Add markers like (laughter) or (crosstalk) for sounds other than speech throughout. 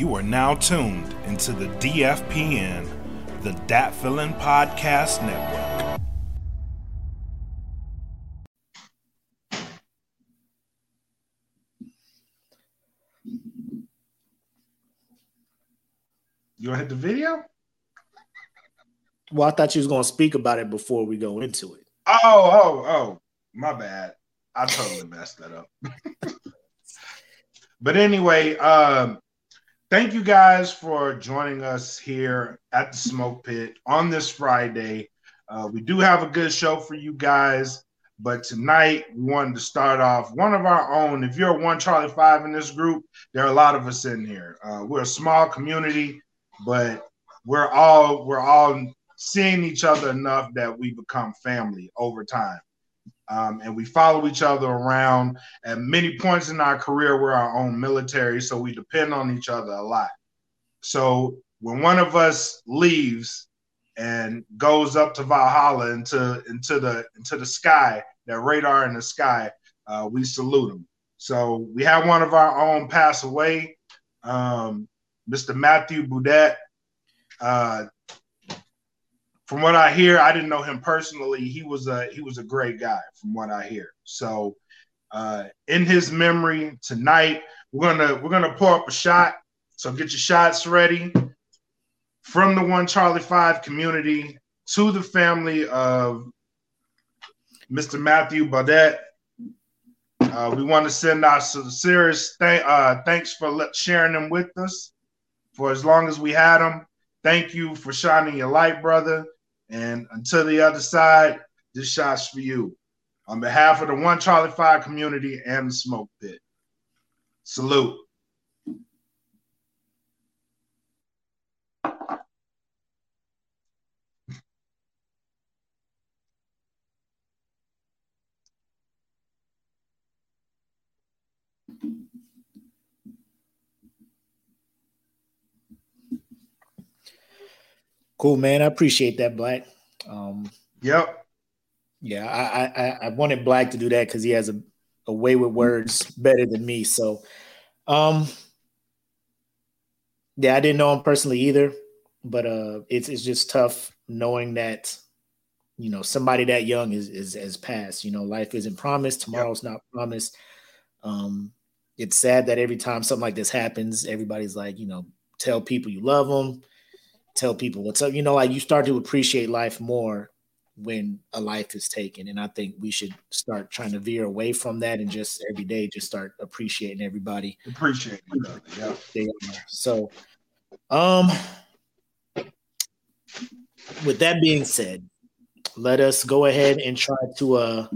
You are now tuned into the DFPN, the Dat Feeling Podcast Network. You want to hit the video? Well, I thought you was going to speak about it before we go into it. Oh, oh, oh, my bad. I totally messed that up. (laughs) but anyway, um, thank you guys for joining us here at the Smoke Pit on this Friday. Uh, we do have a good show for you guys, but tonight we wanted to start off one of our own. If you're one Charlie Five in this group, there are a lot of us in here. Uh, we're a small community, but we're all we're all seeing each other enough that we become family over time. Um, and we follow each other around. At many points in our career, we're our own military, so we depend on each other a lot. So when one of us leaves and goes up to Valhalla into into the into the sky, that radar in the sky, uh, we salute him. So we had one of our own pass away, um, Mr. Matthew Boudet. Uh, from what I hear, I didn't know him personally. He was a he was a great guy, from what I hear. So, uh, in his memory tonight, we're gonna we're gonna pour up a shot. So get your shots ready. From the One Charlie Five community to the family of Mr. Matthew Baudet. Uh, we want to send our sincerest uh, thanks for sharing them with us for as long as we had them. Thank you for shining your light, brother. And until the other side, this shot's for you. On behalf of the One Charlie Five community and the Smoke Pit. Salute. Cool, man. I appreciate that, Black. Um, yep. Yeah, I, I I wanted Black to do that because he has a, a way with words better than me. So, um, yeah, I didn't know him personally either, but uh, it's it's just tough knowing that you know somebody that young is is has passed. You know, life isn't promised. Tomorrow's yep. not promised. Um, it's sad that every time something like this happens, everybody's like, you know, tell people you love them tell people what's up. You know, like you start to appreciate life more when a life is taken. And I think we should start trying to veer away from that and just every day just start appreciating everybody. Appreciate yeah. So um with that being said, let us go ahead and try to uh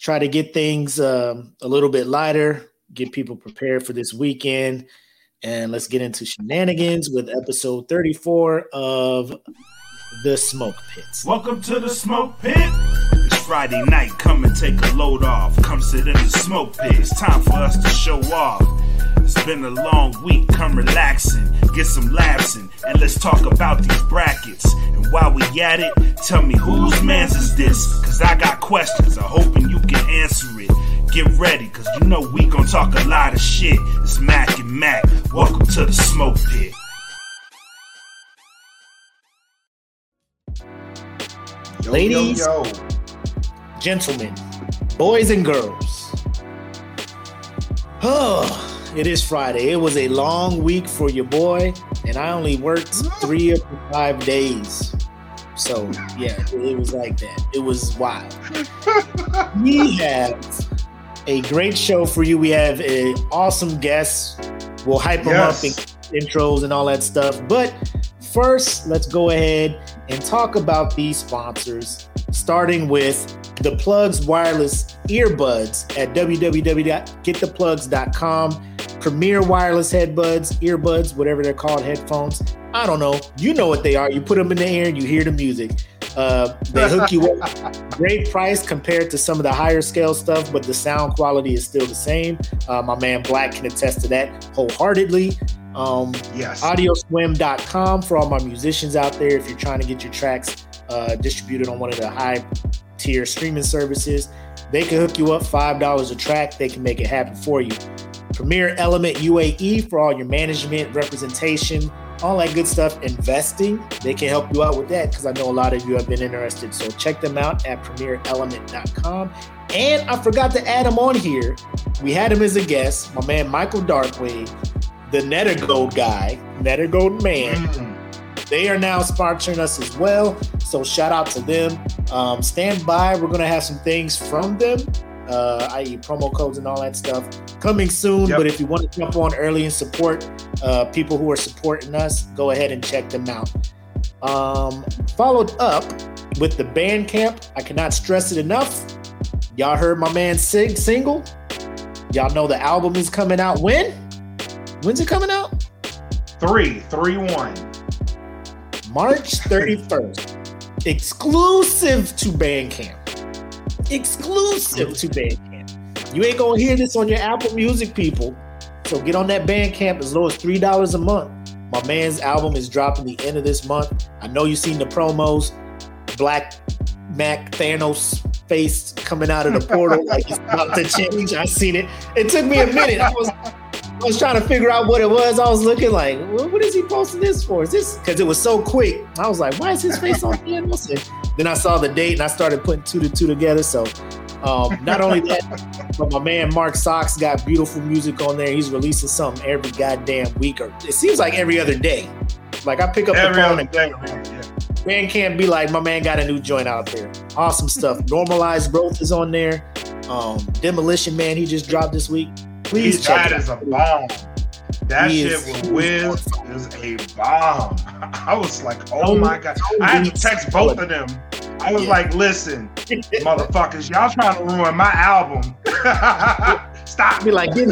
try to get things um, a little bit lighter, get people prepared for this weekend and let's get into shenanigans with episode 34 of The Smoke Pit. Welcome to the Smoke Pit. It's Friday night. Come and take a load off. Come sit in the smoke pit. It's time for us to show off. It's been a long week. Come relaxing, get some laughs in, and let's talk about these brackets. And while we at it, tell me whose man's is this? Cause I got questions. I'm hoping you can answer it. Get ready, cause you know we gon' talk a lot of shit. It's Makk and Mac. Welcome to the smoke pit. Yo, Ladies, yo, yo. gentlemen, boys and girls. Oh, it is Friday. It was a long week for your boy, and I only worked three of the five days. So yeah, it was like that. It was wild. (laughs) we have a great show for you. We have an awesome guest. We'll hype them yes. up in intros and all that stuff. But first, let's go ahead and talk about these sponsors, starting with the Plugs Wireless Earbuds at www.gettheplugs.com. Premier wireless headbuds, earbuds, whatever they're called, headphones. I don't know. You know what they are. You put them in the air and you hear the music. Uh, they hook you up. Great price compared to some of the higher scale stuff, but the sound quality is still the same. Uh, my man Black can attest to that wholeheartedly. Um, yes. Audioswim.com for all my musicians out there. If you're trying to get your tracks uh, distributed on one of the high tier streaming services, they can hook you up $5 a track. They can make it happen for you. Premier Element UAE for all your management, representation, all that good stuff. Investing, they can help you out with that because I know a lot of you have been interested. So check them out at premierelement.com. And I forgot to add him on here. We had him as a guest, my man Michael Darkwave, the Nettergold guy, Nettergold man. Mm. They are now sponsoring us as well. So shout out to them. Um, stand by. We're going to have some things from them uh, i.e., promo codes and all that stuff, coming soon. Yep. But if you want to jump on early and support uh, people who are supporting us, go ahead and check them out. Um, followed up with the Bandcamp. I cannot stress it enough. Y'all heard my man Sig single. Y'all know the album is coming out when? When's it coming out? Three, three, one. March 31st. Exclusive to Bandcamp exclusive to Bandcamp. You ain't gonna hear this on your Apple Music, people. So get on that Bandcamp as low as three dollars a month. My man's album is dropping the end of this month. I know you've seen the promos. Black Mac Thanos face coming out of the portal like it's about to change. I seen it. It took me a minute. I was I was trying to figure out what it was. I was looking like, what is he posting this for? Is this because it was so quick? I was like, why is his face on Thanos? Then I saw the date and I started putting two to two together. So um, not only (laughs) that, but my man Mark Socks got beautiful music on there. He's releasing something every goddamn week, or it seems like every other day. Like I pick up every the phone and day, man. man can't be like my man got a new joint out there. Awesome stuff. (laughs) Normalized growth is on there. Um, Demolition Man he just dropped this week. Please check that is a bomb. That he shit with Wiz is a bomb. (laughs) I was like, oh my god. I had to text both of them. I was yeah. like, listen, motherfuckers, y'all trying to ruin my album. (laughs) Stop. Be like, (laughs) y'all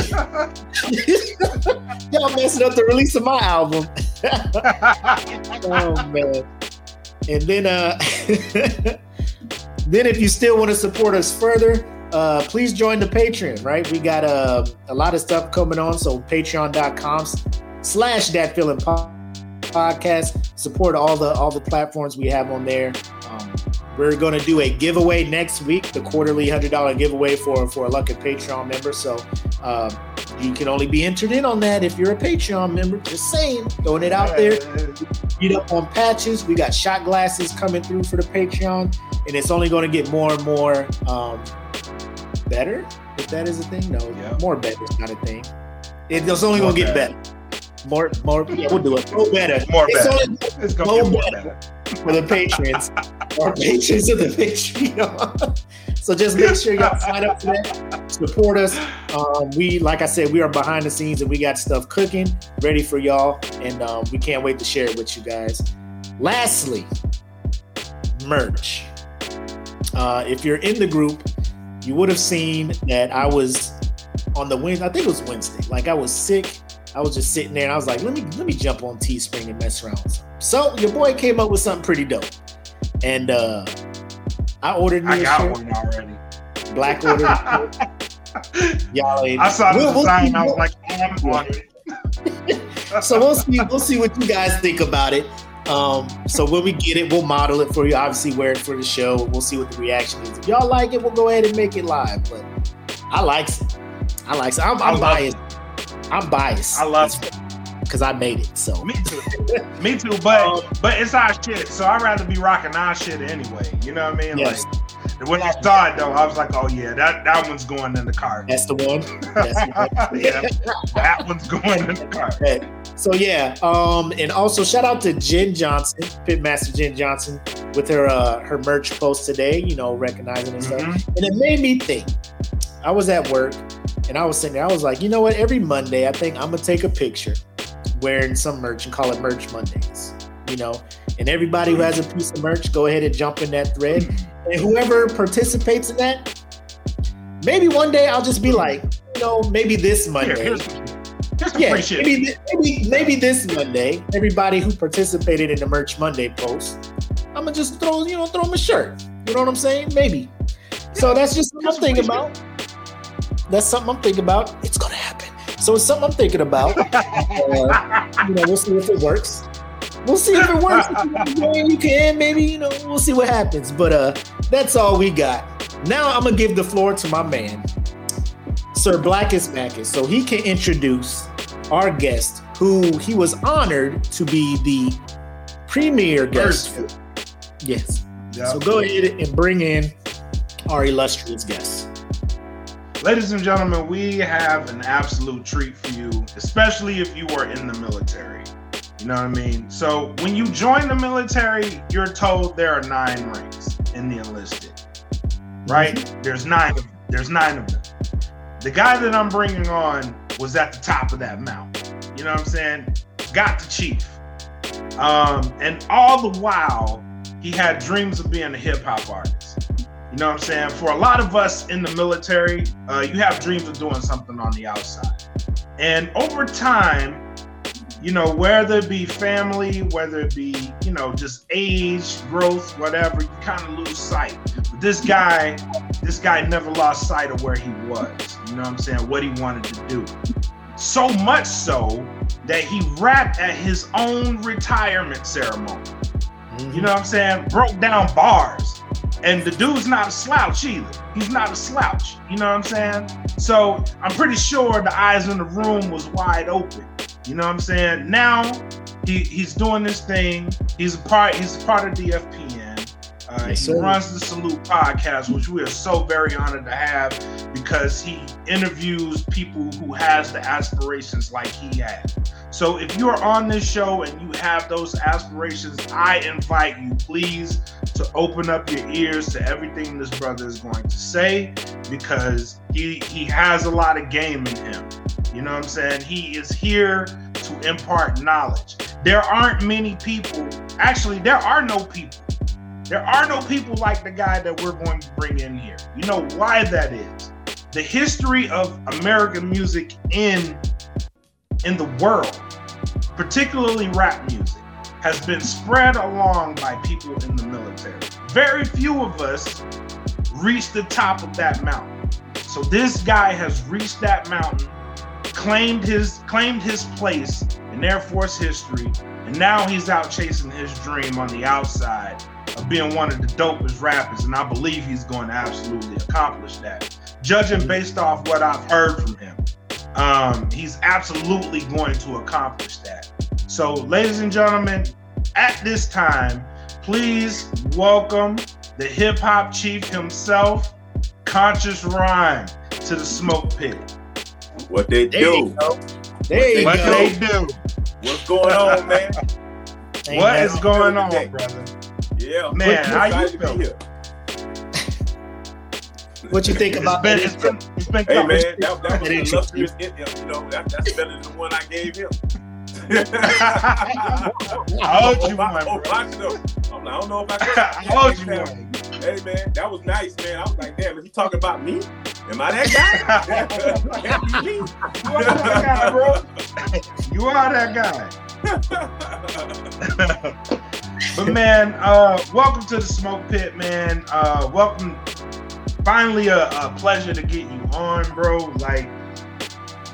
messing up the release of my album. (laughs) oh man. And then uh then if you still want to support us further, uh, please join the Patreon, right? We got uh, a lot of stuff coming on. So patreon.com slash that feeling podcast. Support all the all the platforms we have on there. Um, we're going to do a giveaway next week, the quarterly hundred dollar giveaway for for a lucky Patreon member. So uh, you can only be entered in on that if you're a Patreon member. Just saying, throwing it out there. Beat up on patches. We got shot glasses coming through for the Patreon, and it's only going to get more and more. Um, better, if that is a thing. No, yeah. more better is not a thing. It's only gonna get better. More, more. Yeah, we'll do it. More better. More it's better. Only, it's gonna more, more better. better for the patrons. (laughs) Our patrons of the Patreon. (laughs) so just make sure y'all sign up for that. Support us. Um, we, like I said, we are behind the scenes and we got stuff cooking, ready for y'all, and um, we can't wait to share it with you guys. Lastly, merch. Uh, if you're in the group, you would have seen that I was on the Wednesday. I think it was Wednesday. Like I was sick. I was just sitting there and I was like, let me let me jump on Teespring and mess around. So your boy came up with something pretty dope. And uh I ordered me I got shirt. one already. Black order. (laughs) Y'all ain't I saw the we'll, design. We'll I was like, I'm on it. so we'll see. We'll see what you guys think about it. Um, so when we get it, we'll model it for you. Obviously, wear it for the show. We'll see what the reaction is. If y'all like it, we'll go ahead and make it live. But I like it. I like it. I'm, I'm biased. It. I'm biased. I love it because I made it. So me too, (laughs) me too. But um, but it's our shit. So I'd rather be rocking our shit anyway. You know what I mean? Yes. Like when I saw it though, I was like, oh yeah, that, that one's going in the car. That's the one. That's the one. (laughs) yeah, that one's going in the car. (laughs) So yeah, um, and also shout out to Jen Johnson, Pitmaster Jen Johnson, with her uh, her merch post today. You know, recognizing and stuff, mm-hmm. and it made me think. I was at work, and I was sitting there. I was like, you know what? Every Monday, I think I'm gonna take a picture wearing some merch and call it Merch Mondays. You know, and everybody who has a piece of merch, go ahead and jump in that thread. And whoever participates in that, maybe one day I'll just be like, you know, maybe this Monday. Here, yeah, maybe, maybe, maybe this Monday, everybody who participated in the Merch Monday post, I'm gonna just throw, you know, throw them a shirt. You know what I'm saying? Maybe. So that's just something I'm thinking about. That's something I'm thinking about. It's gonna happen. So it's something I'm thinking about. (laughs) uh, you know, we'll see if it works. We'll see if it works. (laughs) if you can, maybe, you know, we'll see what happens. But uh that's all we got. Now I'm gonna give the floor to my man, Sir Blackus Backus, so he can introduce our guest, who he was honored to be the premier guest. First. Yes. Yep. So go ahead and bring in our illustrious guest. Ladies and gentlemen, we have an absolute treat for you, especially if you are in the military. You know what I mean? So when you join the military, you're told there are nine ranks in the enlisted. Right? There's nine of there's nine of them. The guy that I'm bringing on was at the top of that mountain. You know what I'm saying? Got the chief. Um, and all the while, he had dreams of being a hip hop artist. You know what I'm saying? For a lot of us in the military, uh, you have dreams of doing something on the outside. And over time, you know, whether it be family, whether it be, you know, just age, growth, whatever, you kind of lose sight. But this guy, this guy never lost sight of where he was. You know what I'm saying? What he wanted to do. So much so that he rapped at his own retirement ceremony. You know what I'm saying? Broke down bars. And the dude's not a slouch either. He's not a slouch. You know what I'm saying? So I'm pretty sure the eyes in the room was wide open. You know what I'm saying? Now he, he's doing this thing. He's a part. He's a part of FPN. Uh, Yes, he runs the Salute podcast, which we are so very honored to have because he interviews people who has the aspirations like he had. So if you're on this show and you have those aspirations, I invite you, please, to open up your ears to everything this brother is going to say because he he has a lot of game in him. You know what I'm saying? He is here to impart knowledge. There aren't many people, actually, there are no people. There are no people like the guy that we're going to bring in here. You know why that is? The history of American music in in the world, particularly rap music, has been spread along by people in the military. Very few of us reach the top of that mountain. So this guy has reached that mountain, claimed his claimed his place in Air Force history, and now he's out chasing his dream on the outside of being one of the dopest rappers, and I believe he's going to absolutely accomplish that. Judging based off what I've heard from him, um, he's absolutely going to accomplish that. So, ladies and gentlemen, at this time, please welcome the hip hop chief himself, Conscience Rhyme, to the smoke pit. What they There you do? go. There you What go. they do? What's going on, man? Ain't What nothing- is going on, today? brother? Yeah, Man, I'm how you to be feel? here. What you think It's about been, that? it's been, it's been Hey man, that, that was That an ain't illustrious. You know, that, that's better than the one I gave him. (laughs) I owed you Oh, I- one, oh, bro. I. I'm like, I don't know if I (laughs) I can. owed you one. Hey man, that was nice, man. I was like, damn, is he talking about me? Am I that guy? Can't be me. You are that guy, bro. (laughs) You are that guy. But man, uh, welcome to the smoke pit, man. Uh, welcome. Finally, a, a pleasure to get you on, bro. Like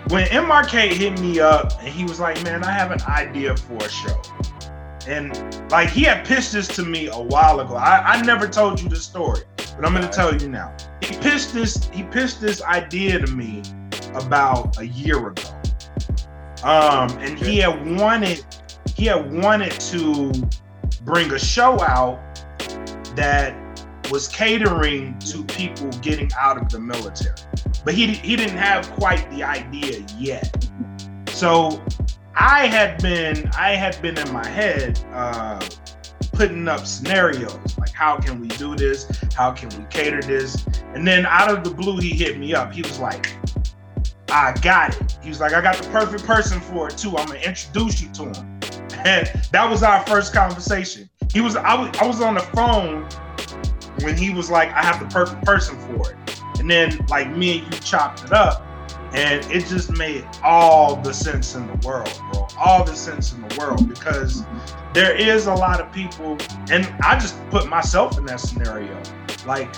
when MRK hit me up and he was like, "Man, I have an idea for a show," and like he had pitched this to me a while ago. I, I never told you the story, but I'm gonna tell you now. He pitched this. He pitched this idea to me about a year ago. Um, and he had wanted he had wanted to bring a show out that was catering to people getting out of the military. But he he didn't have quite the idea yet. So I had been I had been in my head uh putting up scenarios like how can we do this? How can we cater this? And then out of the blue he hit me up. He was like, I got it. He was like, I got the perfect person for it too. I'm gonna introduce you to him. And that was our first conversation. He was I was I was on the phone when he was like, I have the perfect person for it. And then like me and you chopped it up. And it just made all the sense in the world, bro. All the sense in the world because there is a lot of people, and I just put myself in that scenario. Like,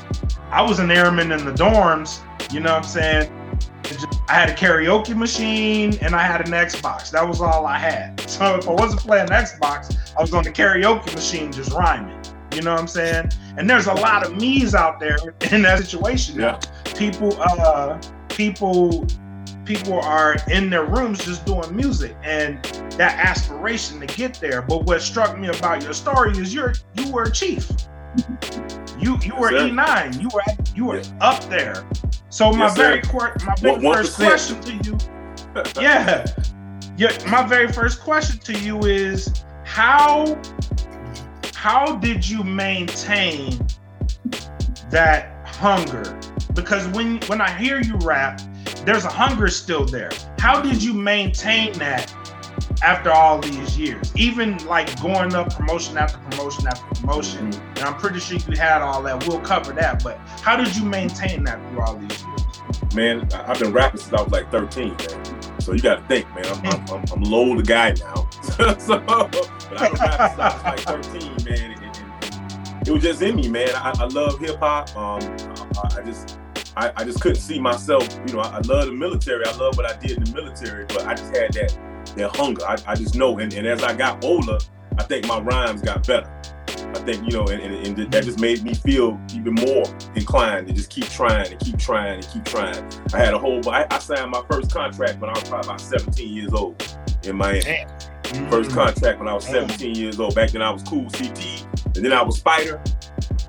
I was an airman in the dorms, you know what I'm saying? I had a karaoke machine and I had an Xbox. That was all I had. (laughs) So if I wasn't playing Xbox, I was on the karaoke machine just rhyming. You know what I'm saying? And there's a lot of me's out there (laughs) in that situation. Yeah. People, uh, people people are in their rooms just doing music and that aspiration to get there. But what struck me about your story is you're you were a chief. You you were Yes, E nine. You were you were up there. So my Yes, very qu- my first question to you, yeah, yeah. My very first question to you is how how did you maintain that hunger? Because when when I hear you rap, there's a hunger still there. How did you maintain that after all these years? Even like going up promotion after promotion after promotion. And I'm pretty sure you had all that. We'll cover that. But how did you maintain that through all these years? man, I've been rapping since I was like 13, man. So you got to think, man. I'm, I'm, I'm, I'm a little guy now. (laughs) so, but I've been rapping since I was like 13, man. And it was just in me, man. I, I love hip hop. Um, I, I just, I, I just couldn't see myself. You know, I, I love the military. I love what I did in the military, but I just had that, that hunger. I, I just know. And, and as I got older, I think my rhymes got better. I think you know, and, and, and that just made me feel even more inclined to just keep trying and keep trying and keep trying. I had a whole. I, I signed my first contract when I was probably about 17 years old in Miami. First mm-hmm. contract when I was 17 years old. Back then I was Cool CT, and then I was Spider,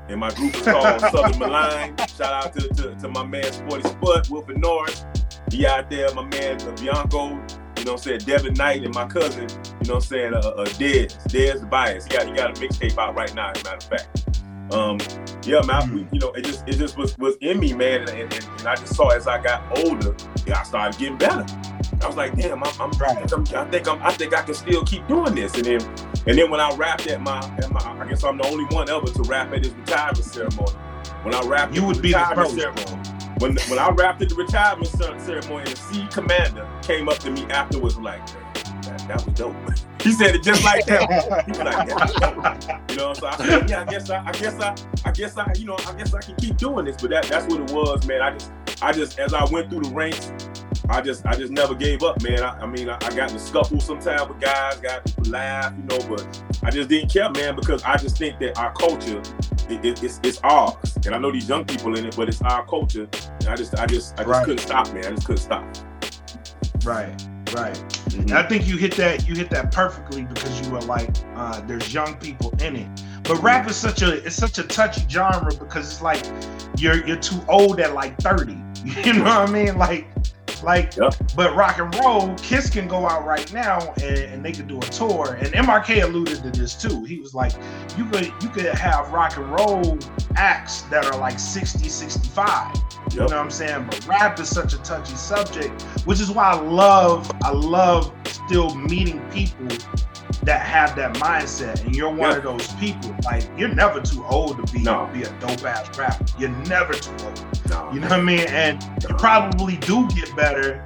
and my group is called Southern Malign. Shout out to, to, to my man Sporty Spud, Wilford Norris. He out there, my man Bianco, you know what I'm saying, Devin Knight, and my cousin, you know what I'm saying, uh, uh, Dez, Dez the Bias. He got, he got a mixtape out right now, as a matter of fact. Um, yeah, man, I- you know, it just it just was was in me, man, and, and, and I just saw as I got older, yeah, I started getting better. I was like, damn, I'm, I'm, Right. I'm I think I'm I think I can still keep doing this. And then and then when I rapped at my, at my I guess I'm the only one ever to rap at his retirement ceremony. When I rapped You would be the first. ceremony, when when I rapped at the retirement ceremony, the C commander came up to me afterwards like, "Man, that, was dope. (laughs) he said it just like that. He was like, that was dope. You know, so I said, yeah, I guess I, I guess I, I guess I, you know, I guess I can keep doing this. But that, that's what it was, man. I just, I just, as I went through the ranks, I just, I just never gave up, man. I, I mean, I, I got in scuffle sometimes with guys, got people laugh, you know, but I just didn't care, man, because I just think that our culture, it, it, it's, it's ours, and I know these young people in it, but it's our culture. And I just, I just, I just Right. couldn't stop, man. I just couldn't stop. Right, right. Mhm. I think you hit that you hit that perfectly because you were like, uh, there's young people in it. But rap is such a it's such a touchy genre because it's like you're you're too old at like 30. (laughs) You know what I mean? Like like Yep. but rock and roll, Kiss can go out right now and, and they could do a tour. And MRK alluded to this too. He was like, you could you could have rock and roll acts that are like 60, 65. You know what I'm saying? But rap is such a touchy subject, which is why I love, I love still meeting people that have that mindset. And you're one Yeah. of those people. Like you're never too old to be No. be a dope ass rapper. You're never too old. No. You know what I mean? And you probably do get better.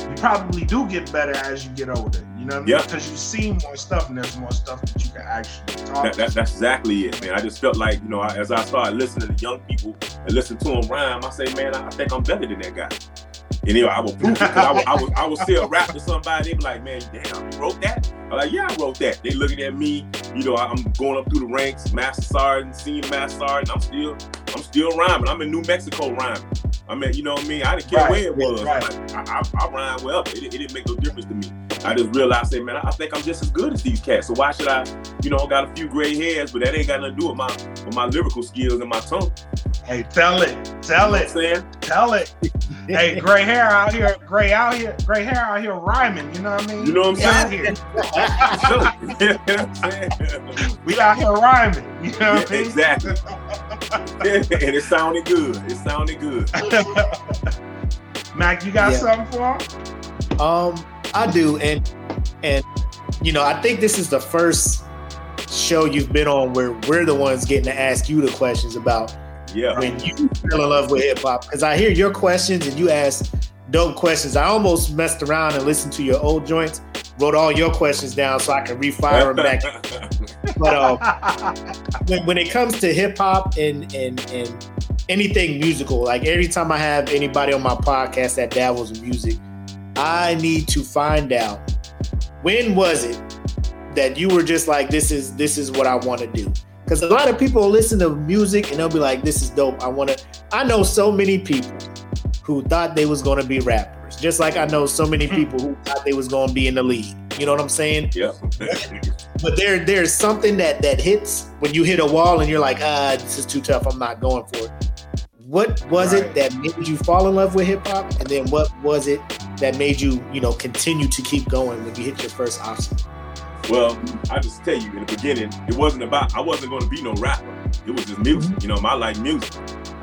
You probably do get better as you get older. You know what I mean? Yeah. Because you see more stuff and there's more stuff that you can actually talk. That, that, that's exactly it, man. I just felt like, you know, as I started listening to young people and listen to them rhyme, I say, man, I think I'm better than that guy. And anyway, I will prove it because I will, I will, I will still rap to somebody. They be like, man, damn, you wrote that? I'm like, yeah, I wrote that. They looking at me, you know, I'm going up through the ranks, master sergeant, senior master sergeant. I'm still, I'm still rhyming. I'm in New Mexico rhyming. I mean, you know what I mean? I didn't care Right, where it was. right. Like, I, I, I rhyme well. It, it didn't make no difference to me. I just realized, say, man, I think I'm just as good as these cats. So why should I, you know, I got a few gray hairs, but that ain't got nothing to do with my with my lyrical skills and my tongue. Hey, tell it. Tell you know it. what I'm saying? Tell it. hey, gray hair out here, gray out here, gray hair out here rhyming. You know what I mean? You know what I'm Out saying? here. So, you know what I'm saying? We out here rhyming. You know what I mean? exactly. (laughs) and it sounded good. It sounded good. (laughs) Mac, you got Yeah. something for him? Um, I do, and and you know, I think this is the first show you've been on where we're the ones getting to ask you the questions about Yeah. when you fell in love with hip hop. Because I hear your questions and you ask dope questions. I almost messed around and listened to your old joints, wrote all your questions down so I can refire them back. (laughs) But um, when, when it comes to hip hop and and and anything musical, like every time I have anybody on my podcast that dabbles in music, I need to find out when was it that you were just like, this is this is what I want to do. Because a lot of people listen to music and they'll be like, this is dope. I want to. I know so many people who thought they was gonna be rappers. Just like I know so many Hmm. people who thought they was gonna be in the league. You know what I'm saying? Yeah. (laughs) But there there's something that that hits when you hit a wall and you're like, ah, this is too tough. I'm not going for it. What was Right. it that made you fall in love with hip hop? And then what was it that made you, you know, continue to keep going when you hit your first obstacle? Well, I just tell you in the beginning, it wasn't about I wasn't going to be no rapper. It was just music. You know, I like music.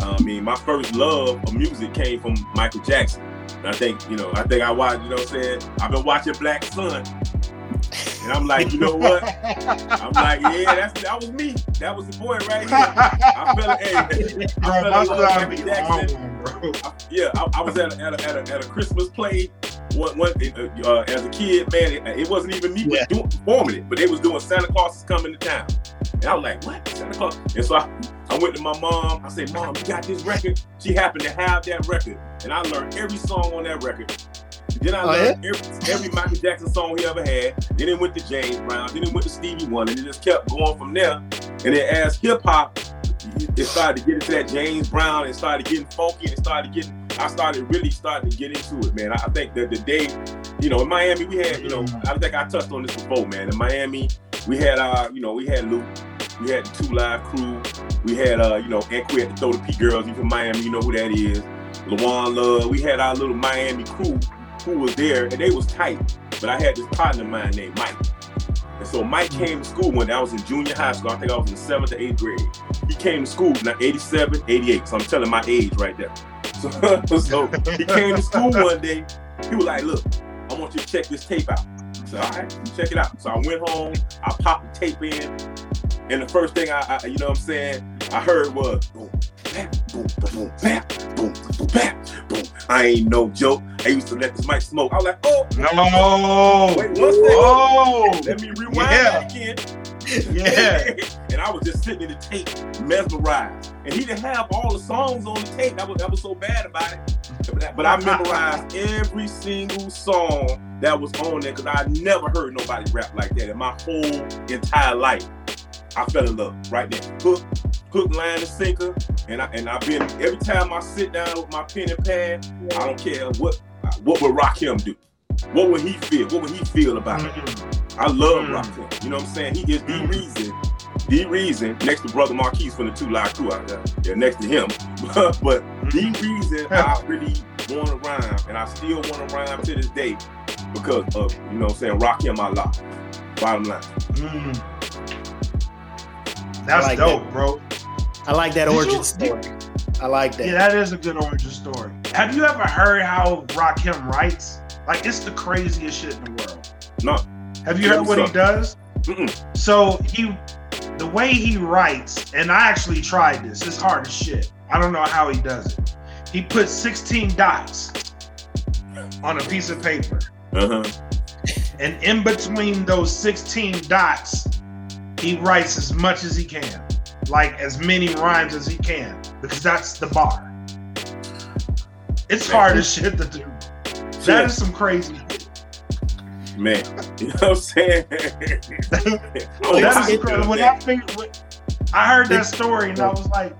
Uh, I mean, my first love of music came from Michael Jackson. And I think, you know, I think I watched, you know what I'm saying? I've been watching Black Sun. And I'm like, you know what? I'm like, yeah, that's that was me. That was the boy right here. I felt hey, (laughs) Bro, I fell in love gotta with be Michael Jackson. I- yeah, I, I was at a, at, a, at, a, at a Christmas play. One, one, uh, uh, as a kid, man, it, it wasn't even me Yeah. doing, performing it, but they was doing Santa Claus is coming to town, and I was like, "What Santa Claus?" And so I, I went to my mom. I said, "Mom, you got this record?" She happened to have that record, and I learned every song on that record. Then I Oh, learned every, every Michael Jackson song he ever had. Then it went to James Brown. Then it went to Stevie Wonder, and it just kept going from there. And then as hip hop, it started to get into that James Brown, and started getting funky, and it started getting. I started really starting to get into it, man. I think that the day, you know, in Miami, we had, you know, I think I touched on this before, man. In Miami, we had our, you know, we had Luke, we had the Two Live Crew, we had, uh, you know, and we had the Throw the P Girls. You from Miami, you know who that is. Lawan Love. We had our little Miami crew who was there, and they was tight. But I had this partner of mine named Mike. And so Mike mm. came to school when I was in junior high school. I think I was in the seventh or eighth grade. He came to school now 87, 88. So I'm telling my age right there. (laughs) So, so he came to school (laughs) one day. He was like, look, I want you to check this tape out. Said, all right, check it out. So I went home, I popped the tape in, and the first thing I, I you know what I'm saying, I heard was boom, bam, boom, boom, bam, boom, boom, bam, boom. I ain't no joke. I used to let this mic smoke. I was like, oh, No. wait one second. Oh. Let me rewind Yeah. that again. Yeah. (laughs) and I was just sitting in the tape, mesmerized. And he didn't have all the songs on the tape. That was that was so bad about it. But, but I memorized every single song that was on there because I never heard nobody rap like that in my whole entire life. I fell in love right there. Hook, hook, line, and sinker. And I and I've been every time I sit down with my pen and pad, I don't care what what would Rakim do. What would he feel? What would he feel about it? Mm. I love Mm. Rock Him. You know what I'm saying? He is the reason, the reason next to Brother Marquis from the Two Live Crew out there. Yeah, next to him. (laughs) but but the reason I really want to rhyme, and I still want to rhyme to this day, because of you know what I'm saying, Rakim I love. Bottom line. That's like dope, bro. I like that Did origin you- story. I like that. Yeah, that is a good origin story. Have you ever heard how Rakim writes? Like, it's the craziest shit in the world. No. Have you heard me what he does? Mm-mm. So he, the way he writes, and I actually tried this. It's hard as shit. I don't know how he does it. He puts 16 dots on a piece of paper, Uh-huh. and in between those 16 dots, he writes as much as he can, like as many rhymes as he can, because that's the bar. It's hard as shit to do. That is some crazy. Man, (laughs) you know what I'm saying? (laughs) Oh, That I- incredible. When I think, when I heard that story, and I was like,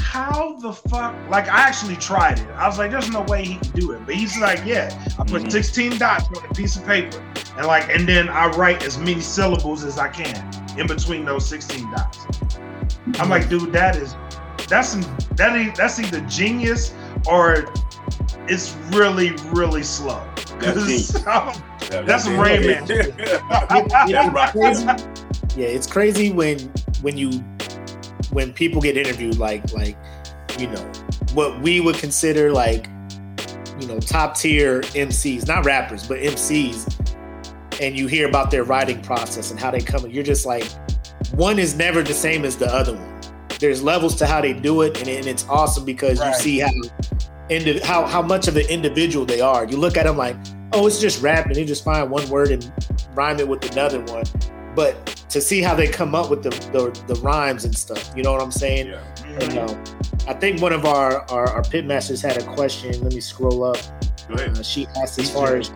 "How the fuck?" Like, I actually tried it. I was like, "There's no way he can do it." But he's like, "Yeah, I put Mhm. 16 dots on a piece of paper, and like, and then I write as many syllables as I can in between those 16 dots." I'm like, dude, that is that's some that is, that's either genius or it's really really slow. (laughs) That's 'Cause genius. That's some Rain Man (laughs) That's right. crazy. yeah, it's crazy when when you when people get interviewed like like you know what we would consider like you know top tier MCs, not rappers, but MCs, and you hear about their writing process and how they come. You're just like one is never the same as the other one. There's levels to how they do it, and, and it's awesome because Right. you see how indi- how how much of an individual they are. You look at them like, oh, it's just rapping. they just find one word and rhyme it with another one. But to see how they come up with the the, the rhymes and stuff, you know what I'm saying? Yeah. And, um, I think one of our, our our pit masters had a question. Let me scroll up. Go ahead. Uh, she asked as far as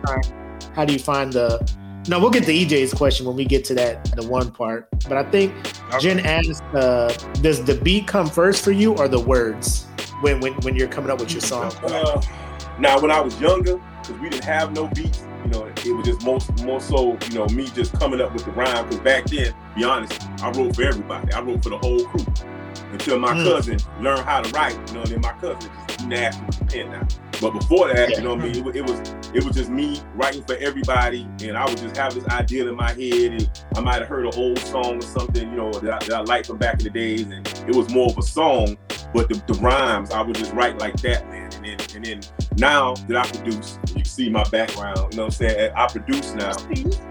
how do you find the no we'll get to ej's question when we get to that the one part but i think jen asked uh, does the beat come first for you or the words when when when you're coming up with your song? Uh, now, when I was younger, because we didn't have no beats, you know, it was just most more so, you know, me just coming up with the rhyme. Because back then, be honest, I wrote for everybody. I wrote for the whole crew until my Mm. cousin learned how to write. You know, and then my cousin just nasty with the pen now. But before that, you know what I mean, it, it was it was just me writing for everybody, and I would just have this idea in my head, and I might have heard an old song or something, you know, that I, that I liked from back in the days, and it was more of a song, but the, the rhymes I would just write like that, man. And then and then now that I produce, you can see my background, you know what I'm saying? I produce now,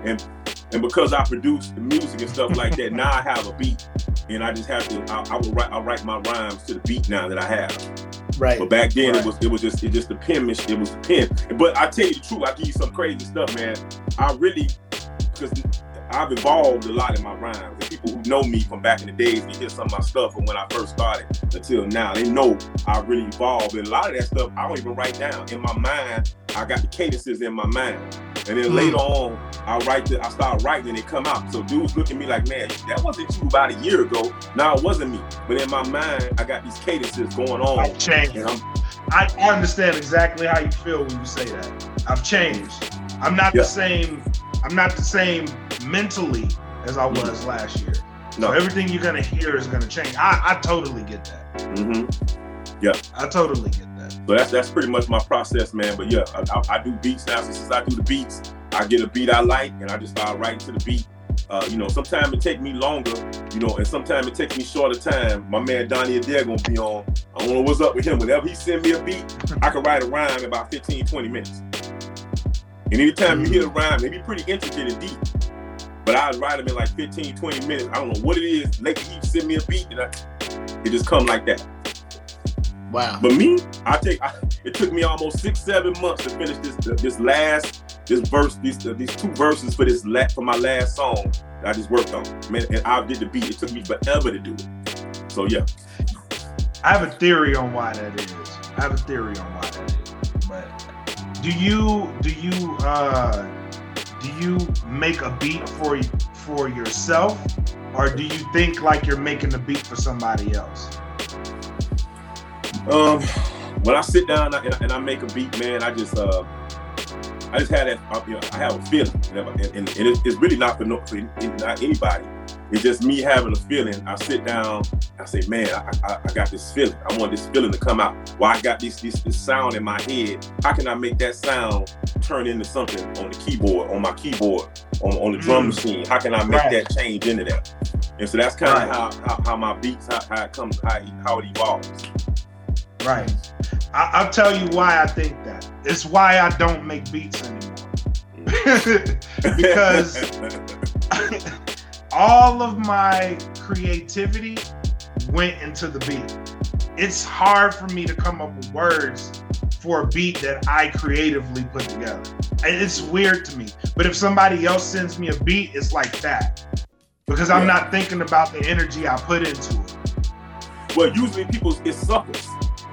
and and because I produce the music and stuff like that, now I have a beat, and I just have to. I, I will write. I write my rhymes to the beat now that I have. Right. But back then Right. it was it was just it just the penmanship. It was the pen. But I tell you the truth, I give you some crazy stuff, man. I really because I've evolved a lot in my rhymes. And people who know me from back in the days, they hear some of my stuff from when I first started until now. They know I really evolved. And a lot of that stuff I don't even write down. In my mind, I got the cadences in my mind. And then Mm. later on, I write the, I start writing and they come out. So dudes look at me like, man, that wasn't you about a year ago. No, it wasn't me. But in my mind, I got these cadences going on. I've changed. I, I understand exactly how you feel when you say that. I've changed. I'm not Yeah. the same. I'm not the same mentally as I was last year. no. So everything you're gonna hear is gonna change. I, I totally get that. hmm Yeah, I totally get that. So that's that's pretty much my process, man. But yeah, I, I, I do beats now. Since I do the beats, I get a beat I like, and I just start writing to the beat. Uh, you know, sometimes it take me longer, you know, and sometimes it takes me shorter time. My man Donnie Adair gonna be on. I don't know what's up with him. Whenever he send me a beat, I can write a rhyme in about 15, 20 minutes. And anytime you hear a rhyme, they be pretty intricate and deep. But I write them in like 15, 20 minutes. I don't know what it is. Lately, he send me a beat, and I, it just come like that. Wow. But me, I take. I, it took me almost six, seven months to finish this this last this verse, these uh, these two verses for this la- for my last song that I just worked on. Man, and I did the beat. It took me forever to do it. So yeah, I have a theory on why that is. I have a theory on why that is. Do you do you uh do you make a beat for for yourself or do you think like you're making the beat for somebody else? um, when I sit down and I, and I make a beat, man, I just uh, I just had that. uh, You know, I have a feeling, and, and, and it's, it's really not for, no, for not anybody. It's just me having a feeling. I sit down, I say, man, I, I, I got this feeling. I want this feeling to come out. Well, I got this, this this sound in my head. How can I make that sound turn into something on the keyboard, on my keyboard, on, on the drum Mm. machine? How can I make Right. that change into that? And so that's kind of Right. how, how how my beats, how, how it comes, how, how it evolves. Right. I, I'll tell you why I think that. It's why I don't make beats anymore. (laughs) because (laughs) all of my creativity went into the beat. It's hard for me to come up with words for a beat that I creatively put together. And It's weird to me. But if somebody else sends me a beat, it's like that. Because I'm Yeah. not thinking about the energy I put into it. Well, usually people it suffers,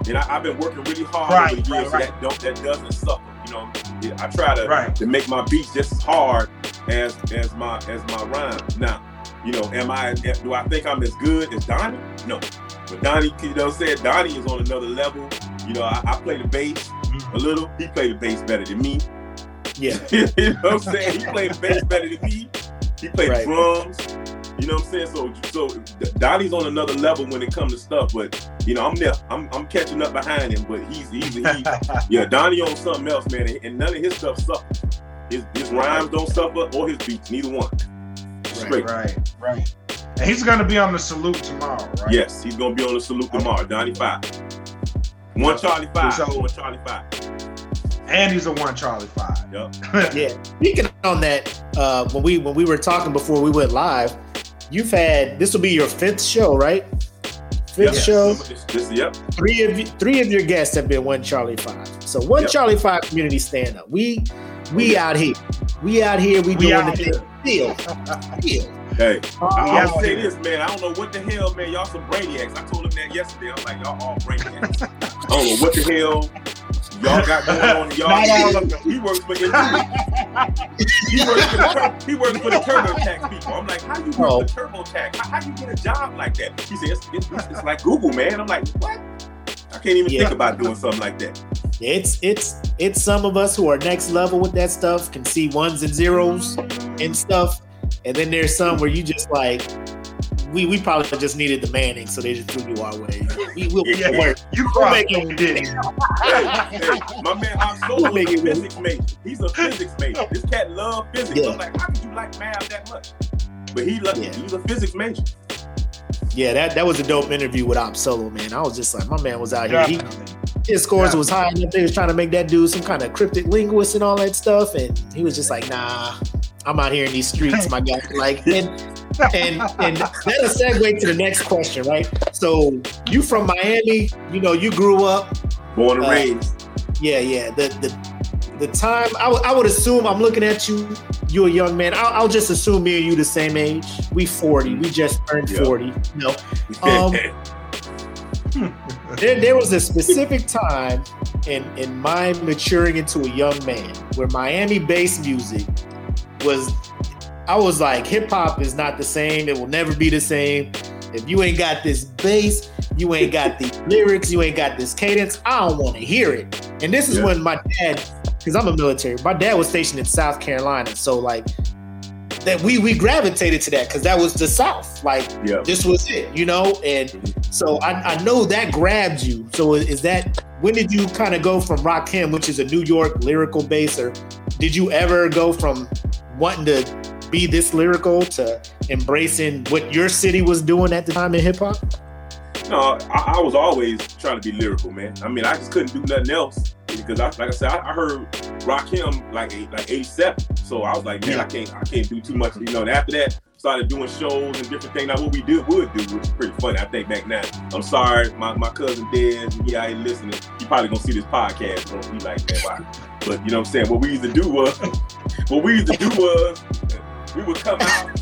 and I, I've been working really hard Right, over the years right, so that don't that doesn't suffer. You know, I try to Right. to make my beats just as hard as as my as my rhyme. Now, you know, am I do I think I'm as good as Donnie? No, but Donnie, you know, what Donnie is on another level. You know, I, I play the bass mm-hmm. a little. He played the bass better than me. Yeah. (laughs) you know what I'm saying? He played the bass better than me. He played Right. drums. You know what I'm saying? So, so Donnie's on another level when it comes to stuff, but you know, I'm there. I'm, I'm catching up behind him, but he's he's he, (laughs) yeah, Donnie on something else, man, and- and none of his stuff suffers. His his rhymes don't suffer or his beats, neither one. Straight. Right, right. And he's gonna be on the salute tomorrow, right? Yes, he's gonna be on the salute tomorrow. Donnie five. One Charlie five. So- one Charlie five. And he's a one Charlie Five. Yep. (laughs) Yeah. Speaking on that, uh, when we when we were talking before we went live, you've had this will be your fifth show, right? Fifth Yep. show. This, this, yep. Three of you, three of your guests have been one Charlie Five. So one Yep. Charlie Five community stand up. We we out here. We out here. We, We doing the here. thing. Still. Still. Hey, I, I Yeah. will say this, man. I don't know what the hell, man. Y'all some brainiacs. I told him that yesterday. I'm like, y'all all brainiacs. I don't know what the hell y'all got going on. in Y'all, Not all of them. he works for he works for the he works for the TurboTax people. I'm like, how do you work Oh. for TurboTax? How, how you get a job like that? He said, it's, it's, it's like Google, man. I'm like, what? I can't even Yeah. think about doing something like that. It's it's it's some of us who are next level with that stuff can see ones and zeros and stuff, and then there's some where you just like. We, we probably just needed the Manning, so they just threw you our way. We will Yeah, work. you We'll crossed make it? Hey, hey, (laughs) my man Hop Solo We'll a physics major. He's a physics major. This cat love physics. Yeah. I'm like, how could you like math that much? But he lo- Yeah. he's a physics major. Yeah, that, that was a dope interview with Op Solo, man. I was just like, my man was out here. He, his scores Yeah. was high enough. They was trying to make that dude some kind of cryptic linguist and all that stuff, and he was just like, "Nah, I'm out here in these streets, my guy." Like, and and and that'll segue to the next question, right? So you from Miami? You know, you grew up. Born and Uh, raised. Yeah, yeah. The the the time I would- I would assume I'm looking at you. You're a young man. I'll, I'll just assume me and you the same age. We 40. We just turned Yeah. 40. You know, um, (laughs) there, there was a specific time in in my maturing into a young man where Miami bass music was I was like hip hop is not the same it will never be the same if you ain't got this bass you ain't got the (laughs) lyrics you ain't got this cadence I don't want to hear it and this is Yeah. when my dad because I'm a military my dad was stationed in South Carolina so like that we we gravitated to that because that was the South like yeah. this was it, you know? And so I, I know that grabbed you. So is that when did you kind of go from Rakim, which is a New York lyrical base, or did you ever go from wanting to be this lyrical to embracing what your city was doing at the time in hip hop? No, I, I was always trying to be lyrical, man. I mean, I just couldn't do nothing else because, I, like I said, I, I heard Rakim like like '87, so I was like, man, I can't, I can't do too much, you know. And after that, started doing shows and different things. Now, what we did would do, which is pretty funny. I think back now. I'm sorry, my, my cousin Dez, he out here listening. He probably gonna see this podcast, bro. He like, man, why? But you know what I'm saying? What we used to do was, (laughs) what we used to do was, we would come out.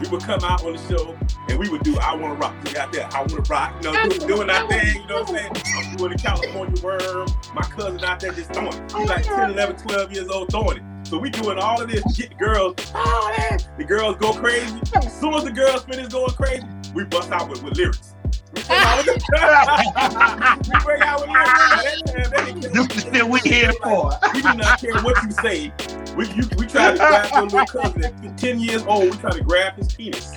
We would come out on the show and we would do I Wanna Rock. We got that I Wanna Rock, you know, do, doing our thing, you know what I'm saying? I'm doing the California worm. My cousin out there just throwing it. He's like 10, 11, 12 years old throwing it. So we doing all of this, get the girls, oh man, the girls go crazy. As soon as the girls finish going crazy, we bust out with, with lyrics. We bring out with, (laughs) (laughs) we bring out with lyrics. That time, they didn't care This what is what we here for. We do not care what you say. We you, we try to grab your little cousin at 10 years old. We try to grab his penis.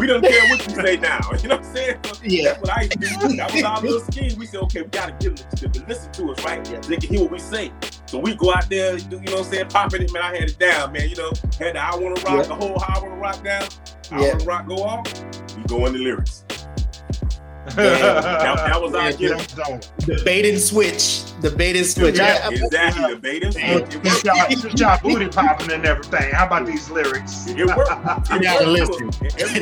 We don't care what you say now. (laughs) You know what I'm saying? Yeah. That's what I used to do. That was our little (laughs) scheme. We said, okay, we gotta give them to listen to us, right? So they can hear what we say. So we go out there, you know what I'm saying, popping it, man. I had it down, man. You know, had the I wanna rock, Yeah. the whole I wanna rock down. I Yeah. wanna rock go off. We go in the lyrics. That, That, that was our Yeah. The bait and switch. The bait and switch. Yeah, I- I- Exactly. The bait and switch. It Get worked. y'all, get y'all booty popping and everything. How about these lyrics? It worked. (laughs) You It gotta listen.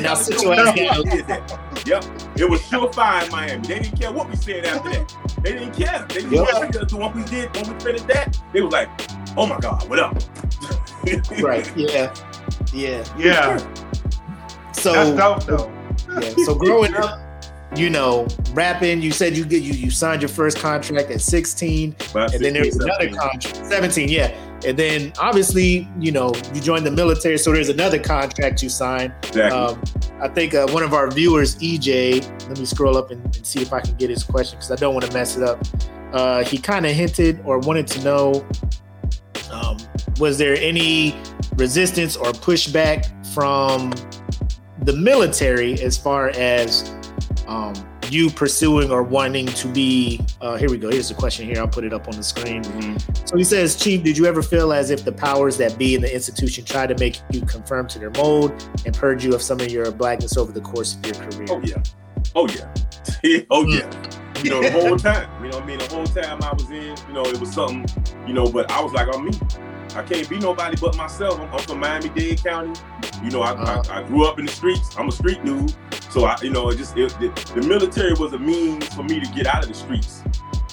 Now time sit your ass down. Yep. It was surefire in Miami. They didn't care what we said after that. They didn't care. They didn't Yep. care. Once we did, when we finished that, they was like, oh my God, what up? (laughs) right. Yeah. Yeah. Yeah, So that's dope though. Yeah. So growing up, you know, rapping, you said you get you you signed your first contract at 16, But and then there was another contract, 17, yeah. And then obviously, you know, you joined the military, so there's another contract you signed. Exactly. Um, I think uh, one of our viewers, EJ, let me scroll up and, and see if I can get his question because I don't want to mess it up. Uh, he kind of hinted or wanted to know um, was there any resistance or pushback from the military as far as um, you pursuing or wanting to be? Uh, here we go. Here's the question here. I'll put it up on the screen. Mhm. So he says, Chief, did you ever feel as if the powers that be in the institution tried to make you conform to their mold and purge you of some of your blackness over the course of your career? Oh yeah. Oh yeah. (laughs) oh yeah. You know, the whole (laughs) time. You know what I mean? The whole time I was in, you know, it was something, you know, but I was like, I'm me. I can't be nobody but myself. I'm, I'm from Miami-Dade County. You know, I, Uh-huh. I, I grew up in the streets. I'm a street dude. So I, you know, it just it, the, the military was a means for me to get out of the streets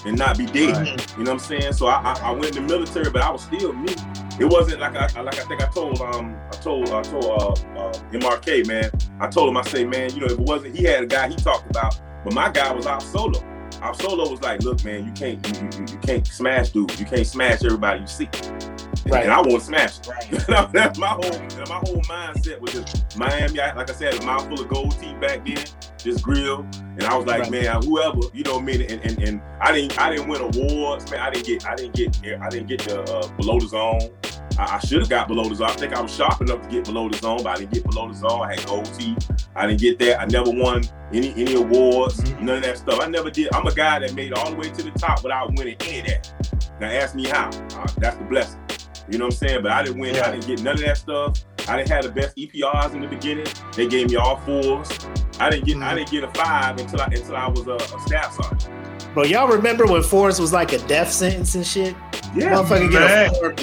and not be dead. Right. You know what I'm saying? So I, I, I went in the military, but I was still me. It wasn't like I like I think I told um I told I told uh, uh MRK man. I told him I say man, you know if it wasn't he had a guy he talked about, but my guy was out solo. Our solo was like, look man, you can't you, you, you can't smash dudes. You can't smash everybody you see. Right. and I want to smash it. Right. (laughs) That's my whole my whole mindset was just Miami. Like I said, a mouthful of gold teeth back then, just grill, and I was like, Right. man, whoever, you know what I mean. And, and and I didn't I didn't win awards, man. I didn't get I didn't get I didn't get the uh, below the zone. I, I should have got below the zone. I think I was sharp enough to get below the zone, but I didn't get below the zone. I had teeth. I didn't get that. I never won any any awards, Mhm. none of that stuff. I never did. I'm a guy that made all the way to the top without winning any of that. Now ask me how. Uh, that's the blessing. You know what I'm saying? But I didn't win. Yeah. I didn't get none of that stuff. I didn't have the best EPRs in the beginning. They gave me all fours. I didn't get. I Mhm. didn't get a five until I until I was a, a staff sergeant. Bro, y'all remember when Forrest was like a death sentence and shit? Yeah, motherfucker get man. a four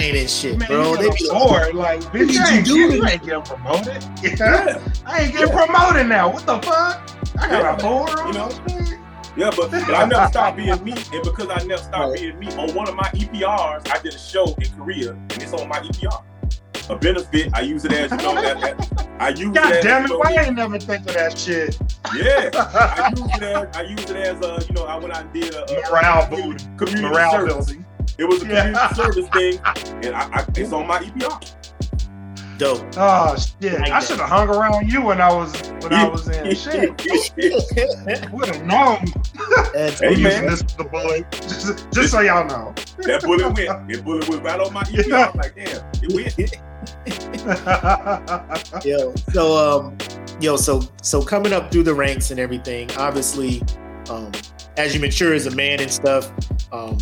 ain't and shit, Man, bro. They be a like, like, bitch, you you ain't, do? get, you ain't getting promoted. Yeah. Yeah. (laughs) I ain't getting promoted now. What the fuck? I got Yeah. a board on You know? this. Yeah, but, but I never stopped being me, and because I never stopped Right. being me, on one of my EPRs, I did a show in Korea, and it's on my EPR. A benefit, I use it as you know that, that I use God it as damn it, you know, why I ain't never think of that shit? yeah. (laughs) I use it as I use it as uh, you know, I went out and did a, a Morale community, community Morale service. building. It was a community Yeah. (laughs) service thing, and I, I, it's on my EPR. Dope. Oh shit! Like I should have hung around you when I was when I was in (laughs) shit. (laughs) Would have known. That's Hey, man. using this the bullet. Just, just so y'all know. that bullet went. That bullet went right on my ear. Yeah. I'm like, damn, it went. (laughs) yo so um yo so so coming up through the ranks and everything obviously um as you mature as a man and stuff um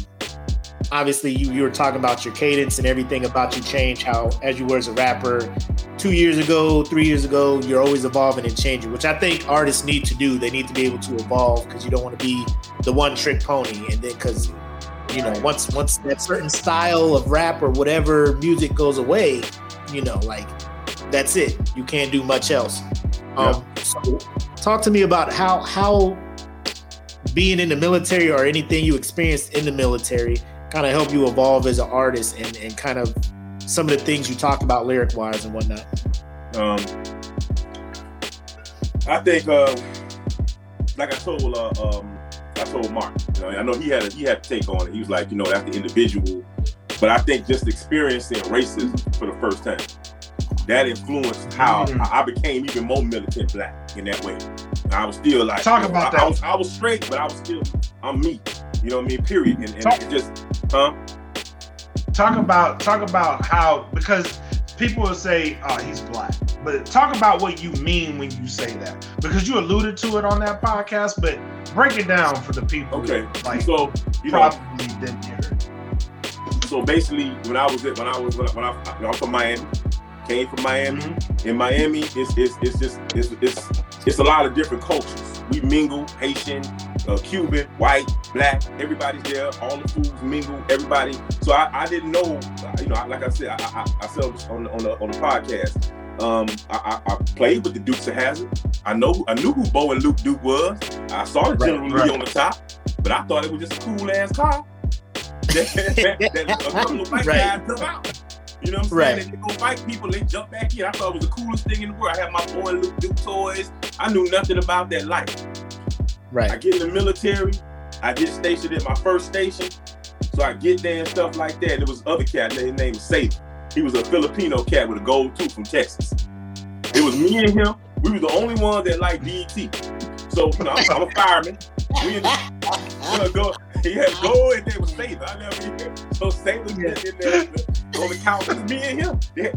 obviously you you were talking about your cadence and everything about you change how as you were as a rapper two years ago three years ago you're always evolving and changing which i think artists need to do. They need to be able to evolve because you don't want to be the one trick pony and then because you know once once that certain style of rap or whatever music goes away you know like that's it. You can't do much else. Um so talk to me about how how being in the military or anything you experienced in the military kind of help you evolve as an artist and, and kind of some of the things you talk about lyric wise and whatnot Um, I think, uh, like I told, uh, um, I told Mark. You know, I know he had a, he had to take on it. He was like, you know, that's the individual. But I think just experiencing racism for the first time, that influenced how Mm. I I became even more militant black in that way. I was still like, Talk you know, about I, I that. was I was straight, but I was still I'm me. You know what I mean? Period. And, and it just, huh? talk about talk about how because people will say oh he's black but talk about what you mean when you say that because you alluded to it on that podcast but break it down for the people Okay. like so you know, probably didn't hear it so basically, when I was at, when I was when I, when I I'm from Miami, came from Miami. In Miami, it's it's it's just it's it's it's a lot of different cultures. We mingle, Haitian, uh, Cuban, white, black. Everybody's there. All the foods mingle. Everybody. So I, I didn't know. You know, like I said, I, I, I said on the, on the on the podcast. Um, I, I, I played with the Dukes of Hazard. I know I knew who Bo and Luke Duke was. I saw the General right. Lee on the top, but I thought it was just a cool ass car. (laughs) that, that a couple of white Right. guys out. You know what I'm saying? Right. And they go fight people, they jump back in. I thought it was the coolest thing in the world. I had my boy Luke Duke toys. I knew nothing about that life. Right. I get in the military. I get stationed at my first station. So I get there and stuff like that. There was other cat, his name was Saban. He was a Filipino cat with a gold tooth from Texas. It was me and him. We were the only ones that liked BET. So, you know, I'm, I'm a fireman. We in the, you know, go, he had gold and there was Saban. I never even, so Saban was in there on the couch. It was me and him. They had,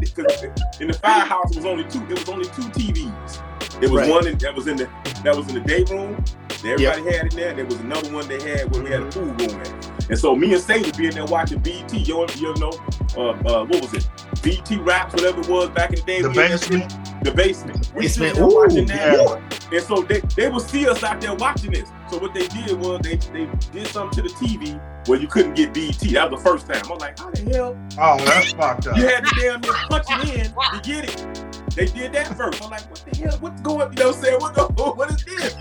in the firehouse, it was only two. It was only two TVs. It was Right. one in, that was in the that was in the day room. Everybody had it there. There was another one they had where we had a pool room at. And so me and Saban being there watching BET, you, you know, uh, uh, what was it? BET raps, whatever it was back in the day. the we in that basement The basement. We Basement. Ooh, watching that. And so they, they would see us out there watching this. So what they did was they, they did something to the TV where you couldn't get BET. That was the first time. I was like, how the hell? oh that's fucked up You had to damn near punch it in to get it. They did that first. I'm like, what the hell? What's going? You know what I'm saying? What, the, (laughs) what is this?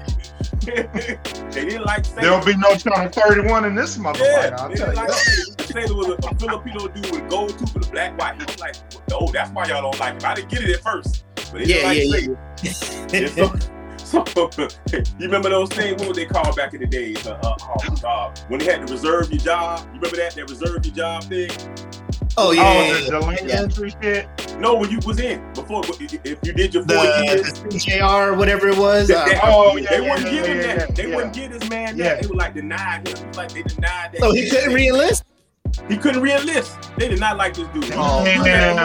(laughs) they didn't like saying. there'll be no channel 31 in this motherfucker Yeah, i'll they tell didn't you like saying. Say there was a, a Filipino dude with gold tooth and a black white. I'm like, oh, that's why y'all don't like him. I didn't get it at first, but they yeah didn't like yeah yeah (laughs) so, (laughs) so you remember those things? What would they call back in the days? Uh, uh, oh, God. When they had to reserve your job. You remember that? That reserve your job thing? Oh yeah, oh, yeah, the yeah. yeah. entry shit. No, when you was in before, if you did your four The, years, the CJR, whatever it was. They, uh, they- Oh, yeah, they yeah, wouldn't yeah, give him yeah, that. yeah, they yeah. wouldn't give this man Yeah. that. They were like denied him. It was like they denied that. so he couldn't re-enlist. He couldn't re-enlist. They did not like this dude. Oh, Damn.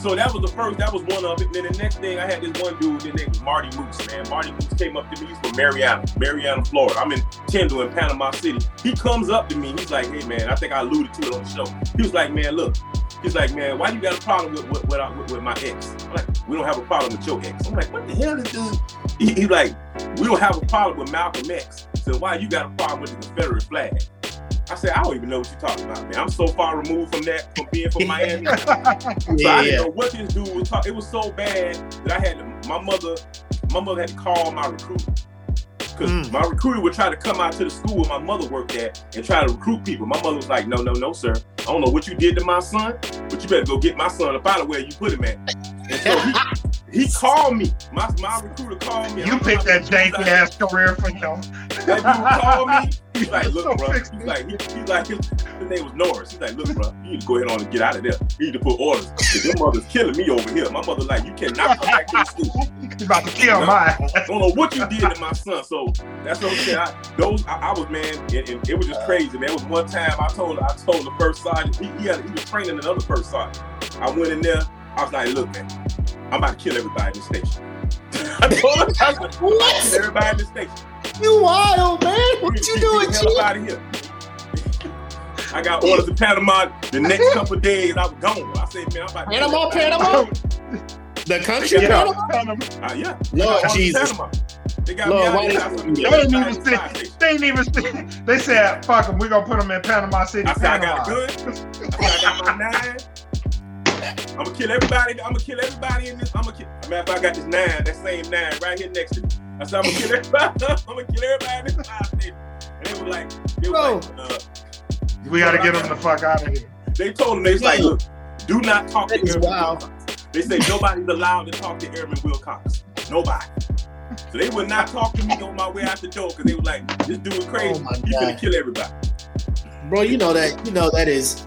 So that was the first. That was one of it. Then the next thing, I had this one dude. His name was Marty Moose. Man, Marty Moose came up to me. He's from Marianna, Marianna, Florida. I'm in Tyndall in Panama City. He comes up to me. He's like, "Hey, man, I think I alluded to it on the show." He was like, "Man, look." He's like, "Man, why you got a problem with with, with, uh, with, with my ex?" I'm like, "We don't have a problem with your ex." I'm like, "What the hell is this?" He, he's like, "We don't have a problem with Malcolm X." So why you got a problem with the Confederate flag? I said, I don't even know what you're talking about, man. I'm so far removed from that, from being from Miami. (laughs) So I Yeah, didn't know what this dude was talking. It was so bad that I had to, my mother, my mother had to call my recruiter. Because Mm. my recruiter would try to come out to the school where my mother worked at and try to recruit people. My mother was like, no, no, no, sir. I don't know what you did to my son, but you better go get my son up out of where you put him at. And so he, he called me. My, my recruiter called me. You picked that janky ass career for him. that dude called me. He's like, (laughs) look, bro. He's like, he, he's like, his, his name was Norris. He's like, look, bro, you need to go ahead on and get out of there. You need to put orders. 'Cause Your mother's killing me over here. My mother like, you cannot come back to the school. He's about to kill my ass. I don't know what you did to my son. So that's what I'm saying. I, those, I, I was man, and, and it was just crazy, man. It was one time I told, I told the first sergeant, he, he, had, he was training another first sergeant. I went in there. I was like, look, man, I'm about to kill everybody in the station. (laughs) I told him, I was like, kill What? everybody in the station. You wild man? What Get- you get doing, the hell Chief? out of here. I got orders to Panama. The next (laughs) couple of days, I was gone. I said, man, I'm about to Panama, kill everybody. Panama, the country, Yeah. Panama. Uh, yeah. Lord I got orders to Jesus. Panama. They got Lord, me out why there. they- said, They kill didn't even in the fire say. station. They didn't even say. They said, "Fuck them. We're gonna put them in Panama City, I said, I Panama." got a gun. I said, I got my nine. I'm gonna kill everybody. I'm gonna kill everybody in this. I'm gonna kill. Matter of fact, I got this nine, that same nine right here next to me. I said, I'm gonna kill everybody. (laughs) I'm gonna kill everybody in this fire station. And they were like, they were like, uh, We gotta get them the fuck out of here. they told him, they was like, look, do not talk That to is Airman wild. Wilcox. They say nobody's allowed to talk to Airman Wilcox. Nobody. So they would not talk to me on my way out the door because they were like, this dude is crazy. Oh my He's gonna kill everybody. Bro, you know that you know that is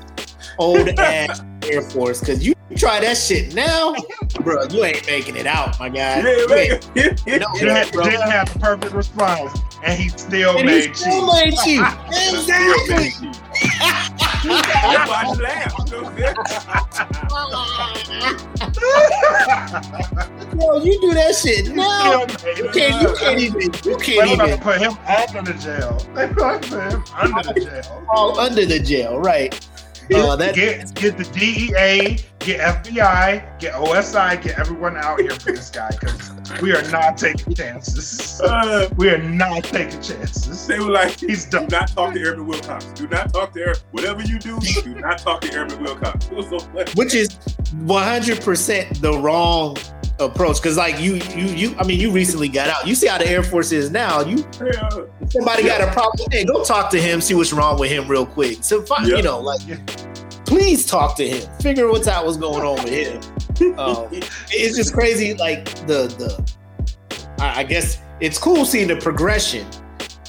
old ass Air Force. Cause you try that shit now, (laughs) bro, you ain't making it out, my guy. Yeah, You man. ain't- (laughs) Yeah, No, He had, bro. didn't have the perfect response, and he still And he made still cheese. made chief. (laughs) Exactly. Everybody laugh. You know what I'm? Bro, you do that shit now. You can't, you can't even, you They can't were gonna put him under the jail. They were gonna put him under the jail. fall under the jail, right? Uh, that get get the DEA, get FBI, get OSI, get everyone out here for this guy because we are not taking chances. Uh, We are not taking chances. they were like, He's do done. not talk to Airman Wilcox. Do not talk to Airman. Whatever you do, do not talk to Airman Wilcox. (laughs) So which is 100% the wrong approach because like you you you i mean you recently got out. You see how the air force is now. You Yeah. somebody got a problem hey go talk to him see what's wrong with him real quick. So fine Yeah. you know like please talk to him. Figure what's out what's going on with him. Um, it's just crazy like the the I, I guess it's cool seeing the progression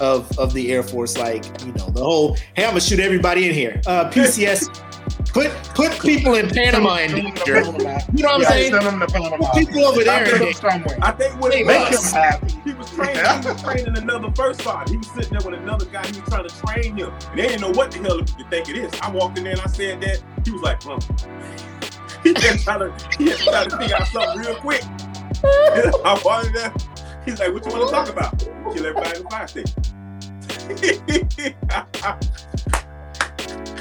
of of the air force like you know the whole hey i'm gonna shoot everybody in here. Uh pcs put put people in panama in danger you know what i'm yeah, saying Send him to Panama. Put people over there in him somewhere. I think what it Make Make was, him happy. he was training. He was training another first sergeant. He was sitting there with another guy. He was trying to train him, and they didn't know what the hell to think it is. I walked in there and I said that. He was like, "Huh." (laughs) He just trying to, he just trying to figure out something real quick. (laughs) I walked in there. He's like, "What you want to talk about? Kill everybody in the fire station." (laughs)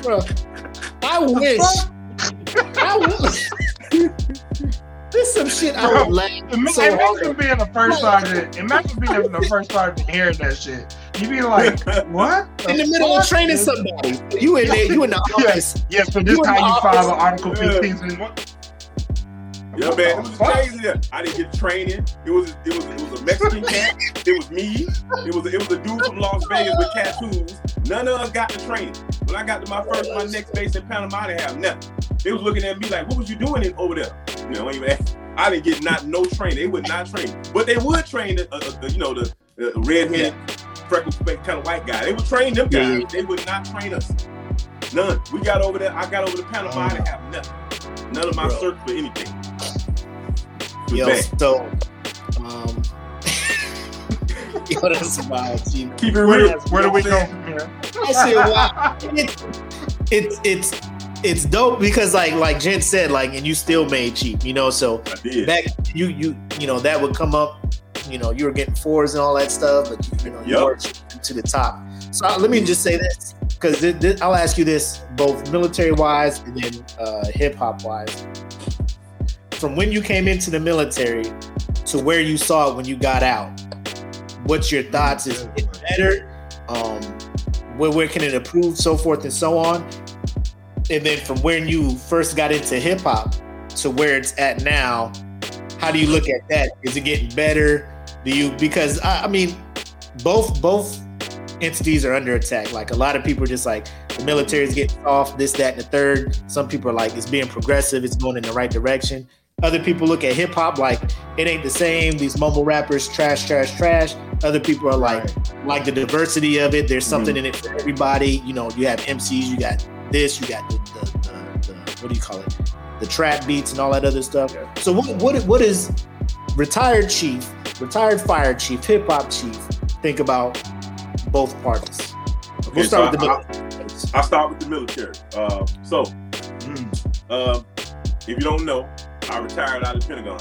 Bro, I wish. I wish. (laughs) There's some shit I would laugh Ima- so Imagine hard. being the first sergeant. Imagine being the (laughs) first sergeant hearing that shit. You'd be like, (laughs) "What?" in the middle of training somebody. You in there, you in the Yes. office. Yes, so this You in how you file office. Article 15. and what- Yeah, man, it was crazy. I didn't get training. It was it was it was a Mexican cat. It was me. It was it was a dude from Las Vegas with tattoos. None of us got the training. When I got to my first my next base in Panama, I didn't have nothing. They was looking at me like, "What was you doing in, over there?" You know, anyway, I didn't get not no training. They would not train, but they would train the, uh, the you know the, the redhead, freckle kind of white guy. They would train them guys. Yeah. They would not train us. None. We got over there. I got over the Panama. I didn't have nothing. None of my Bro. search for anything. Was Yo, bad. so, um, (laughs) yo, that's wild, G. Keep it Where, real. where do we go from here? I said, wow. It's, it's it's it's dope because like like Jen said, like, and you still made cheap, you know. So what I'm saying? I did. back you you you know that would come up. You know, you were getting fours and all that stuff, but you, you know you Yep. worked to the top. So let me just say this because I'll ask you this both military wise and then uh, hip hop wise. From when you came into the military to where you saw it when you got out, what's your thoughts? Is it better? Um, where, where can it improve? So forth and so on. And then from when you first got into hip hop to where it's at now, how do you look at that? Is it getting better? Do you because I, I mean, both both entities are under attack. Like a lot of people are just like the military is getting off this, that, and the third. Some people are like it's being progressive, it's going in the right direction. Other people look at hip hop like it ain't the same. These mumble rappers, trash, trash, trash. Other people are like like the diversity of it. There's something in it for everybody. You know, you have MCs, you got this, you got the, the, the, the what do you call it? The trap beats and all that other stuff. Yeah. So what what what is retired chief, retired fire chief, hip hop chief think about both parties? Okay, We'll start with the so I- military. I'll start with the military. Uh, so, Mm. uh, if you don't know, I retired out of the Pentagon.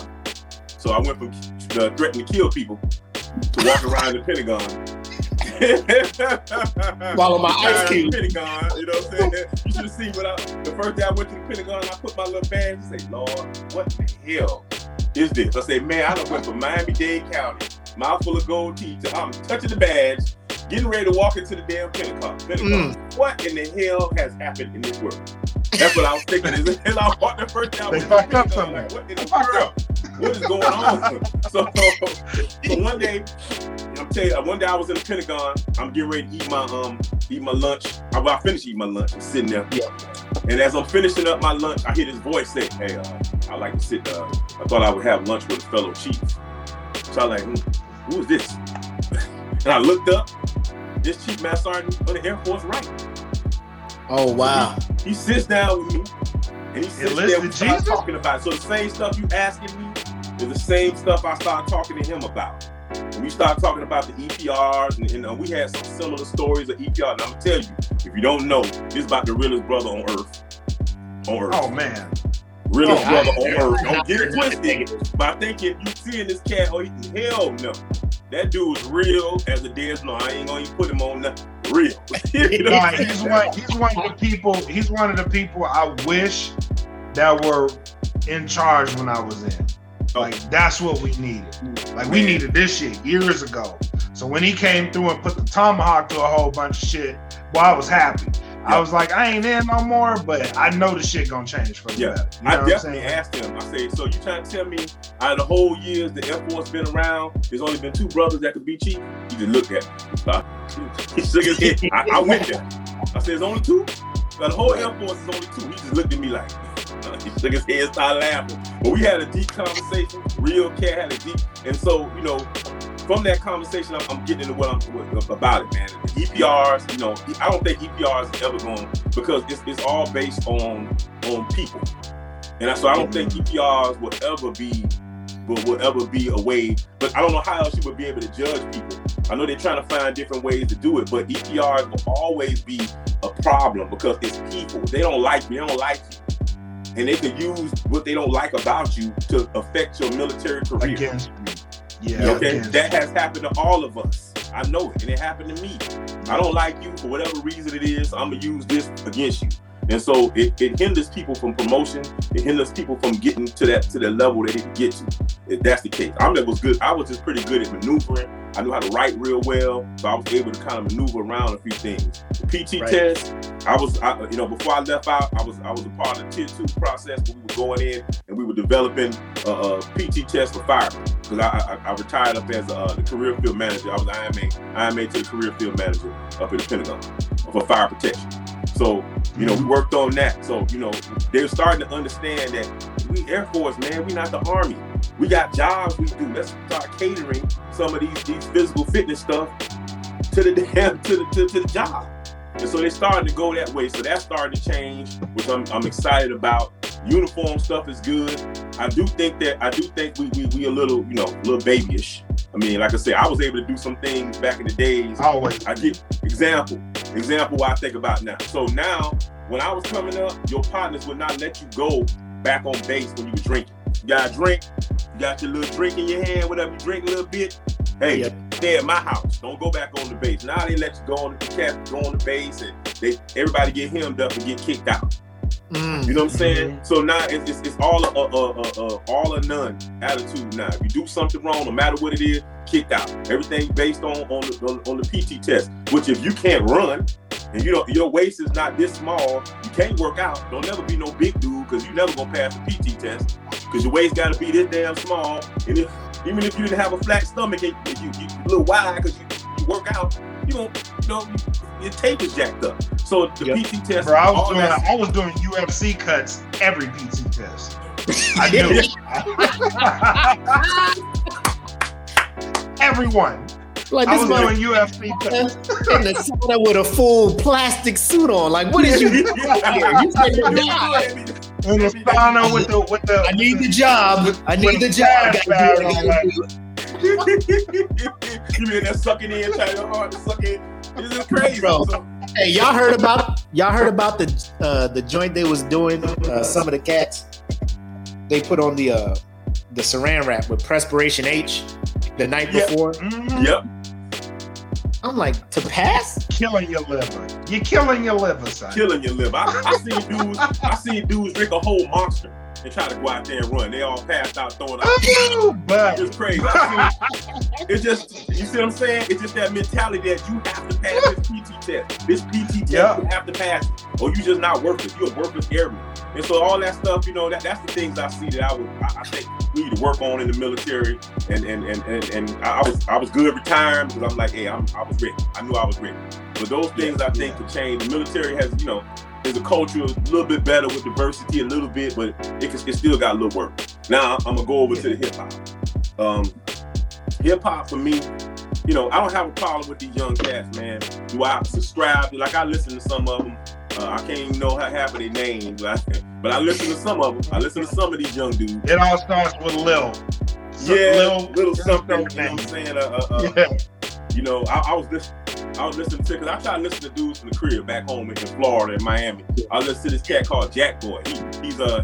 So I went from uh, threatening to kill people to walk around the Pentagon. (laughs) Follow my ice cube. the Pentagon, you know what I'm saying? You should have seen what I, the first day I went to the Pentagon, I put my little badge and say, Lord, what the hell is this? I say, man, I done went from Miami-Dade County, mouthful of gold teeth, to I'm touching the badge, getting ready to walk into the damn Pentagon. Pentagon. What in the hell has happened in this world? That's what I was thinking. As I walked the first time, They fucked up thinking, like, what in the world? What is going on? So, so one day, I'm tell you, one day I was in the Pentagon. I'm getting ready to eat my um eat my lunch. I, I finished eating my lunch. I'm sitting there. Yeah. And as I'm finishing up my lunch, I hear this voice say, "Hey, uh, I like to sit. Uh, I thought I would have lunch with a fellow chief." So I'm like, hmm, who is this? And I looked up. This Chief Master Sergeant of the Air Force right. Oh wow. He sits down with me and he sits Enlisted there and starts Jesus? talking about it. So the same stuff you asking me is the same stuff I start talking to him about. And we start talking about the EPRs and, and uh, we had some similar stories of EPR. And I'm gonna tell you, if you don't know, this is about the realest brother on earth. On earth. Oh man. realest oh, brother I- on earth. Don't get it twisted. But I think if you seeing this cat, oh he- hell no. That dude's real as a dead no. I ain't gonna even put him on nothing. Real. (laughs) You know Nah, he's one. He's one of the people. He's one of the people I wish that were in charge when I was in. Oh. Like that's what we needed. Like we needed this shit years ago. So when he came through and put the tomahawk to a whole bunch of shit, well, I was happy. I was like, I ain't in no more, but I know the shit gonna change for the Yeah. better. You know I definitely asked him. I said, "So you trying to tell me out of the whole years the Air Force been around, there's only been two brothers that could be chief?" He just looked at me. (laughs) He shook his head. I, I went there. I said, "There's only two. Now, the whole Air Force is only two. He just looked at me like." (laughs) He shook his head, and started laughing. But we had a deep conversation. Real cat had a deep, and so you know, from that conversation, I'm, I'm getting into what I'm what, about it, man. The EPRs, you know, I don't think EPRs is ever going because it's, it's all based on on people. And so I don't think EPRs will ever be will, will ever be a way. But I don't know how else you would be able to judge people. I know they're trying to find different ways to do it, but EPRs will always be a problem because it's people. They don't like you. They don't like you. And they can use what they don't like about you to affect your military career. Against me. Yeah. Okay, that has happened to all of us. I know it, and it happened to me. I don't like you for whatever reason it is. I'm gonna use this against you, and so it, it hinders people from promotion. It hinders people from getting to that to the level they need to get to. If that's the case, I was good. I was just pretty good at maneuvering. I knew how to write real well, so I was able to kind of maneuver around a few things. The PT Right. test, I was, I, you know, before I left out, I was, I was a part of the tier two process where we were going in and we were developing a, a PT test for firemen because I, I, I retired up as uh, the career field manager. I was IMA, IMA to the career field manager up at the Pentagon for fire protection. So, you know, we mm-hmm. worked on that. So, you know, they're starting to understand that we Air Force, man, we not the Army. We got jobs we do. Let's start catering some of these these physical fitness stuff to the (laughs) damn to the to, to the job. And so they started to go that way. So that started to change, which I'm, I'm excited about. Uniform stuff is good. I do think that I do think we we, we a little you know a little babyish. I mean, like I said, I was able to do some things back in the days. Always. I get example, example what I think about now. So now, when I was coming up, your partners would not let you go back on base when you were drinking. You got a drink, you got your little drink in your hand, whatever you drink a little bit. Hey, Yep. stay at my house. Don't go back on the base. Now they let you go on the cap, go on the base, and they everybody get hemmed up and get kicked out. Mm. You know what I'm saying? So now it's, it's, it's all a, a, a, a, a all or none attitude. Now, if you do something wrong, no matter what it is, kicked out. Everything based on on the, on, on the PT test. Which if you can't run and you know your waist is not this small, you can't work out. Don't never be no big dude because you never gonna pass the PT test because your waist got to be this damn small. And if, even if you didn't have a flat stomach and and you, you, a little wide because you, you work out, you don't you know your tape is jacked up. So the Yep. PT test, Bro, I was doing that- I was doing UFC cuts every PT test. I (laughs) knew. Everyone. Like I this was man doing UFC (laughs) cuts. in the sauna with a full plastic suit on. Like, what is you doing (laughs) here? You said you died. In the sauna with the with the I need the job. I need the With job. Gas Gotta do bag what I on, gotta do. you mean that sucking in, trying to hard to suck in? This is crazy. Bro. So, Hey, y'all heard about y'all heard about the uh, the joint they was doing? Uh, some of the cats they put on the uh, the Saran wrap with Preparation H the night Yeah. before. Mhm. yep. I'm like, to pass? killing your liver. You're killing your liver, son. killing your liver. I, I seen dudes, I seen dudes drink a whole monster and try to go out there and run. They all passed out throwing up. It's crazy. It's just, you see what I'm saying? It's just that mentality that you have to pass this PT test. This PT test, Yeah. you have to pass it, or you just not worthless. You're a worthless airman. And so all that stuff, you know, that, that's the things I see that I would, I, I think we need to work on in the military. And and and and, and I, I was I was good retiring because I'm like, hey, I'm, I was ready. I knew I was ready. But those things I think could change. The military has, you know, is a culture a little bit better with diversity a little bit, but it, it still got a little work. Now I'm gonna go over to the hip hop. Um, hip hop for me, you know, I don't have a problem with these young cats, man. Do I subscribe? Like I listen to some of them. Uh, I can't even know how half of their names, but I, but I listen to some of them. I listen to some of these young dudes. it all starts with Lil. Yeah, Lil, little something. You know what I'm saying? Uh, uh, uh, Yeah. you know, I, I was listening. I was listening to because I try to listen to dudes from the crib back home in Florida and Miami. I listen to this cat called Jack Boy. He, he's a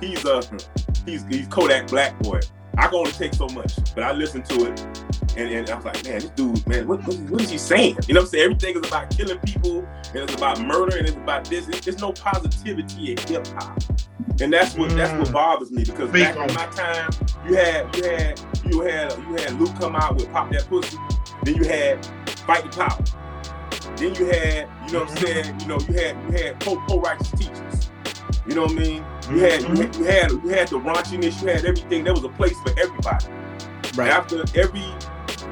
he's a he's he's Kodak Black Boy. I can only take so much, but I listened to it and, and I was like, man, this dude, man, what, what, what is he saying? You know what I'm saying? Everything is about killing people and it's about murder and it's about this. It's, there's no positivity in hip hop. And that's what that's what Mm. bothers me because back on in my time, you had you had you had you had Luke come out with Pop That Pussy, then you had Fight the Power. Then you had, you know what I'm saying, you know, you had you had pro Poor Righteous Teachers. You know what I mean? You had you had you had you had the raunchiness, you had everything. There was a place for everybody. Right. After every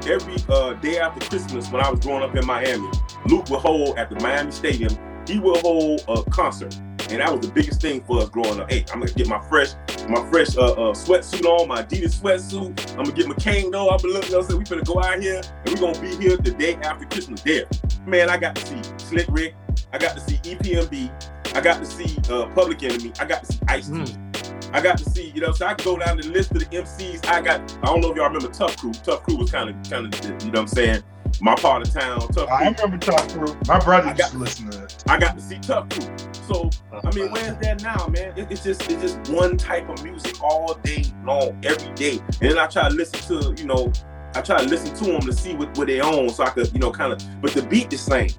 every uh, day after Christmas, when I was growing up in Miami, Luke would hold at the Miami Stadium. He would hold a concert, and that was the biggest thing for us growing up. Hey, I'm gonna get my fresh my fresh uh, uh, sweatsuit on, my Adidas sweatsuit. I'm gonna get my cane though. I'm gonna look. You know, say we finna go out here, and we're gonna be here the day after Christmas. There, man, I got to see Slick Rick. I got to see E EPMD. I got to see uh, Public Enemy. I got to see Ice I got to see, you know, so I can go down the list of the MCs. I got, I don't know if y'all remember Tough Crew. Tough Crew was kind of, kind of, you know what I'm saying? My part of town, Tough Crew. I remember Tough Crew. My brother I used got- to listen to it. I got to see Tough Crew. So, I mean, where's that now, man? It, it's just, it's just one type of music all day long, every day. And then I try to listen to, you know, I try to listen to them to see what, what they own, so I could, you know, kind of. But the beat the same.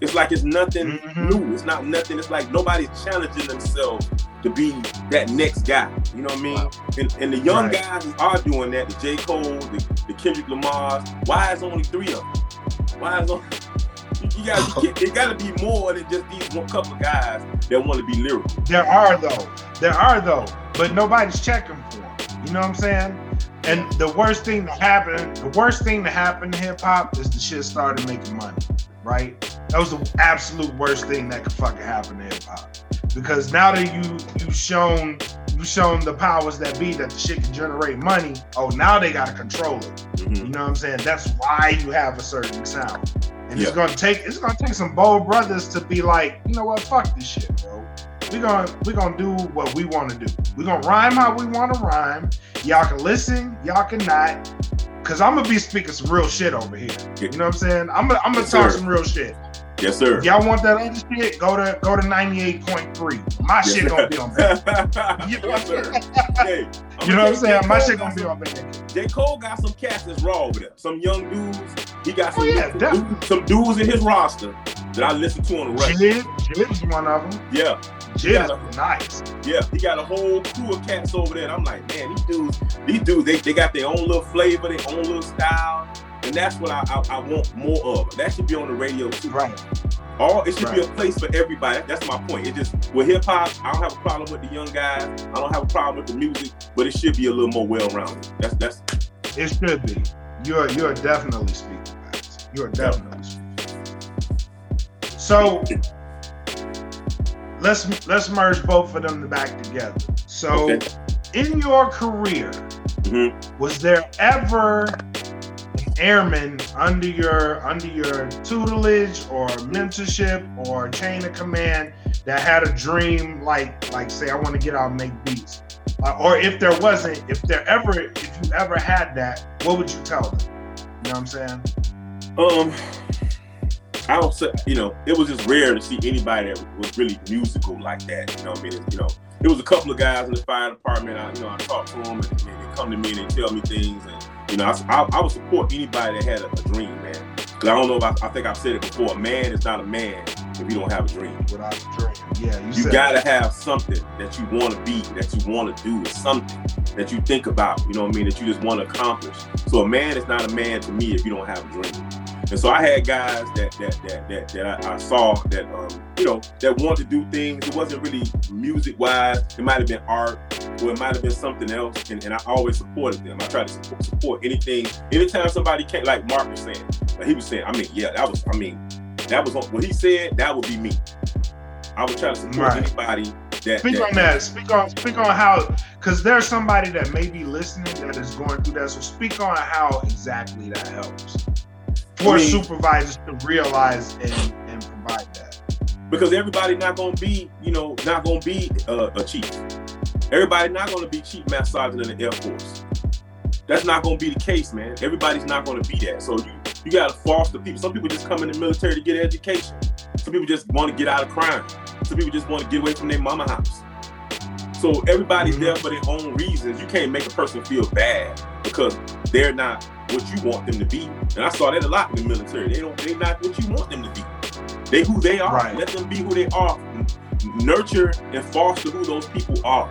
It's like it's nothing Mhm. new. It's not nothing. It's like nobody's challenging themselves to be that next guy. You know what I mean? Wow. And, and the young Right. guys who are doing that, the J. Cole, the, the Kendrick Lamar. why is only three of them? Why is only you, gotta be, it gotta be more than just these one couple of guys that want to be lyrical. There are though. There are though, but nobody's checking for them. You know what I'm saying? And the worst thing to happen, the worst thing to happen to hip hop is the shit started making money, right? That was the absolute worst thing that could fucking happen to hip hop. Because now that you you've shown you've shown the powers that be that the shit can generate money, oh now they gotta control it. Mm-hmm. You know what I'm saying? That's why you have a certain sound. And Yeah. it's gonna take it's gonna take some bold brothers to be like, you know what, fuck this shit, bro. We gonna we gonna do what we want to do. We gonna rhyme how we want to rhyme. Y'all can listen, y'all can not. Cause I'm gonna be speaking some real shit over here. You know what I'm saying? I'm gonna I'm gonna Yes, talk sir. some real shit. Yes, sir. If y'all want that other shit, go to go to 98.3. My Yes, shit gonna be on that. (laughs) yes, sir. (laughs) Hey, You know what I'm saying? My shit gonna be on some- J. Cole got some cats that's raw over there. Some young dudes. He got oh, some, Oh, yeah, some, dudes, some dudes in his roster that I listen to on the regular. JID, JID's one of them. Yeah, Yeah. nice. yeah. He got a whole crew of cats over there. And I'm like, man, these dudes, these dudes, they, they got their own little flavor, their own little style. And that's what I, I, I want more of. That should be on the radio too. Right. All it should be a place for everybody. That's my point. It just with hip hop, I don't have a problem with the young guys. I don't have a problem with the music, but it should be a little more well rounded. That's that's It should be. You're you're definitely speaking. You're definitely speaking. So let's let's merge both of them back together. So Okay. in your career, Mhm. was there ever an airman under your under your tutelage or mentorship or chain of command that had a dream like like say I want to get out and make beats? Uh, or if there wasn't, if there ever if you ever had that, what would you tell them? You know what I'm saying? Um, I don't say, you know, it was just rare to see anybody that was really musical like that. You know, what I mean, It- you know, it was a couple of guys in the fire department. I, you know, I talk to them and, and they come to me and they tell me things, and you know, I, I, I would support anybody that had a, a dream, man. Because I don't know if I, I think I've said it before. A man is not a man if you don't have a dream. Without a dream. Yeah, you, You gotta have something that you want to be, that you want to do, something that you think about. You know what I mean? That you just want to accomplish. So a man is not a man to me if you don't have a dream. And so I had guys that that that that, that I, I saw that um you know that wanted to do things. It wasn't really music wise. It might have been art, or it might have been something else. And, and I always supported them. I tried to support, support anything. Anytime somebody came, like Mark was saying, like he was saying, I mean, yeah, that was. I mean, that was what he said. That would be me. I would try to support Right. anybody that. Speak on that. Speak on speak on how because there's somebody that may be listening that is going through that. So speak on how exactly that helps for I mean- supervisors to realize and, and provide that. because everybody not gonna be, you know, not gonna be uh, a chief. Everybody not gonna be chief master sergeant in the Air Force. That's not gonna be the case, man. Everybody's not gonna be that. So you you gotta foster people. Some people just come in the military to get education. Some people just want to get out of crime. Some people just want to get away from their mama house. So everybody's Mhm. there for their own reasons. You can't make a person feel bad because they're not what you want them to be. And I saw that a lot in the military. They don't. They're not what you want them to be. They who they are. Right. Let them be who they are. Nurture and foster who those people are,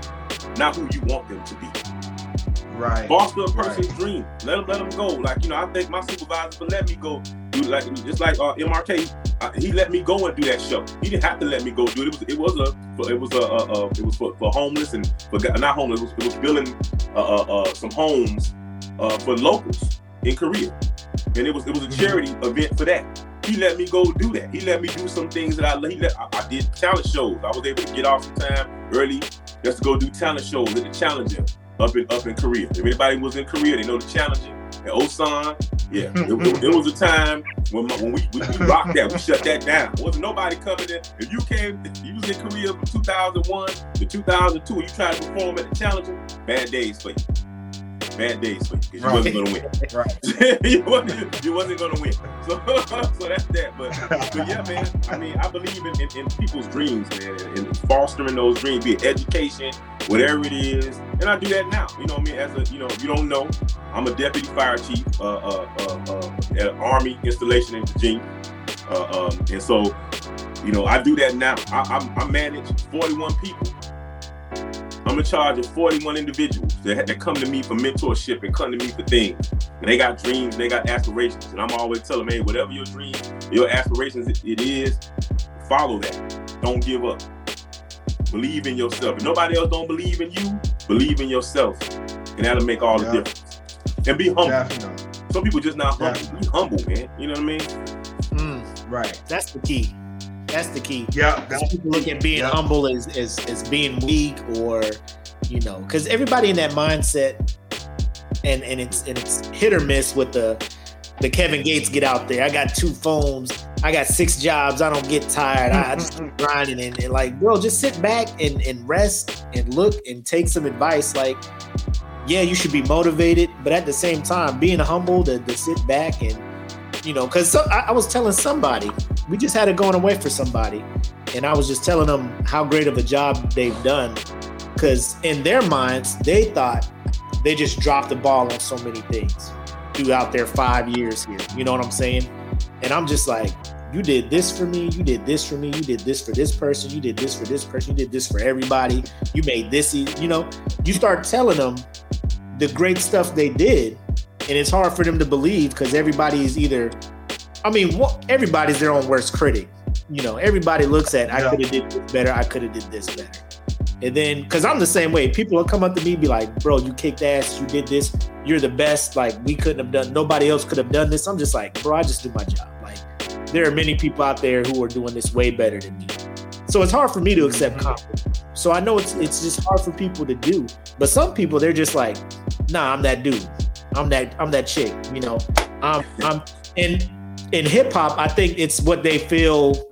not who you want them to be. Right. Foster a person's dream. Let them let them go. Like you know, I think my supervisor would let me go. Do like just like uh, MRK, uh, he let me go and do that show. He didn't have to let me go do it. It was it was a it was a, a, a it was for, for homeless and for not homeless. It was, it was building uh, uh, uh, some homes uh, for locals in Korea, and it was it was a mm-hmm. charity event for that. He let me go do that. He let me do some things that I he let, I, I did talent shows. I was able to get off some time early just to go do talent shows at the Challenger up in up in Korea. If anybody was in Korea, they know the Challenger and Osan. Yeah, it, it- it was a time when, my, when we, we, we rocked that, we (laughs) shut that down. Wasn't nobody coming in. If you came, if you was in Korea from 2001 to 2002, you tried to perform at the Challenger, bad days for you. Bad days for you because you Right. wasn't gonna win. (laughs) Right. (laughs) you, wasn't, you wasn't gonna win. So, (laughs) so that's that. But, but yeah, man. I mean, I believe in, in, in people's dreams, man, and, and fostering those dreams, be it education, whatever it is. And I do that now. You know what I mean? As a, you know, if you don't know, I'm a deputy fire chief uh, uh, uh, uh, at an Army installation in Virginia. Uh, um, and so, you know, I do that now. I, I, I manage 41 people. I'm in charge of 41 individuals that, that come to me for mentorship and come to me for things. And they got dreams, they got aspirations. And I'm always telling them, hey, whatever your dream, your aspirations it- it is, follow that. Don't give up. Believe in yourself. If nobody else don't believe in you, believe in yourself. And that'll make all Yeah. the difference. And be humble. Definitely. Some people just not humble. Yeah. Be humble, man. You know what I mean? Mm, Right. that's the key. That's the key. Yeah. People look at being Yeah. humble as, as as being weak or you know because everybody in that mindset and and it's and it's hit or miss with the the Kevin Gates get out there. I got two phones. I got six jobs. I don't get tired. I, I just keep (laughs) grinding and, and, like, bro, just sit back and, and rest and look and take some advice. Like, yeah, you should be motivated, but at the same time, being humble to, to sit back and, you know, because so, I, I was telling somebody, we just had it going away for somebody, and I was just telling them how great of a job they've done. Because in their minds, they thought they just dropped the ball on so many things throughout their five years here. You know what I'm saying? And I'm just like, you did this for me, you did this for me, you did this for this person, you did this for this person, you did this for everybody, you made this, you know, you start telling them the great stuff they did, and it's hard for them to believe because everybody is either, I mean, what, everybody's their own worst critic. You know, everybody looks at, I could have did this better, I could have did this better. And then, cause I'm the same way. People will come up to me, be like, "Bro, you kicked ass. You did this. You're the best. Like we couldn't have done. Nobody else could have done this." I'm just like, "Bro, I just do my job." Like there are many people out there who are doing this way better than me. So it's hard for me to accept mm-hmm. compliment. So I know it's it's just hard for people to do. But some people they're just like, "Nah, I'm that dude. I'm that I'm that chick." You know, I'm I'm in in hip hop. I think it's what they feel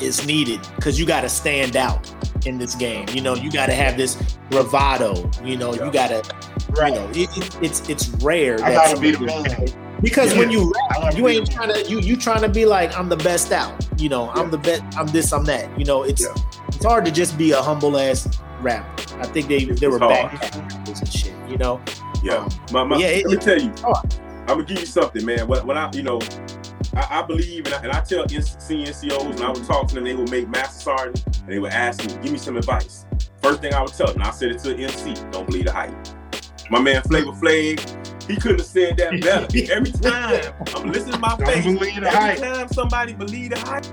is needed because you got to stand out in this game. You know, you got to have this bravado. You know, yeah. you got to, right. you know, it, it, it's it's rare. I gotta be the. Because yeah. when you rap, you ain't trying to you you trying to be like I'm the best out. You know, yeah. I'm the best. I'm this. I'm that. You know, it's it's hard to just be a humble ass rapper. I think they they were back and shit. You know. Yeah. My, my, yeah. Let me tell you. Oh. I'm gonna give you something, man. When, when I, you know, I, I believe, and I, and I tell CNCOs, and I would talk to them, they would make Master Sergeant, and they would ask me, give me some advice. First thing I would tell them, I said it to the MC, don't believe the hype. My man Flavor Flav, he couldn't have said that better. (laughs) Every time I'm listening to my don't face, every hype. time somebody believe the hype,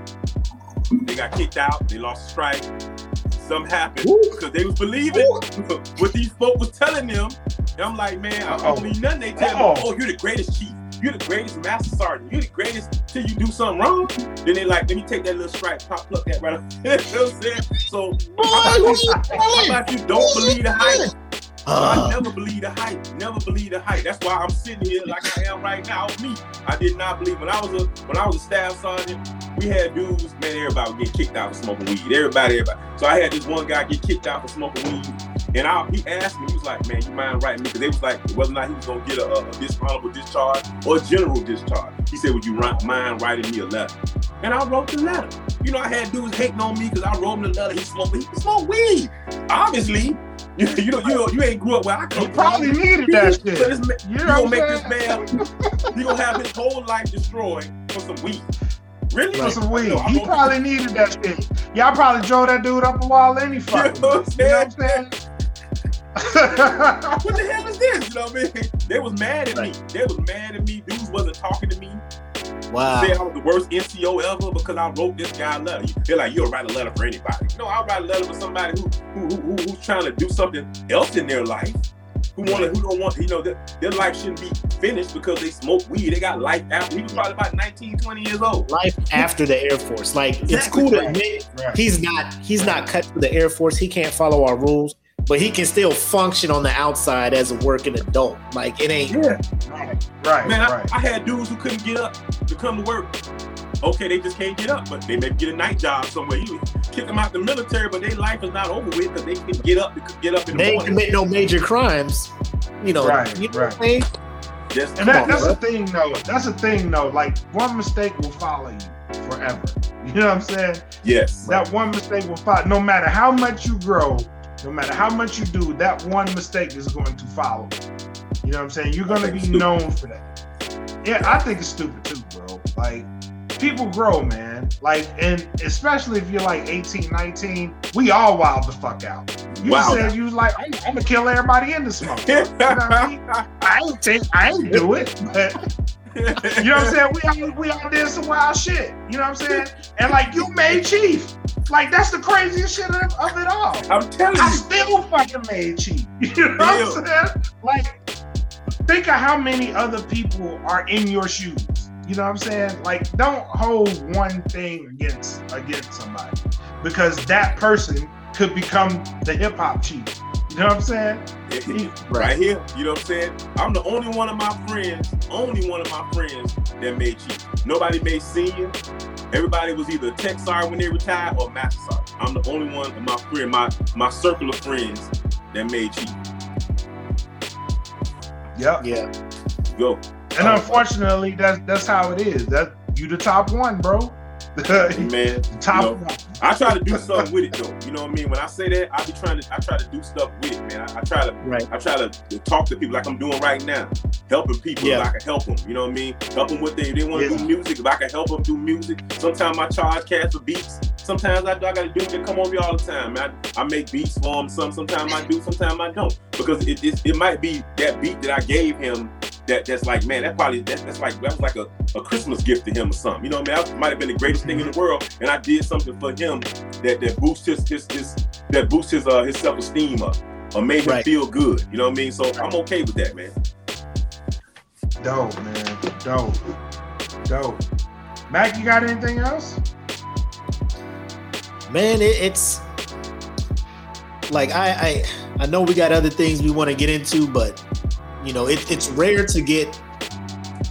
they got kicked out, they lost a strike, something happened because they was believing what these folk was telling them. And I'm like, man, I don't believe nothing they tell me. Oh, you're the greatest chief. You're the greatest master sergeant. You're the greatest till you do something wrong. Then they like, let me take that little strike, pop, pluck that right up. (laughs) you know what I'm saying? So how about, you, how about you don't believe the hype? Uh, I never believe the hype. Never believe the hype. That's why I'm sitting here like I am right now. Me, I did not believe when I was a when I was a staff sergeant. We had dudes, man. Everybody would get kicked out for smoking weed. Everybody, everybody. So I had this one guy get kicked out for smoking weed, and I, he asked me, he was like, "Man, you mind writing me?" Because they was like, whether or not he was gonna get a, a, dishonorable discharge or a general discharge. He said, "Would you mind writing me a letter?" And I wrote the letter. You know, I had dudes hating on me because I wrote him the letter. He smoked, he smoked weed. Obviously, you, you know, you, you ain't grew up where I come from. probably needed that shit. This, you, gonna make this man, he gonna have his whole life destroyed for some weed. Really? For some weed. he probably needed that shit. Y'all probably drove that dude up a wall any fucking. You know what I'm saying? What the hell is this? You know what I mean? (laughs) They was mad at me. They was mad at me. Dudes wasn't talking to me. Wow. Said I was the worst NCO ever because I wrote this guy a letter. They're like, you'll write a letter for anybody. No, I'll write a letter for somebody who, who, who, who's trying to do something else in their life. Who want to, who don't want, you know, their, their life shouldn't be finished because they smoke weed. They got life after. He was probably about 19, 20 years old. Life after the Air Force. Like exactly. it's cool to admit he's not he's not cut for the Air Force. He can't follow our rules but he can still function on the outside as a working adult. Like it ain't. Yeah. Right. Right. Man, right. I, I, had dudes who couldn't get up to come to work. Okay, they just can't get up, but they maybe get a night job somewhere. You kick them out the military, but their life is not over with because they can get up. They can get up in the they morning. They commit no major crimes. You know. Right. You know right. Just, and that, on, that's bro. the thing, though. That's the thing, though. Like one mistake will follow you forever. (laughs) You know what I'm saying? Yes. That right. one mistake will follow. No matter how much you grow, no matter how much you do, that one mistake is going to follow. You know what I'm saying? You're going to be known for that. Yeah, I think it's stupid too, bro. Like, people grow, man. Like, and especially if you're like 18, 19, we all wild the fuck out. You wow. said you was like, I'm, I'm, gonna kill everybody in the smoke. you know I, mean? (laughs) I ain't I ain't do it, but you know what I'm saying? We all we all did some wild shit. You know what I'm saying? And like you made chief. Like that's the craziest shit of, of it all. I'm telling I you. still fucking made chief. (laughs) You know what I'm saying? Like, think of how many other people are in your shoes. You know what I'm saying? Like, don't hold one thing against against somebody because that person could become the hip hop chief. You know what I'm saying? right here, you know what I'm saying? I'm the only one of my friends, only one of my friends that made Chief. Nobody made senior. Everybody was either tech sergeant when they retired or master sergeant. I'm the only one of my friend, my my circle of friends that made Chief. Yep. Yeah. Go. And unfortunately, that's that's how it is. That you the top one, bro. (laughs) Man, top you know, one. I try to do something with it though. You know what I mean? When I say that, I be trying to I try to do stuff with it, man. I, I try to Right. I try to, to talk to people like I'm doing right now, helping people Yeah. if I can help them. You know what I mean? Help them with they they want to Yeah. do music. If I can help them do music, sometimes I charge cash for beats. Sometimes I, I got to do it. They come over here all the time, man. I, I make beats for them. Some sometimes I do, sometimes I don't, because it, it it might be that beat that I gave him that that's like man that probably that, that's like that was like a, a Christmas gift to him or something. You know what I mean? That might have been the greatest thing in the world, and I did something for him that that boosts his his, his that boosts his uh his self esteem up or made him Right. feel good. You know what I mean? So I'm okay with that, man. Dope, man. Dope. Dope. Mac, you got anything else? man it, it's like I, I i know we got other things we want to get into but you know it, it's rare to get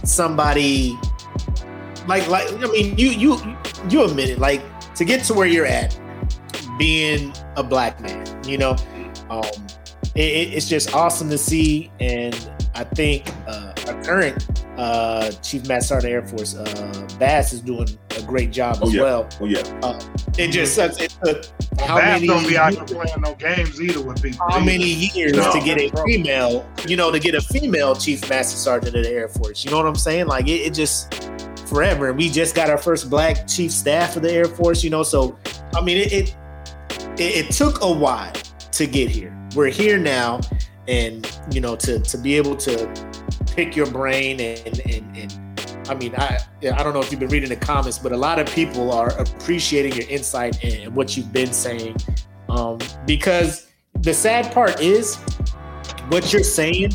somebody like like i mean you you you admit it. Like to get to where you're at being a black man you know um it, it- it's just awesome to see. And i think uh current uh chief master sergeant of the air force uh bass is doing a great job Oh, as yeah. well Oh yeah, it just sucks. It took how Bass many don't be out there years, playing no games either with people. how many years No. to get a female, you know, to get a female chief master sergeant of the Air Force. You know what I'm saying? Like it, it just forever. And We just got our first black chief staff of the Air Force. You know, so I mean, it it, it, it took a while to get here. We're here now, and you know, to to be able to pick your brain and and and. I mean, I I don't know if you've been reading the comments, but a lot of people are appreciating your insight and what you've been saying. Um, because the sad part is what you're saying,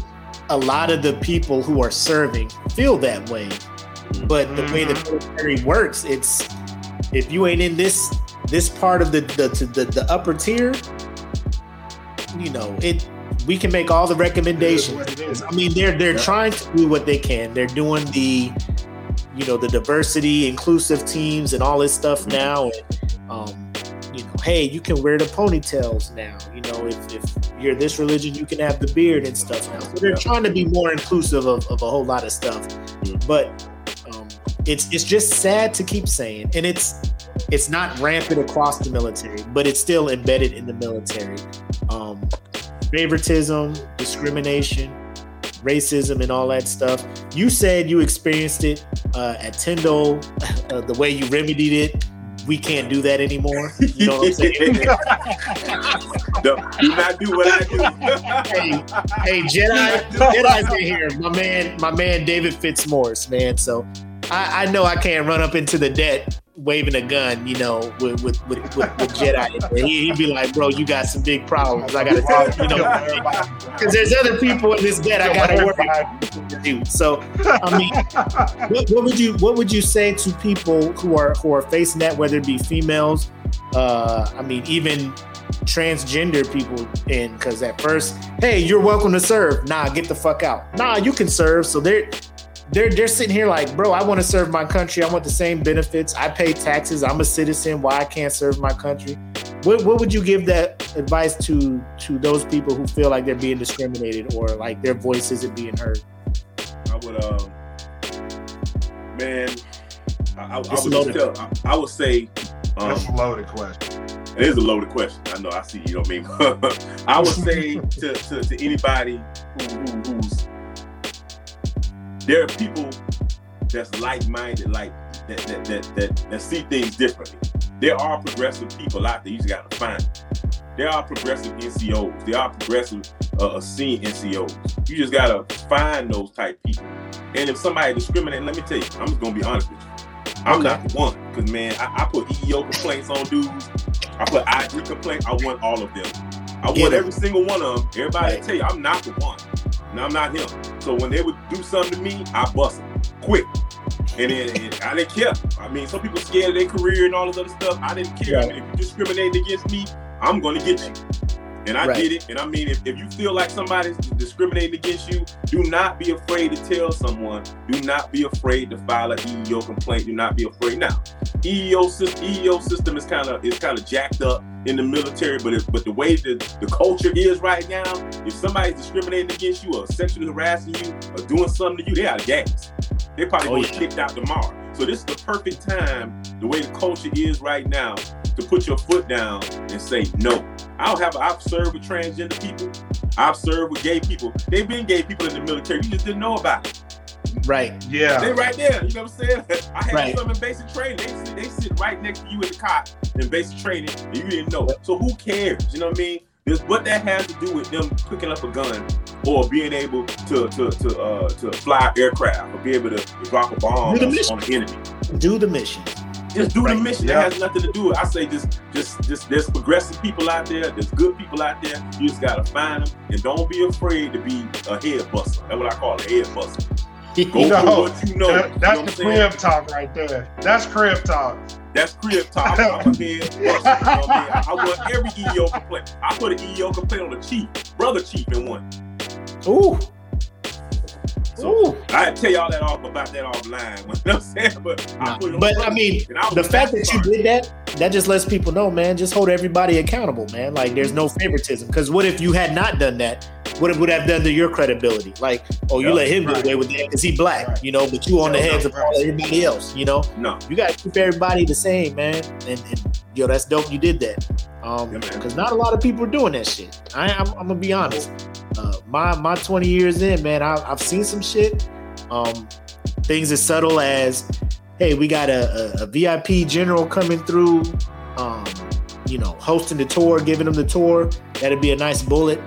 a lot of the people who are serving feel that way. But the way the military works, it's if you ain't in this this part of the the the, the, the upper tier, you know, it we can make all the recommendations. what it is. I mean, they're they're Yeah. trying to do what they can. They're doing the, you know, the diversity, inclusive teams, and all this stuff now. And um, you know, hey, you can wear the ponytails now. You know, if, if you're this religion, you can have the beard and stuff now. So they're Yeah. trying to be more inclusive of, of a whole lot of stuff. Mhm. But um, it's it's just sad to keep saying, and it's it's not rampant across the military, but it's still embedded in the military. Favoritism, discrimination, racism, and all that stuff. You said you experienced it uh, at Tyndall, (laughs) uh, the way you remedied it. We can't do that anymore. You know what I'm saying? (laughs) do, do not do what I do. hey, hey, Jedi, Jedi's in here. My man, my man, David Fitzmaurice, man. So I, I know I can't run up into the debt waving a gun, you know, with with with, with, with Jedi. He, he'd be like, "Bro, you got some big problems. I got to tell you, you know, because there's other people in this bed I got to worry about." you. So I mean, what, what would you what would you say to people who are who are facing that, whether it be females, uh, I mean, even transgender people in because at first, hey, you're welcome to serve. Nah, get the fuck out. Nah, you can serve. So they're they're they're sitting here like, bro, I want to serve my country. I want the same benefits. I pay taxes. I'm a citizen. Why I can't serve my country? What what would you give that advice to to those people who feel like they're being discriminated or like their voice isn't being heard? I would, um, man, I, I, I would tell, I, I would say, um, That's a loaded question. It is a loaded question. I know. I see. You know what I mean. (laughs) I would say to, to, to anybody who, who, who's there are people that's like-minded, like that that, that that that see things differently. There are progressive people out there. You just got to find. Them. There are progressive NCOs. There are progressive uh, seen NCOs. You just gotta find those type people. And if somebody discriminating, let me tell you, I'm just gonna be honest with you. I'm Okay. not the one, cause man, I, I put EEO complaints on dudes. I put IG complaints. I want all of them. I Get want 'em. every single one of them. Everybody Right. tell you I'm not the one. No, I'm not him. So when they would do something to me, I bust them quick. And then and I didn't care. I mean, some people scared of their career and all this other stuff. I didn't care. I mean, if you discriminate against me, I'm gonna get you. And I Right. get it. And I mean, if, if you feel like somebody's discriminating against you, do not be afraid to tell someone. Do not be afraid to file an EEO complaint. Do not be afraid. Now, EEO system, EEO system is kind of is kind of jacked up in the military, but it, but the way the, the culture is right now, if somebody's discriminating against you or sexually harassing you or doing something to you, they out of gas. They probably Oh, gonna get yeah. kicked out tomorrow. So this is the perfect time, the way the culture is right now, to put your foot down and say no. I don't have. I've served with transgender people. I've served with gay people. They've been gay people in the military. You just didn't know about it. Right. Yeah. They right there. You know what I'm saying? (laughs) I had Right. some in basic training. They sit, they sit right next to you in the cot in basic training, and you didn't know. So who cares? You know what I mean? There's what that has to do with them picking up a gun or being able to to to uh, to fly aircraft or be able to drop a bomb Do the on, mission. on the enemy. Do the mission. Just do the mission. Yeah. That has nothing to do with. it. I say just, just, just. There's progressive people out there. There's good people out there. You just gotta find them, and don't be afraid to be a head buster. That's what I call a head buster. Go (laughs) No, for what you know. That- You know that's the crib talk right there. That's crib talk. That's crib talk. I'm a (laughs) head buster. You know what I mean? I, I want every EEO complaint. I put an EEO complaint on the chief, brother chief in one. Ooh. So Ooh. I tell y'all that off about that offline. (laughs) You know I'm saying? But I Nah, on but, I mean, I The fact that you did that, that just lets people know, man. Just hold everybody accountable, man. Like there's no mm-hmm. favoritism. Because what if you had not done that? What it would have done to your credibility? Like, oh, you Yeah, let him right. get away with that because he black, Right. you know, but you on the heads of right. everybody else, you know. No, You got to keep everybody the same, man. And, and yo, that's dope. You did that. Um, Yeah, because not a lot of people are doing that shit. I, I'm, I'm gonna be honest. Uh, my my 20 years in, man, I, I've seen some shit. Um, things as subtle as, hey, we got a, a, a VIP general coming through. Um, you know, hosting the tour, giving them the tour. That'd be a nice bullet.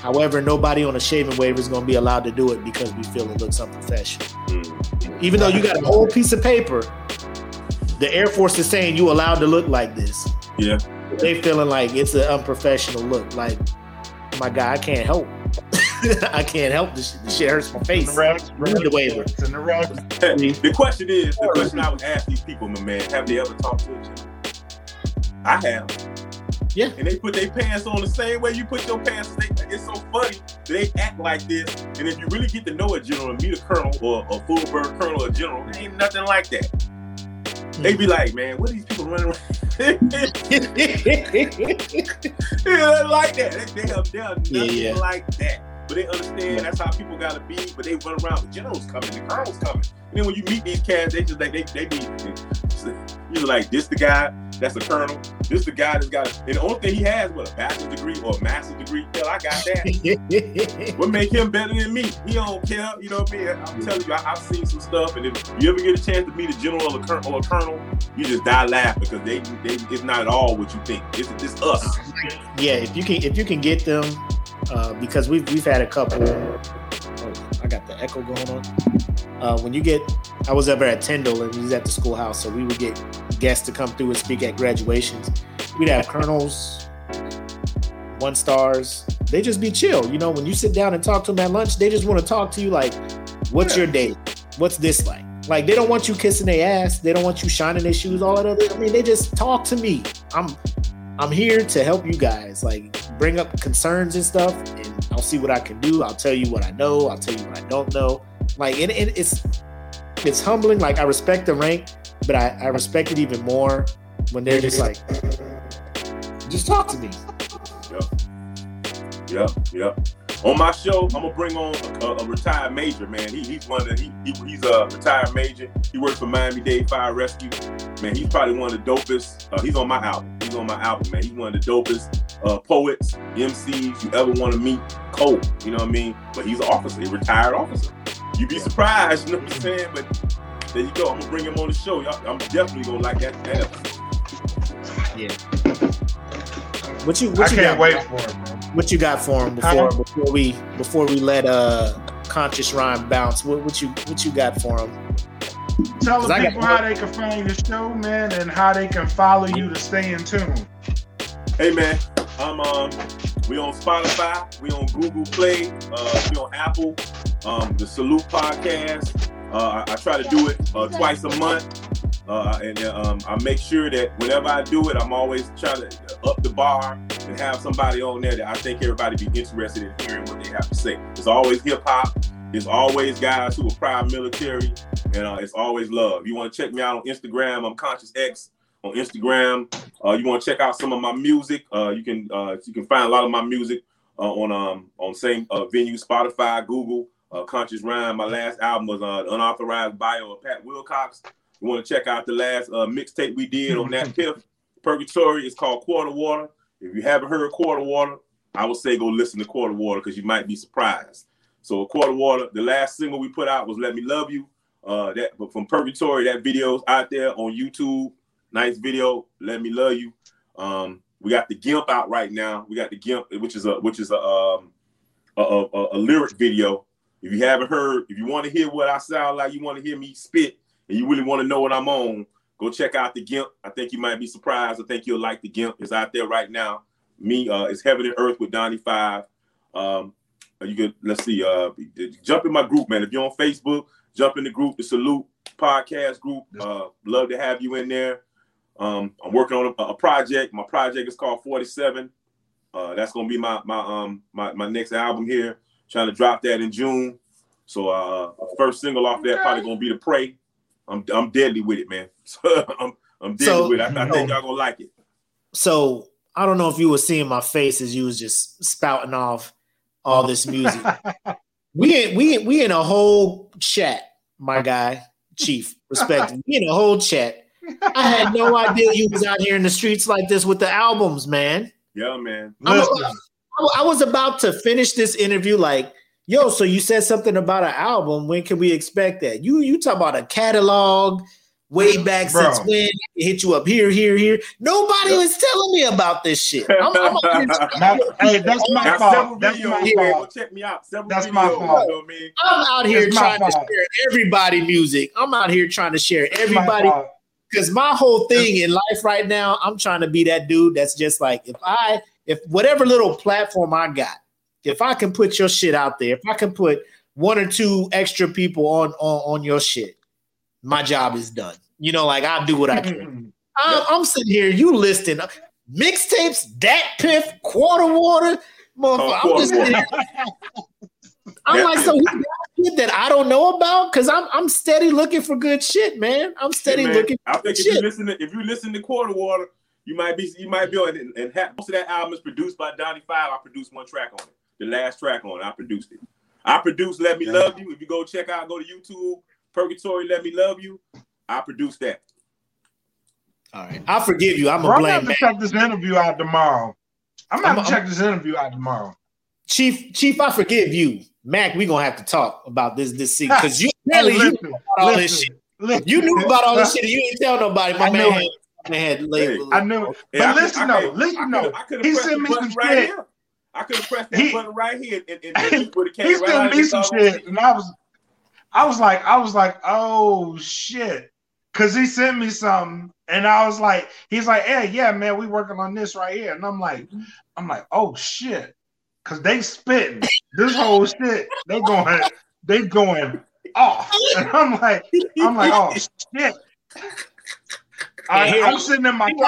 However, nobody on a shaving waiver is going to be allowed to do it because we feel it looks unprofessional. Mm. Even though you got a whole piece of paper, the Air Force is saying you allowed to look like this. yeah. They feeling like it's an unprofessional look. Like, my guy, I can't help. (laughs) I can't help. This, this shit hurts my It's face. in the regs. Read the waiver. It's in the regs. The question is, the question I would ask these people, my man, have they ever talked to a general? I have. Yeah. And they put their pants on the same way you put your pants. They, it's so funny. They act like this. And if you really get to know a general and meet a colonel or a full bird colonel or general, they ain't nothing like that. They be like, man, what are these people running around? (laughs) yeah, like that. They, they have, they nothing Yeah, yeah. like that. But they understand that's how people gotta be. But they run around with generals coming, the colonels coming. And then when you meet these cats, they just like they they be you're like this the guy that's a colonel. This the guy that's got and the only thing he has what a bachelor's degree or a master's degree. Hell, I got that. (laughs) What make him better than me? He don't care. You know what I mean? I'm telling you, I, I've seen some stuff, and if you ever get a chance to meet a general or a, or a colonel, you just die laughing because they, they it's not at all what you think. It's, it's us. yeah, if you can if you can get them, uh, because we've we've had a couple. Oh, I got the echo going on. Uh, when you get, I was ever at Tyndall and he's at the schoolhouse, so we would get guests to come through and speak at graduations. We'd have colonels, one stars. They just be chill. You know, when you sit down and talk to them at lunch, they just want to talk to you like, "What's Yeah. your day? What's this like?" Like they don't want you kissing their ass. They don't want you shining their shoes. All that other. I mean, they just talk to me. I'm I'm here to help you guys. Like bring up concerns and stuff, and I'll see what I can do. I'll tell you what I know. I'll tell you what I don't know. Like and, and it's it's humbling. Like I respect the rank, but I, I respect it even more when they're just like, just talk to me. Yep, yep. Yep. On my show, I'm gonna bring on a, a retired major, man. He, he's one of the, he, he, he's a retired major. He works for Miami Dade Fire Rescue. Man, he's probably one of the dopest. Uh, he's on my album. He's on my album, man. He's one of the dopest uh, poets, MCs you ever want to meet. Cold, you know what I mean? But he's an officer, a retired officer. You'd be surprised, you know what I'm saying? But there you go. I'm gonna bring him on the show. Y'all, I'm definitely gonna like that. that episode. Yeah. What you I what you can't got? wait for it, bro. What you got for him before before we before we let uh Conscience Rhyme bounce? What what you what you got for him? Tell 'Cause the people how they can find your show, man, and how they can follow you to stay in tune. Hey man, I'm um we on Spotify, we on Google Play, uh we on Apple, um the Salute Podcast. Uh I, I try to do it uh, twice a month. Uh, and uh, um, I make sure that whenever I do it, I'm always trying to up the bar and have somebody on there that I think everybody be interested in hearing what they have to say. It's always hip hop. It's always guys who are proud military, and uh, it's always love. You want to check me out on Instagram? I'm Conscious X on Instagram. Uh, you want to check out some of my music? Uh, you can uh, you can find a lot of my music uh, on um on same uh, venue, Spotify, Google. Uh, Conscience Rhyme. My last album was uh, Unauthorized Bio of Pat Wilcox. You want to check out the last uh, mixtape we did on that (laughs) fifth Purgatory. It's called Quarter Water. If you haven't heard Quarter Water, I would say go listen to Quarter Water because you might be surprised. So Quarter Water, the last single we put out was "Let Me Love You." Uh, that but from Purgatory, that video's out there on YouTube. Nice video. Let me love you. Um, we got the Gimp out right now. We got the Gimp, which is a which is a um a, a, a lyric video. If you haven't heard, if you want to hear what I sound like, you want to hear me spit, and you really want to know what I'm on, go check out the Gimp. I think you might be surprised. I think you'll like the Gimp. It's out there right now. Me, uh, it's Heaven and Earth with Donnie Five. Um, you could let's see, uh, jump in my group, man. If you're on Facebook, jump in the group, the Salute Podcast group. Uh, love to have you in there. Um, I'm working on a, a, project. My project is called 47. Uh, that's gonna be my my um my, my next album here. Trying to drop that in June. So uh first single off that probably gonna be the Pray. I'm I'm deadly with it, man. (laughs) I'm I'm deadly so, with it. I, I think y'all gonna like it. So I don't know if you were seeing my face as you was just spouting off all this music. (laughs) we in, we we in a whole chat, my guy, Chief. Respect. we in a whole chat I had no (laughs) idea you was out here in the streets like this with the albums, man. Yeah, man. I was, I was about to finish this interview like, yo, so you said something about an album. When can we expect that? You you talk about a catalog way back Bro. since when hit you up here, here, here. Nobody was telling me about this shit. (laughs) I'm, I'm (laughs) now, hey, that's my fault. That's my fault. Check me out. Several that's videos, my fault. You know I'm out here that's trying to share everybody music. I'm out here trying to share everybody because my whole thing in life right now, I'm trying to be that dude that's just like if I if whatever little platform I got, if I can put your shit out there, if I can put one or two extra people on on, on your shit, my job is done. You know, like I'll do what I can. (laughs) Um, I'm, I'm sitting here, you listing uh, mixtapes, that Piff, Quarter Water, motherfucker. Oh, I'm just here. I'm like, so shit that I don't know about? Because I'm I'm steady looking for good shit, man. I'm steady man, looking. I think if shit. you listen to if you listen to Quarter Water, you might be you might be on it. and have, most of that album is produced by Donnie Five. I produced one track on it. The last track on it, I produced it. I produced "Let Me. Love You." If you go check out, go to YouTube, Purgatory, "Let Me Love You." I produced that. All right, I forgive you. I'm gonna blame. I'm gonna check this interview out tomorrow. I'm gonna check this interview out tomorrow. Chief, Chief, I forgive you. Mac, we're gonna have to talk about this this season because you (laughs) really you knew about all listen, this shit. Listen. You knew about all this shit. And you didn't tell nobody. My I man, had, man had labeled. I knew. it. But hey, listen, I, though, listen, though. He sent me some right shit. Here. I could have pressed that he, button right here, and, and, and (laughs) he would have came he right sent me some shit, and I was, I was like, I was like, oh shit, because he sent me something, and I was like, he's like, hey, yeah, man, we working on this right here, and I'm like, I'm like, oh shit, because they spitting this whole shit. They going, they going off, (laughs) and I'm like, I'm like, oh shit. I, am sitting in my car.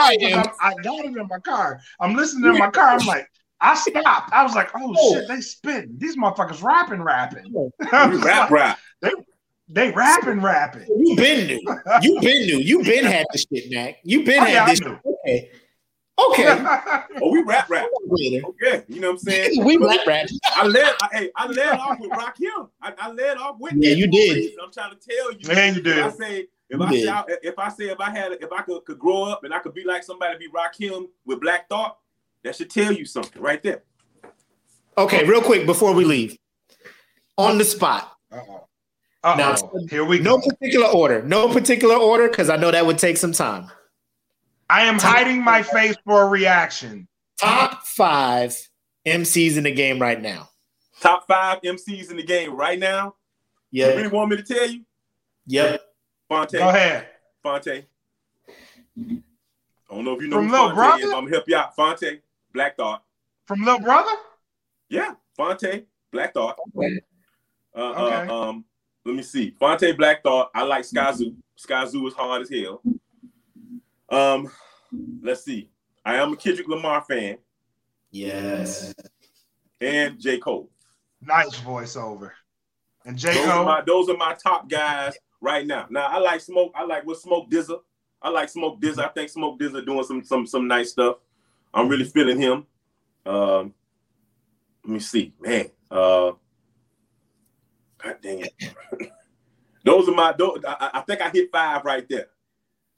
I got it in my car. I'm listening in my car. I'm like, I stopped. I was like, oh, oh. shit, they spitting. These motherfuckers rapping, rapping. (laughs) rap, like, rap. They, they rapping, rapping. You been new. You been new. You been had this shit, Mac. You been oh, had yeah, this. Okay. Okay. (laughs) oh, we rap rap. Okay. You know what I'm saying? (laughs) we rap rap. I led I, hey, I led off with Rakim. I, I led off with Yeah, you did. I'm trying to tell you. Man, you did. I say if you I did. say if I say if I had if I could, could grow up and I could be like somebody be Rakim with Black Thought, that should tell you something right there. Okay, real quick before we leave. On the spot. Uh-oh. Uh-oh. Now, here we go. No particular order. No particular order, because I know that would take some time. I am top hiding my face for a reaction. Top five MCs in the game right now. Top five MCs in the game right now. Yeah. You really want me to tell you? Yep. Phonte. Go ahead. Phonte. I don't know if you know From who Phonte brother? is. I'm gonna help you out. Phonte, Black Thought. From Little Brother? Yeah. Phonte, Black Thought. Okay. Uh, uh okay. Uh, um, let me see. Phonte, Black Thought. I like Skyzoo. Skyzoo is hard as hell. Um, let's see. I am a Kendrick Lamar fan. Yes. and J. Cole. Nice voiceover. And J. Those are, Cole. my, those are my top guys right now. Now I like Smoke. I like what Smoke DZA. I like Smoke DZA. I think Smoke DZA doing some some some nice stuff. I'm really feeling him. Um, let me see, man. Uh, God dang it. (laughs) those are my. Those, I, I think I hit five right there.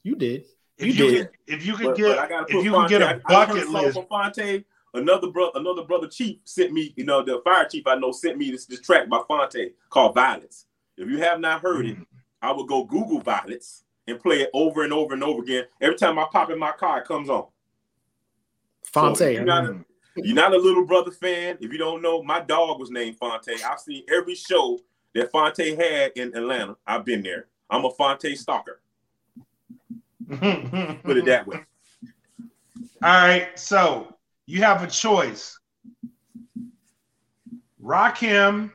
You did. If You you, did. could, if you could But, get, but I gotta if put you could get Phonte. a I- I heard bucket a song list, from Phonte. Another brother, another brother chief sent me. You know, the fire chief I know sent me this, this track by Phonte called Violence. If you have not heard it, I would go Google Violence and play it over and over and over again. Every time I pop in my car, it comes on. Phonte. So, you're, not a, you're not a little brother fan. If you don't know, my dog was named Phonte. I've seen every show that Phonte had in Atlanta. I've been there. I'm a Phonte stalker. (laughs) Put it that way. All right, so you have a choice. Rakim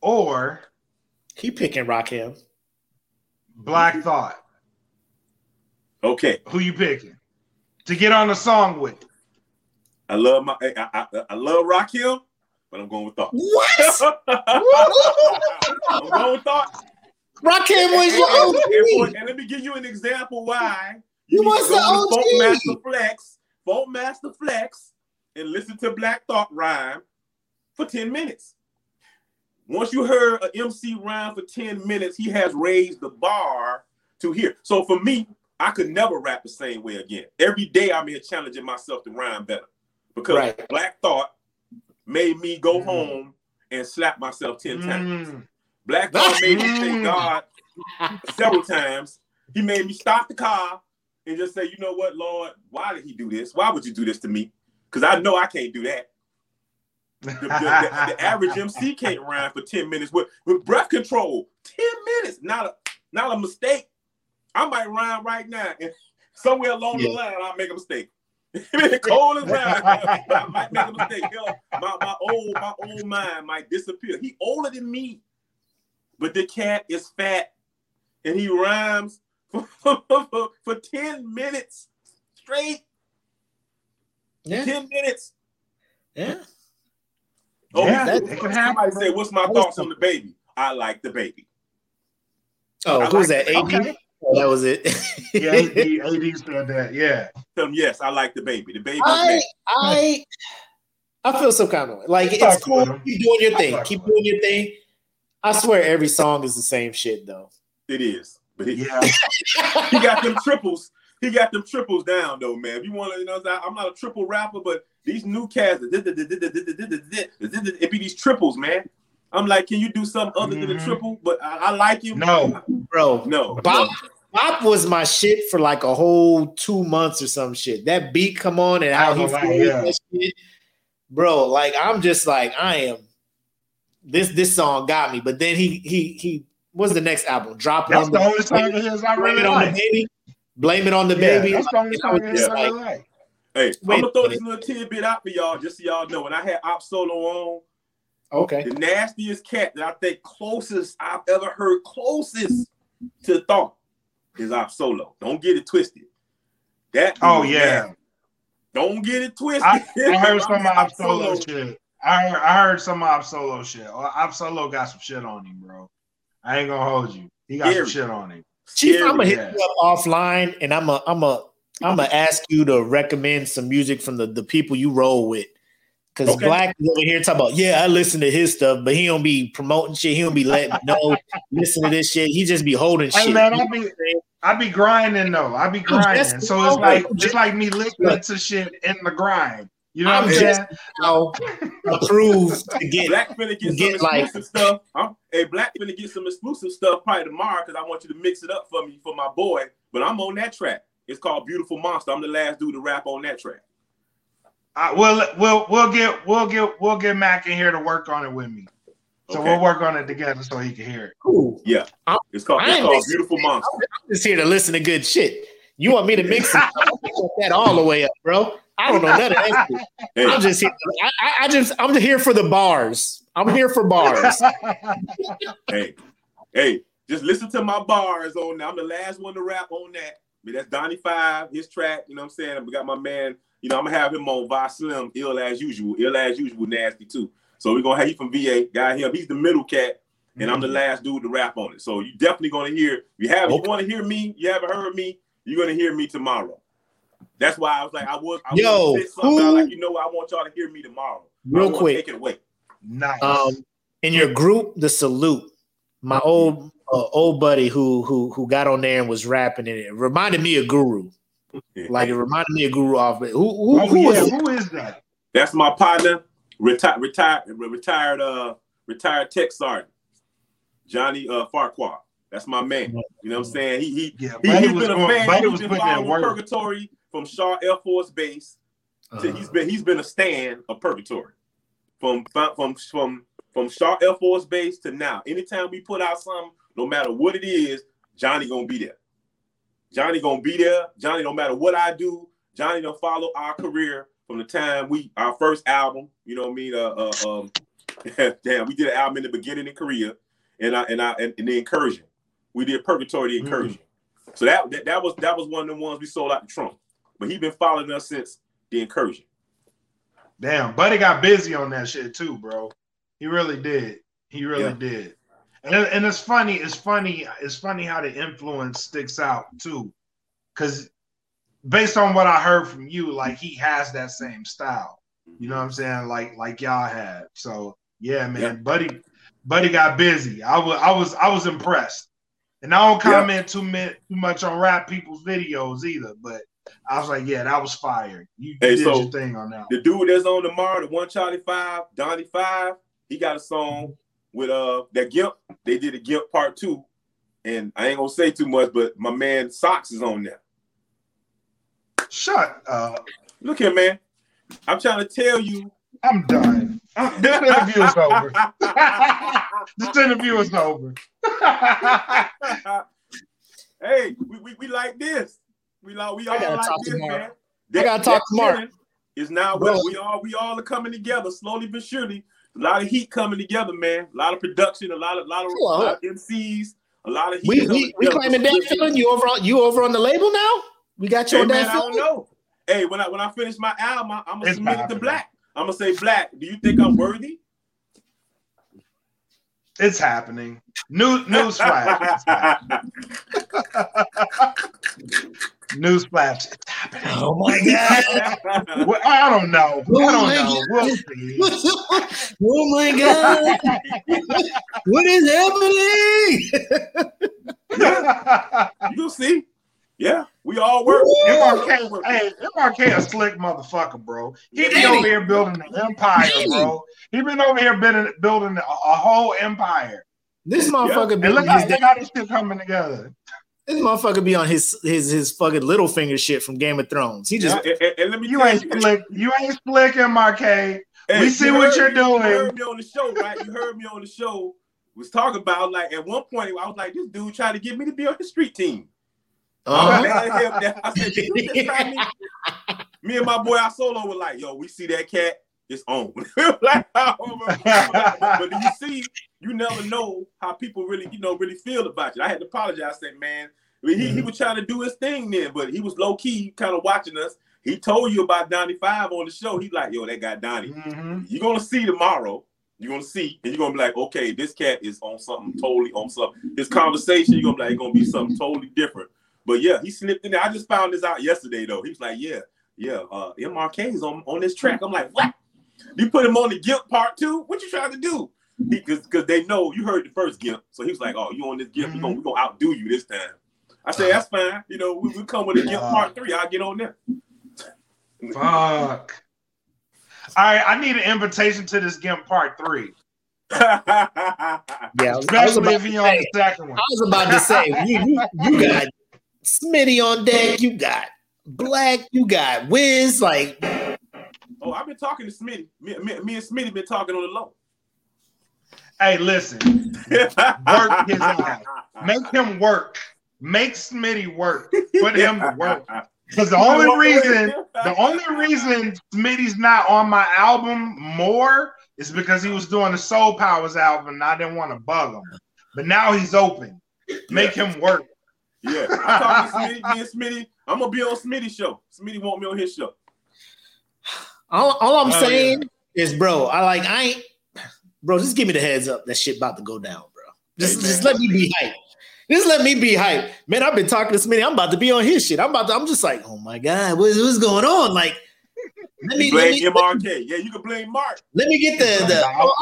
or he picking Rakim. Black Thought. Okay. Who you picking to get on the song with? I love my I, I, I love Rakim, but I'm going with thought. What? (laughs) I'm going with thought. Rakim was And, your and- OG. and- and let me give you an example why You need was to go the to OG. Funk Master Flex, Funkmaster Flex, and listen to Black Thought rhyme for 10 minutes. Once you heard an MC rhyme for 10 minutes, he has raised the bar to here. So for me, I could never rap the same way again. Every day I'm here challenging myself to rhyme better. Because Right. Black Thought made me go Mm. home and slap myself 10 times. Mm. Black Thought made me thank God several times. He made me stop the car and just say, you know what, Lord, why did he do this? Why would you do this to me? Because I know I can't do that. The, the- the- the (laughs) average MC can't rhyme for 10 minutes with, with breath control. 10 minutes, not a not a mistake. I might rhyme right now, and somewhere along the line, I'll make a mistake. (laughs) Cold as rhyme, (laughs) I might make a mistake. Hell, my, my old my old mind might disappear. He older than me, but the cat is fat, and he rhymes for, (laughs) for, for 10 minutes straight. Yeah. 10 minutes. Yeah. Oh, Yeah, he- it can happen, somebody say, "What's my thoughts on DaBaby?" I like DaBaby. Oh, I who's like that? it. AD? Okay. Oh, that was it. yeah, AD, AD said that. Yeah. Tell them, yes, I like DaBaby. The baby. I I I feel some kind of way. Like Fuck it's cool. with. Keep doing your thing. Keep doing your thing. I swear every song is the same shit though. it is, but he, Yeah. he got them triples. He got them triples down though, man. If you want to, you know, I'm not a triple rapper, but these new cats, it be these triples, man. I'm like, can you do something other than a Mhm. triple? But I, I like you. No. Bro, no, Bop, no. Bop was my shit for like a whole two months or some shit. That beat come on and how he was like, flows yeah. that shit. Bro, like I'm just like I am. This this song got me, but then he he he what's the next album? Drop That's on the the only song of his I blame really it on the like. baby. Blame it on the Yeah, baby. that's the only I song was of his I like, really like. Hey, Wait I'm gonna throw this little tidbit out for y'all, just so y'all know. When I had Op Solo on, okay. the nastiest cat that I think closest I've ever heard, closest to thought, is Op Solo. Don't get it twisted. That Oh dude, yeah. man, don't get it twisted. I, (laughs) I heard some of Op Op Solo shit. I heard, I heard some of Op Solo shit. Oh, Op Solo got some shit on him, bro. I ain't gonna hold you. He got Scary. some shit on him. Chief, Scary, I'm gonna hit yeah. you up offline, and I'm a, I'm a, I'm gonna ask you to recommend some music from the the people you roll with. Cause Okay. Black is over here talking about, yeah, I listen to his stuff, but he don't be promoting shit. He don't be letting me know, (laughs) listen to this shit. He just be holding Hey shit. man, I be I be grinding though. I be just- grinding. So it's like I'm it's just- like me listening to shit in the grind. You know what I'm I'm just saying? now approved to get. Black finna get, Get, some like- exclusive stuff. I'm, hey, Black finna get some exclusive stuff probably tomorrow because I want you to mix it up for me for my boy. But I'm on that track. It's called Beautiful Monster. I'm the last dude to rap on that track. I, we'll we'll we'll get we'll get we'll get Mac in here to work on it with me. So Okay. we'll work on it together so he can hear it. Cool. Yeah, I'm- it's called I it's ain't called listening. Beautiful Monster. I'm just here to listen to good shit. You want me to mix it? I'll put that all the way up, bro. I don't know none of that. Hey, I'm just here. I, I, I just I'm here for the bars. I'm here for bars. (laughs) hey, hey, just listen to my bars on that. I'm the last one to rap on that. I mean, that's Donnie Five, his track. You know what I'm saying? We got my man. You know, I'm gonna have him on Vi Slim, ill as usual, ill as usual, nasty too. So we're gonna have you from VA. Got him. He's the middle cat, and mm-hmm. I'm the mm-hmm. last dude to rap on it. So you definitely gonna hear. You have. Okay. You want to hear me? You haven't heard me? You're gonna hear me tomorrow. That's why I was like, I was. I Yo, who, like you know, I want y'all to hear me tomorrow. Real quick, take it away. Nice. Um, in your group, the salute. My old uh, old buddy who who who got on there and was rapping and it reminded me of Guru. Like it reminded me of Guru off. Who who, oh, who, yeah, is who is that? That's my partner, retired retired retired uh retired tech sergeant, Johnny uh Farquhar. That's my man. You know what I'm saying? He he yeah, he, has been a fan. He's been following Purgatory from Shaw Air Force Base. Uh, he's been he's been a stand of Purgatory from from from from Shaw Air Force Base to now. Anytime we put out something, no matter what it is, Johnny gonna be there. Johnny gonna be there. Johnny, no matter what I do, Johnny gonna follow our career from the time we our first album. You know what I mean? Uh, uh um, (laughs) damn, we did an album in the beginning in Korea, and I and I and, and the incursion. We did Purgatory, the mm-hmm. incursion. Mm-hmm. So that, that that was that was one of the ones we sold out to Trump. But he been following us since the incursion. Damn, Buddy got busy on that shit too, bro. He really did. He really yeah. did. And, and it's funny, it's funny, it's funny how the influence sticks out too. Cause based on what I heard from you, like he has that same style. You know what I'm saying? Like like y'all had. So yeah, man, yeah. Buddy, Buddy got busy. I was I was I was impressed. And I don't comment yeah. too, too much on rap people's videos either, but I was like, yeah, that was fire. You, hey, did so your thing on that. The dude that's on tomorrow, the one Charlie Five, Donnie Five, he got a song with uh that Gimp. They did a Gimp part two, and I ain't gonna say too much, but my man Socks is on there. Shut up. Look here, man. I'm trying to tell you. I'm done. (laughs) this interview is over. (laughs) this interview is over. (laughs) hey, we, we, we like this. We like we all like this, man. That, I gotta talk tomorrow. Is now well, we all we all are coming together slowly but surely. A lot of heat coming together, man. A lot of production, a lot of lot of, a lot of MCs, a lot of heat. We we, we claiming that feeling. You over on you over on the label now? We got you hey, on man, that. I don't know. Hey, when I when I finish my album, I, am gonna submit it to Black. I'm gonna say, Black, do you think I'm worthy? It's happening. New newsflash. (laughs) (laughs) Newsflash, it's happening. Oh my god! (laughs) well, I don't know. Oh I don't know. We'll see. (laughs) oh my god! (laughs) what is happening? You'll see. Yeah, we all work. MRK, hey, MRK a slick motherfucker, bro. He be over here building an empire, bro. He been over here building building a, a whole empire. This motherfucker yeah. be look, how, look how this shit coming together. This motherfucker be on his his his fucking Littlefinger shit from Game of Thrones. He just yeah. and, and, let me you ain't you, slick. You ain't slick, MRK. Hey, we see you what you're doing. You heard me on the show, right? You heard me on the show. Was talking about like at one point I was like, this dude tried to get me to be on the street team. Uh-huh. I said, me? me and my boy I solo were like, yo, we see that cat, it's on. (laughs) like, but do you see, you never know how people really, you know, really feel about you. I had to apologize, say, man, he, mm-hmm. he was trying to do his thing then, but he was low key kind of watching us. He told you about Donnie Five on the show. He's like, yo, that guy Donnie. Mm-hmm. You're gonna see tomorrow. You're gonna see, and you're gonna be like, okay, this cat is on something totally on something. His conversation, you're gonna be like, it's gonna be something totally different. But yeah, he slipped in there. I just found this out yesterday though. He was like, yeah, yeah, uh, MRK is on, on this track. I'm like, what? You put him on the Gimp part two? What you trying to do? Because because they know you heard the first Gimp. So he was like, oh, you on this Gimp? Mm-hmm. We're gonna, we gonna outdo you this time. I said, that's fine. You know, we, we come with a Gimp part three. I'll get on there. Fuck. All right, I need an invitation to this Gimp part three. (laughs) yeah, especially if you're on the second one. I was about to say (laughs) you, you, you got Smitty on deck. You got Black. You got Wiz. Like, oh, I've been talking to Smitty. Me, me, me and Smitty been talking on the low. Hey, listen. work his ass. Make him work. Make Smitty work. Put him to work. Because the only reason, the only reason Smitty's not on my album more is because he was doing the Soul Powers album and I didn't want to bug him. But now he's open. Make him work. Yeah, I talked to Smitty. Me and Smitty. I'm gonna be on Smitty's show. Smitty want me on his show. All, all I'm Oh, saying is, bro, I like I ain't, bro. Just give me the heads up. That shit about to go down, bro. Just, Hey, just let me be hype. Just let me be hype, man. I've been talking to Smitty. I'm about to be on his shit. I'm about to. I'm just like, oh my god, what's, what's going on? Like, let me You let me, MRK. Yeah, you can blame Mark. let me get the the. oh,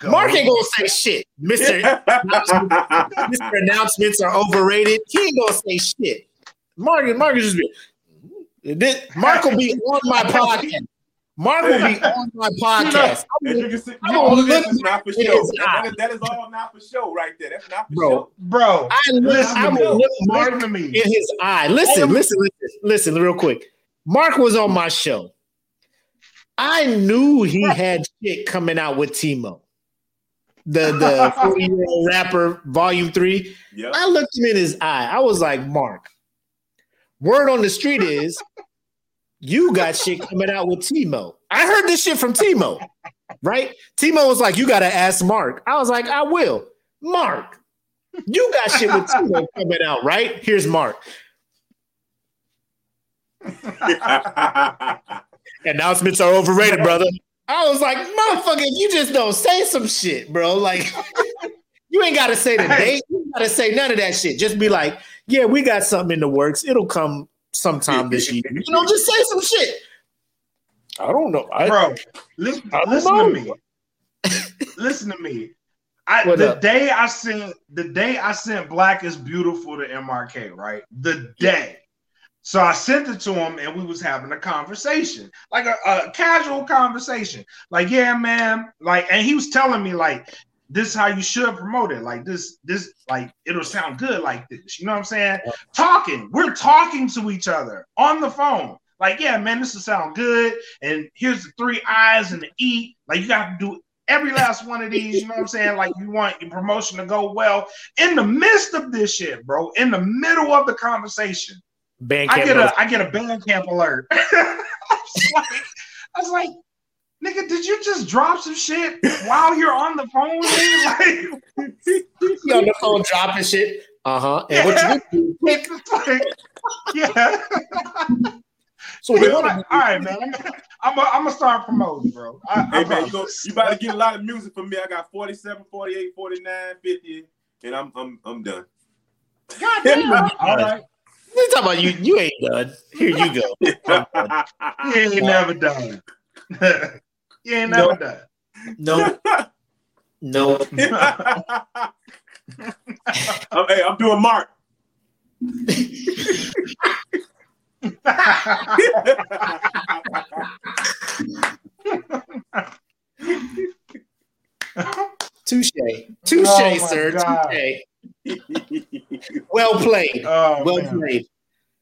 Go. Mark ain't gonna say shit, Mister. (laughs) Mr. Announcements are overrated. He ain't gonna say shit. Mark, Mark is just be, this- Mark will be on my podcast. Mark will be (laughs) on my podcast. As you see, I'm all gonna of this look is not for show. his that is- that is all not for show right there. That's not for Bro. show. Bro, I, look, listen I to me. will look Mark Listen to me. in his eye. Listen, listen, listen, listen, real quick. Mark was on my show. I knew he had shit coming out with Timo. The the (laughs) 40 year old rapper volume three. Yeah. I looked him in his eye. I was like, Mark, word on the street is you got shit coming out with Timo. I heard this shit from Timo, right? Timo was like, you got to ask Mark. I was like, I will. Mark, you got shit with Timo (laughs) coming out, right? Here's Mark. Announcements are overrated, brother. I was like, motherfucker, you just don't say some shit, bro. Like, (laughs) you ain't got to say the date. You got to say none of that shit. Just be like, yeah, we got something in the works. It'll come sometime this year. You know, just say some shit. I don't know. I, bro, listen, I listen know. to me. (laughs) listen to me. I, What the up? day I sent the day I sent Black is Beautiful to MRK, right? The day. So I sent it to him and we was having a conversation, like a, a casual conversation. Like, yeah, man. Like, and he was telling me, like, this is how you should promote it. Like this, this, like, it'll sound good like this. You know what I'm saying? Talking. We're talking to each other on the phone. Like, yeah, man, this will sound good. And here's the three I's and the E. Like, you got to do every last one of these. You know what I'm saying? Like, you want your promotion to go well. In the midst of this shit, bro, in the middle of the conversation, Bandcamp I get knows- a I get a Bandcamp alert. (laughs) I was like, I was like, nigga, did you just drop some shit while you're on the phone with me? (laughs) Like, you on the phone dropping shit. Uh huh. And what you do? (laughs) Like, yeah. So what you All want man. I'm I'm I'm gonna start promoting, bro. I, I Hey man, you, promise. go, you about to get a lot of music from me. I got 47, 48, 49, 50, and I'm I'm I'm done. God damn. All right. You talking about you? You ain't done. Here you go. (laughs) You ain't never done. You ain't never Nope. done. No, (laughs) no. I'm, hey, I'm doing Mark. Touche, oh, touche, Oh sir. God. Touche. Well played. oh, Well man. played.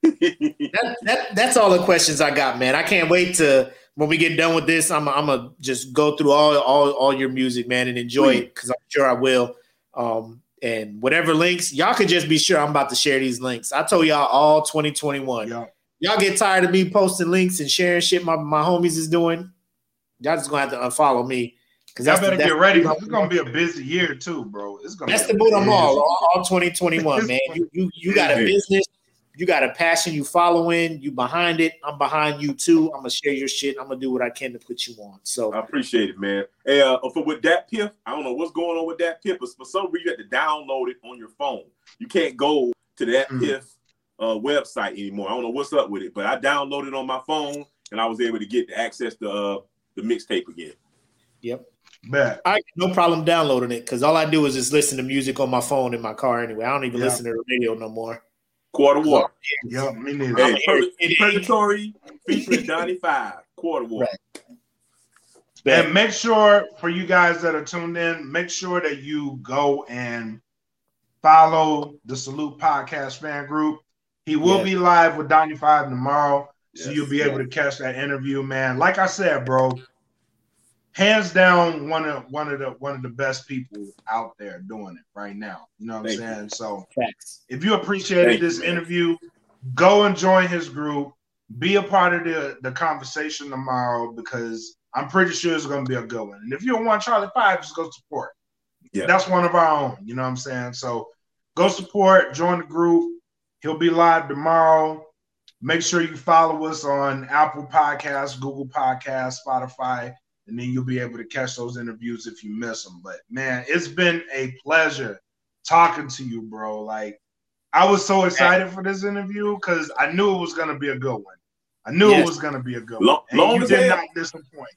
That, that that's all the questions I got, man. I can't wait to when we get done with this. I'm I'm gonna just go through all all all your music, man, and enjoy it because I'm sure I will. Um, and whatever links, y'all could just be sure I'm about to share these links. I told y'all all 2021. Yeah. Y'all get tired of me posting links and sharing shit my, my homies is doing. Y'all just gonna have to unfollow me because Y'all that's better the, get ready. 'cause It's gonna be a busy year too, bro. It's gonna. That's be the a boot I'm busy- all, all, all 2021, man. You you you got a business, you got a passion, you following, you behind it. I'm behind you too. I'm gonna share your shit. I'm gonna do what I can to put you on. So I appreciate it, man. Hey, uh, for with that piff, I don't know what's going on with that piff, but for some reason you have to download it on your phone. You can't go to that Mhm. piff uh, website anymore. I don't know what's up with it, but I downloaded it on my phone and I was able to get the access to uh, the mixtape again. Yep. Bet. I no problem downloading it because all I do is just listen to music on my phone in my car anyway. I don't even Yeah. listen to the radio no more. Quarter water. Yeah, me neither. I'm Hey, here. Pur- Purgatory featuring Donnie Five. Quarter water. And make sure for you guys that are tuned in, make sure that you go and follow the Salute Podcast fan group. He will Yes. be live with Donnie Five tomorrow, so Yes, you'll be able to catch that interview, man. Like I said, bro, hands down one of one of the one of the best people out there doing it right now. You know what Thank I'm you. saying? So Facts. if you appreciated Thank this man. interview, go and join his group. Be a part of the, the conversation tomorrow because I'm pretty sure it's going to be a good one. And if you don't want Charlie Five, just go support. Yeah. That's one of our own. You know what I'm saying? So go support, join the group. He'll be live tomorrow. Make sure you follow us on Apple Podcasts, Google Podcasts, Spotify, and then you'll be able to catch those interviews if you miss them. But man, it's been a pleasure talking to you, bro. Like I was so excited for this interview because I knew it was gonna be a good one. I knew yes. it was gonna be a good long, one. Long you did not disappoint.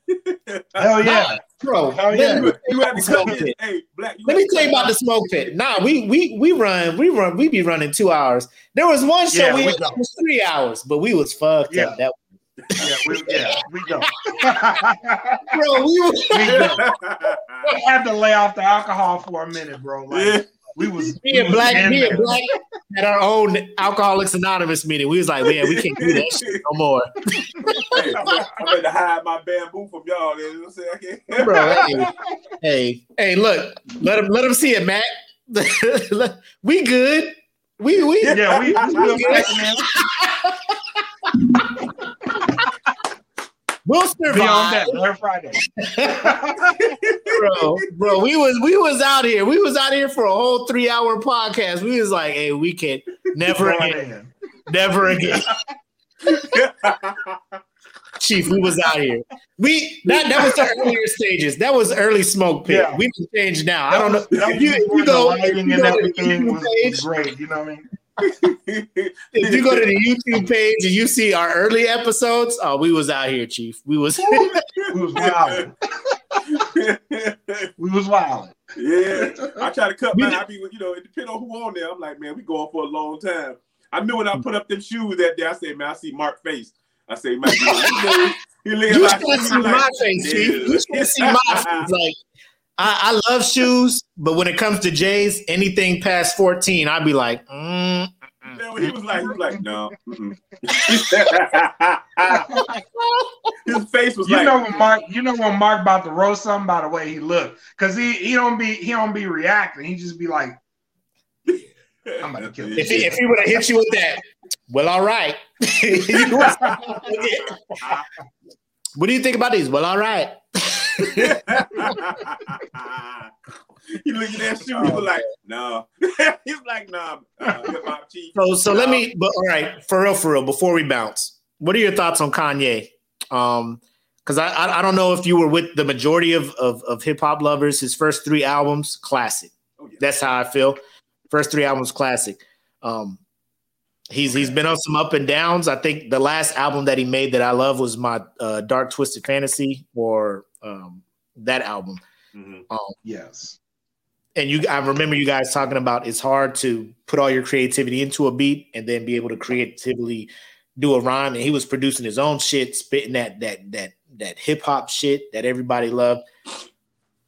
(laughs) Hell yeah, bro. Hell yeah. You, you had to hey, Black, Let me tell you about the smoke pit. Nah, we we we run, we run, we be running two hours. There was one show yeah, we, we was three hours, but we was fucked yeah. up. That yeah, we, yeah, we go. (laughs) bro, we, were, we go. we had to lay off the alcohol for a minute, bro. Like, yeah. We was me and black, me and black at our own Alcoholics Anonymous meeting. We was like, man, we can't do that shit no more. hey, I'm going to hide my bamboo from y'all. You know what I'm saying? Bro, hey, hey, hey, look, let him let him see it, Matt. (laughs) we good. We we yeah, we, we good. (laughs) We'll survive. Be on that Friday. (laughs) bro, bro, we was we was out here. We was out here for a whole three hour podcast. We was like, hey, we can never again. Never again. (laughs) Chief, we was out here. We that that was the earlier stages. That was early smoke pit. Yeah. We can change now. That I don't was, know. If you, you go, if you go, everything was, was great. You know what I mean? If you go to the YouTube page and you see our early episodes, oh, we was out here, Chief. We was (laughs) we was wild. we was wild. Yeah, I try to cut mine. I be, you know, it depends on who on there. I'm like, man, we going for a long time. I knew when I put up them shoes that day. I said, man, I see Mark face. I say, man, you, you, you should see my face, Chief. You should see my face. Like, I, I, love shoes, but when it comes to J's, anything past 14, I'd be like, mm, mm, he was like, he was like, no. (laughs) His face was you like, know when Mark, you know when Mark about to roast something by the way he looked, because he he don't be he don't be reacting. He just be like, I'm about to kill you. If he, if he would have hit you with that, well, all right. (laughs) (laughs) what do you think about these? Well, all right. He look at that shoe. He was like, "No." (laughs) He's like, "No." Nah, uh, so, so no. let me. But all right, for real, for real. Before we bounce, what are your thoughts on Kanye? Um, because I, I, I don't know if you were with the majority of of, of hip hop lovers. His first three albums, classic. Oh, yeah. That's how I feel. First three albums, classic. Um, he's he's been on some up and downs. I think the last album that he made that I love was my uh, Dark Twisted Fantasy or um, that album. Mm-hmm. Um, yes. And you, I remember you guys talking about it's hard to put all your creativity into a beat and then be able to creatively do a rhyme. And he was producing his own shit, spitting that that that that hip hop shit that everybody loved.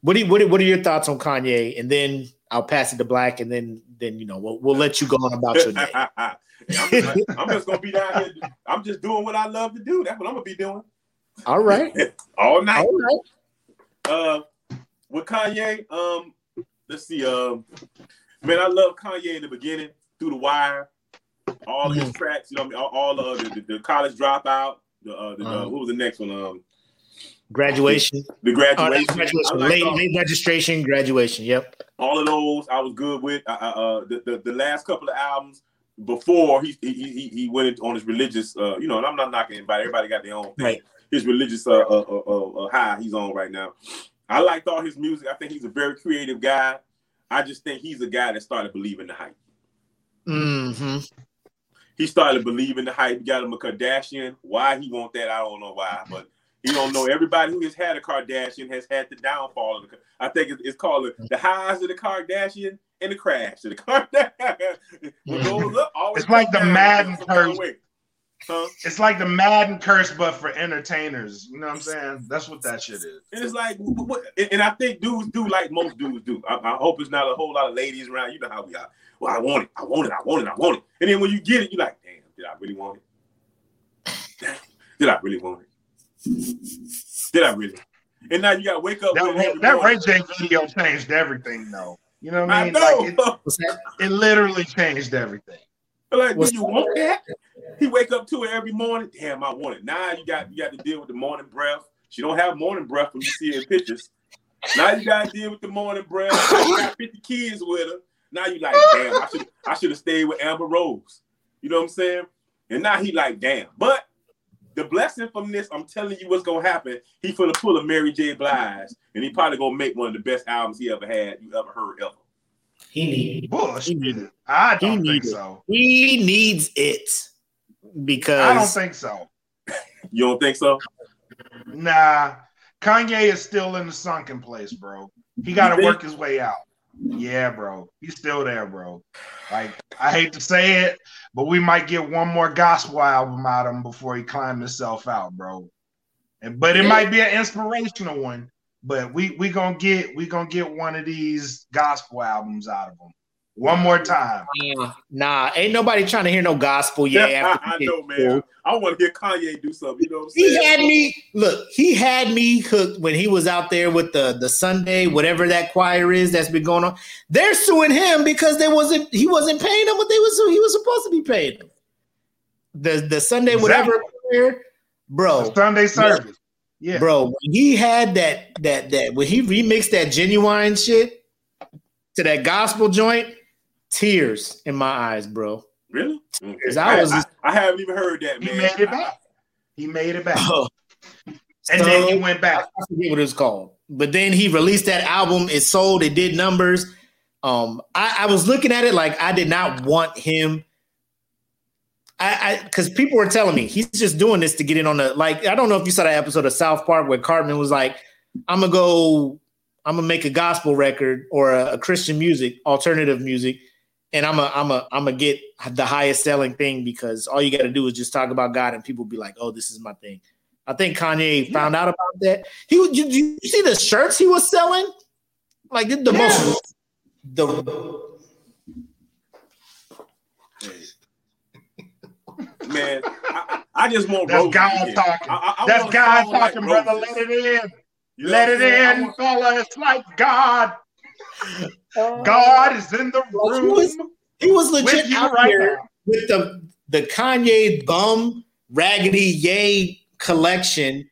What do you, what, what are your thoughts on Kanye? And then I'll pass it to Black, and then then you know we'll, we'll let you go on about your day. I'm, (laughs) just, I'm just gonna be down here. I'm just doing what I love to do. That's what I'm gonna be doing. All right. (laughs) All night. All right. Uh, with Kanye, um, let's see. Um, man, I love Kanye in the beginning through the wire. All mm-hmm. his tracks, you know, I mean, all, all uh, the, the, the, college dropout. The, uh, the, uh-huh. what was the next one? Um, graduation. The graduation. Oh, graduation. Late, late, registration, graduation. Yep. All of those I was good with. Uh, uh, the, the, the last couple of albums before he he he, he went on his religious. Uh, you know, and I'm not knocking anybody. Everybody got their own thing. Right his religious uh, uh, uh, uh, high he's on right now. I liked all his music. I think he's a very creative guy. I just think he's a guy that started believing the hype. Mm-hmm. He started believing the hype. He got him a Kardashian. Why he want that, I don't know why, but he don't know. Everybody who has had a Kardashian has had the downfall of the. I think it's, it's called the, the highs of the Kardashian and the crash of the Kardashian. (laughs) mm-hmm. it's like the Madden curse. Huh? It's like the Madden curse, but for entertainers. You know what I'm saying? That's what that shit is. And it's like, what, and I think dudes do like most dudes do. I, I, hope it's not a whole lot of ladies around. You know how we are. Well, I want it. I want it. I want it. I want it. And then when you get it, you're like, damn, did I really want it? Damn, (laughs) did I really want it? Did I really? And now you got to wake up. That, that Ray J video changed everything, though. You know what I mean? I like it, it literally changed everything. Like, do you want that? He wake up to it every morning. Damn, I want it. Now you got you got to deal with the morning breath. She don't have morning breath when you see her in pictures. Now you got to deal with the morning breath. You got 50 kids with her. Now you like, damn, I should I should have stayed with Amber Rose. You know what I'm saying? And now he like, damn. But the blessing from this, I'm telling you what's gonna happen. He finna pull a Mary J. Blige, and he probably gonna make one of the best albums he ever had, you ever heard ever. He needs Bullshit. He- I don't he think needs it. so. he needs it because I don't think so. You don't think so? Nah, Kanye is still in the sunken place, bro. He got to work his way out. Yeah, bro. He's still there, bro. Like I hate to say it, but we might get one more gospel album out of him before he climbs himself out, bro. And but it might be an inspirational one. But we we gonna get we gonna get one of these gospel albums out of him one more time. Nah, nah, ain't nobody trying to hear no gospel yet. Yeah, (laughs) I he know, man. school. I want to hear Kanye do something. You know what I'm He had me look. He had me hooked when he was out there with the the Sunday, whatever that choir is that's been going on. They're suing him because they wasn't he wasn't paying them what they was he was supposed to be paying them. The the Sunday whatever choir, bro. The Sunday service. Yeah. Bro, when he had that that that when he remixed that genuine shit to that gospel joint, tears in my eyes, bro. Really? Okay. Because I was- I, I haven't even heard that, He made it back. He made it back. (laughs) Oh. And So- then he went back. I forget what it's called. But then he released that album. It sold. It did numbers. Um, I, I was looking at it like I did not want him. I because people were telling me he's just doing this to get in on the like. I don't know if you saw that episode of South Park where Cartman was like, "I'm gonna go. I'm gonna make a gospel record or a, a Christian music, alternative music." And I'm a, I'm a, I'm gonna get the highest selling thing because all you got to do is just talk about God, and people be like, "Oh, this is my thing." I think Kanye found out about that. He was. You, you see the shirts he was selling? Like the, the most. The (laughs) man, I, I just want That's Roses God again. talking. I- I- I That's God song like talking, brother. Roses. Let it in. You Let it I'm? I in, want- fella. It's like God. Oh. God is in the Like, he was room he was legit with out right there now. with the the Kanye bum raggedy yay collection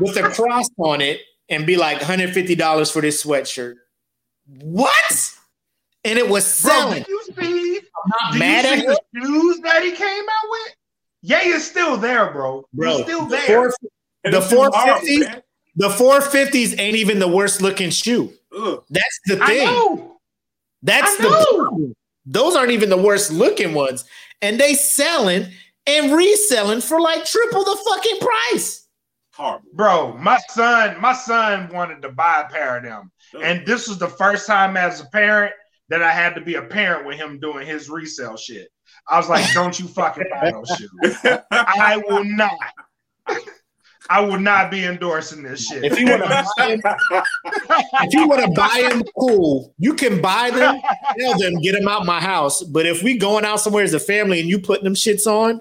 with a cross on it and be like $150 for this sweatshirt. What? And it was Bro, selling. did you see? I'm Did mad you at see him, the shoes that he came out with? Yeah, is still there, bro. bro. He's still The there. four- the it's too horrible, 450. The 450s ain't even the worst looking shoe. Ugh. That's the I thing. know. That's I the know. problem. Those aren't even the worst looking ones. And they selling and reselling for like triple the fucking price. Horrible. Bro, my son, my son wanted to buy a pair of them. Ugh. And this was the first time as a parent that I had to be a parent with him doing his resale shit. I was like, don't you fucking buy those shoes. (laughs) I will not. I would not be endorsing this shit. If you want to buy them, if you want to buy them, cool. You can buy them, tell them, get them out my house. But if we going out somewhere as a family and you putting them shits on,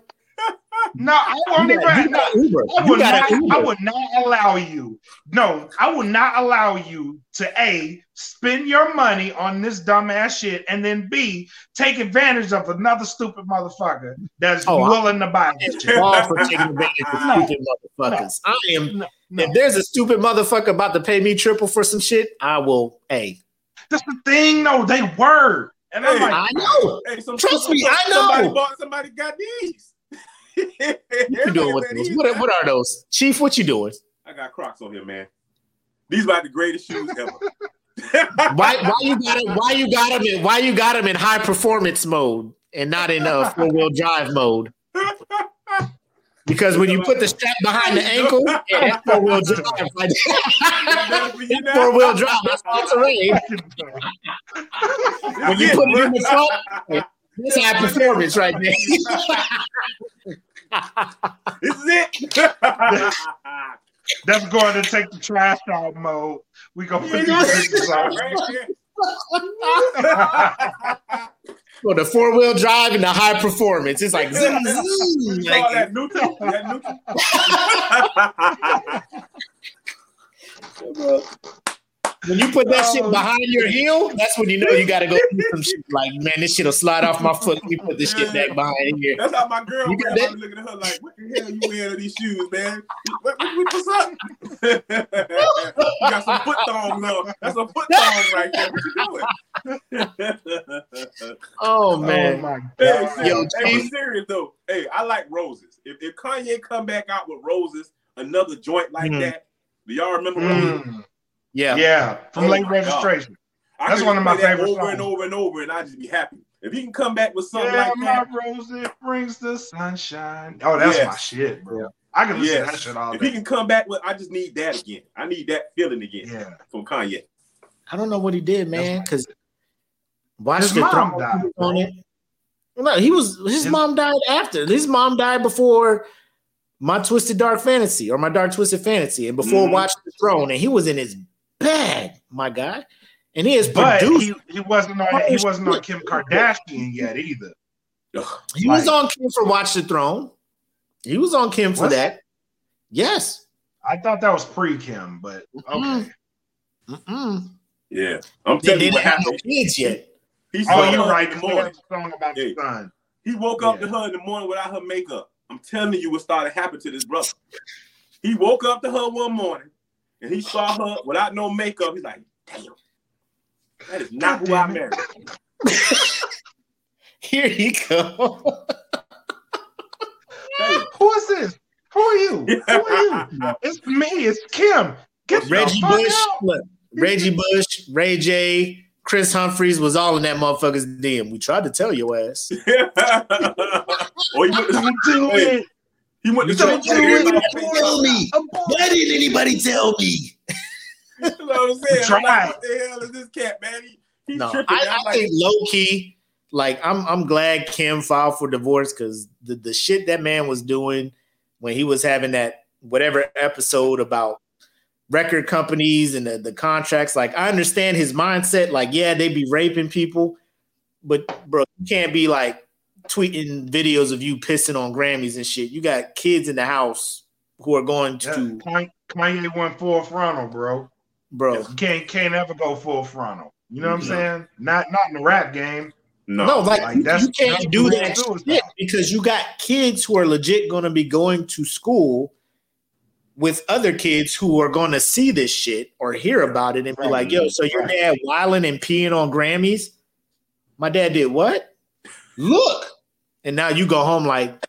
no, I won't you even. got, you got Uber. I You would got not. Uber. I would not allow you. No, I would not allow you to a spend your money on this dumbass shit, and then b take advantage of another stupid motherfucker that's Oh, I- willing to buy this shit. all for taking advantage of (laughs) stupid motherfuckers. I am. No, no. If there's a stupid motherfucker about to pay me triple for some shit, I will. A. That's the thing, though. They were, and I'm like, I know. Hey, some, Trust some- me, I know. Somebody bought. Somebody got these. What you doing with those? What, what are those, Chief? What you doing? I got Crocs on here, man. These about the greatest shoes ever. (laughs) Why? Why you got it? Why you got them in? Why you got them in high performance mode and not in uh, four wheel drive mode? Because when you put the strap behind the ankle, (laughs) yeah, four wheel drive. Right four wheel drive. That's all terrain. (laughs) When you put it in the front, that's high performance right there. This is it. that's going to take the trash out mode. We gonna put these pictures on. (laughs) For the four wheel drive and the high performance, it's like zoom, (laughs) zoom. You saw Like, that neutral? That neutral? (laughs) when you put that shit Oh. behind your heel, that's when you know you got to go (laughs) do some shit. Like, man, this shit'll slide off my foot. Let me put this shit back behind here. That's how my girl You got that? I'm looking at her like, what the the hell you wearing these shoes, man? What, what, what's up? (laughs) you got some foot thongs on. That's a foot thong right there. What you doing? (laughs) Oh man. Oh my Hey, god. Yo, serious, hey, Chief. serious though. Hey, I like roses. If, if Kanye come back out with roses, another joint like Mhm. that, do y'all remember roses? Mm, Yeah. yeah, from Oh late my God. registration. I That's one of my play that favorite over and over and over, and I just be happy. If he can come back with something Yeah, like my that, rose it brings the sunshine. Oh, that's Yes. my shit, bro. I can listen to that shit all If he can come back with, I just need that again. I need that feeling again Yeah, from Kanye. I don't know what he did, man. Because watch His the mom Throne died, on it. No, he was his, His- mom died after. His mom died before my Twisted Dark Fantasy or my Dark Twisted Fantasy, and before Mhm. Watch the Throne, and he was in his bag, my guy. And he is but produced. he, he wasn't on he wasn't on Kim Kardashian yet either. Ugh. He was on Kim for Watch the Throne. He was on Kim for Was that. Yes. I thought that was pre Kim, but okay. Mm. Mm-mm. Yeah, I'm They telling you didn't what have no happened. kids yet. He Oh, you're right. in the 'cause they had morning. song about Hey. the sun. He woke up Yeah. to her in the morning without her makeup. I'm telling you what started happening to this brother. He woke up to her one morning and he saw her without no makeup. He's like, damn, that is not God who I it. married. (laughs) Here he go. Hey, Who is this? Who are you? (laughs) Who are you? It's me. It's Kim. Get the Reggie fuck Bush, out. look, Reggie Bush, Ray J, Kris Humphries was all in that motherfucker's DM. We tried to tell your ass. (laughs) or he went to, Don't do Hey, it. He went to Don't church. do everybody it. Tell me. Why didn't anybody tell me? (laughs) You know what I'm saying? I'm like, what the hell is this cat, man? He, he's No, tripping. I, I like, think low key, like I'm I'm glad Kim filed for divorce because the, the shit that man was doing when he was having that whatever episode about record companies and the, the contracts, like I understand his mindset. Like, yeah, they be raping people, but bro, you can't be like tweeting videos of you pissing on Grammys and shit. You got kids in the house who are going to Kanye- Kanye went full frontal, bro. bro. You can't can't ever go full frontal. You know what I'm No. saying? Not not in the rap game. no, No, like, like, you, that's- you can't that's do that suicide. shit because you got kids who are legit going to be going to school with other kids who are going to see this shit or hear about it and be Right. like, "Yo, so your dad wilding and peeing on Grammys? My dad did what? Look!" And now you go home like,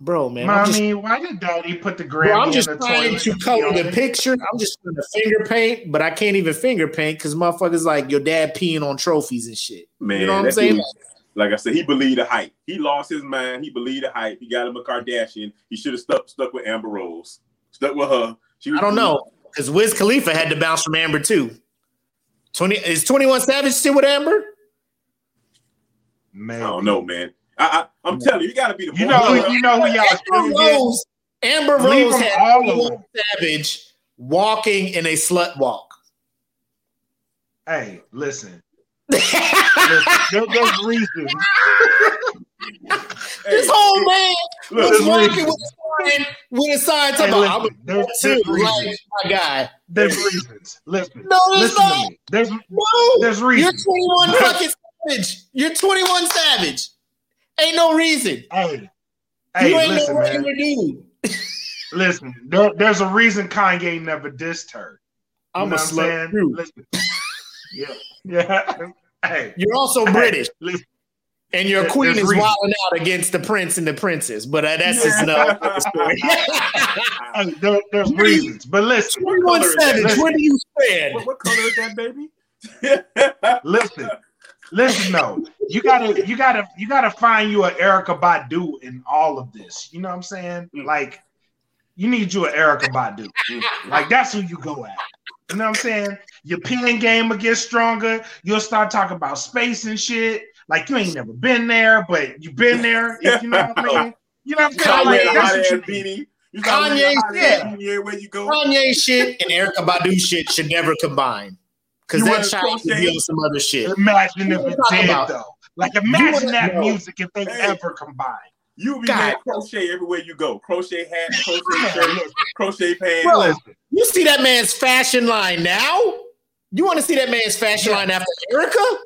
"Bro, man, I'm just, Mommy, why did Daddy put the bro, I'm just in the trying to and color pee the picture. I'm just trying to finger paint, but I can't even finger paint because motherfuckers like your dad peeing on trophies and shit. man. you know what I'm saying? dude- like I said, he believed the hype. He lost his mind. He believed the hype. He got him a Kardashian. He should have stuck stuck with Amber Rose. Stuck with her. She was I don't know because Wiz Khalifa had to bounce from Amber too. Twenty is Twenty One Savage still with Amber? Man, I don't know, man. I, I I'm mm. telling you, you got to be the You know, who, you know who y'all Amber should get? Rose. Amber Rose had all 21 alone. Savage walking in a slut walk. Hey, listen. (laughs) listen there, there's reasons. this whole man Look, was walking with a sign, with a sign Hey, talking about, listen, I'm there's, a there's too, like my guy. There's reasons. Listen. No, there's Listen to me. There's No, there's reasons. you're 21 fucking Savage. You're 21 Savage. Ain't no reason. Hey, you hey, ain't listen, no man. regular dude. Listen, there, there's a reason Kanye never dissed her. You I'm know a what I'm slut. Listen. Yeah. Yeah. (laughs) Hey. You're also Hey, British. Listen. And your There- queen is reason. wilding out against the prince and the princess, but uh, that's just Yeah. (laughs) another story. There, there's reasons. But listen, Twenty-one color is? Savage, Listen. where do you stand? what, what color is that, baby? (laughs) listen, listen. though, you gotta, you gotta, you gotta find you an Erykah Badu in all of this. You know what I'm saying? Mm. Like, you need you an Erykah Badu. Like that's who you go at. You know what I'm saying? Your pen game will get stronger. You'll start talking about space and shit. Like you ain't never been there, but you've been there. If you know what I mean? You know what I'm saying? Kanye Like, that's what you need. beanie. You start wearing a Kanye, hot ass yeah. beanie everywhere you go. Kanye shit and Erykah Badu shit should never combine. Because that child should be on some other shit. Imagine if it did about? though. Like imagine that know. music if they Hey. ever combined. You be God. crochet everywhere you go. Crochet hat, (laughs) crochet shirt, crochet pants. Bro. You see that man's fashion line now? You want to see that man's fashion Yeah. line after Erykah?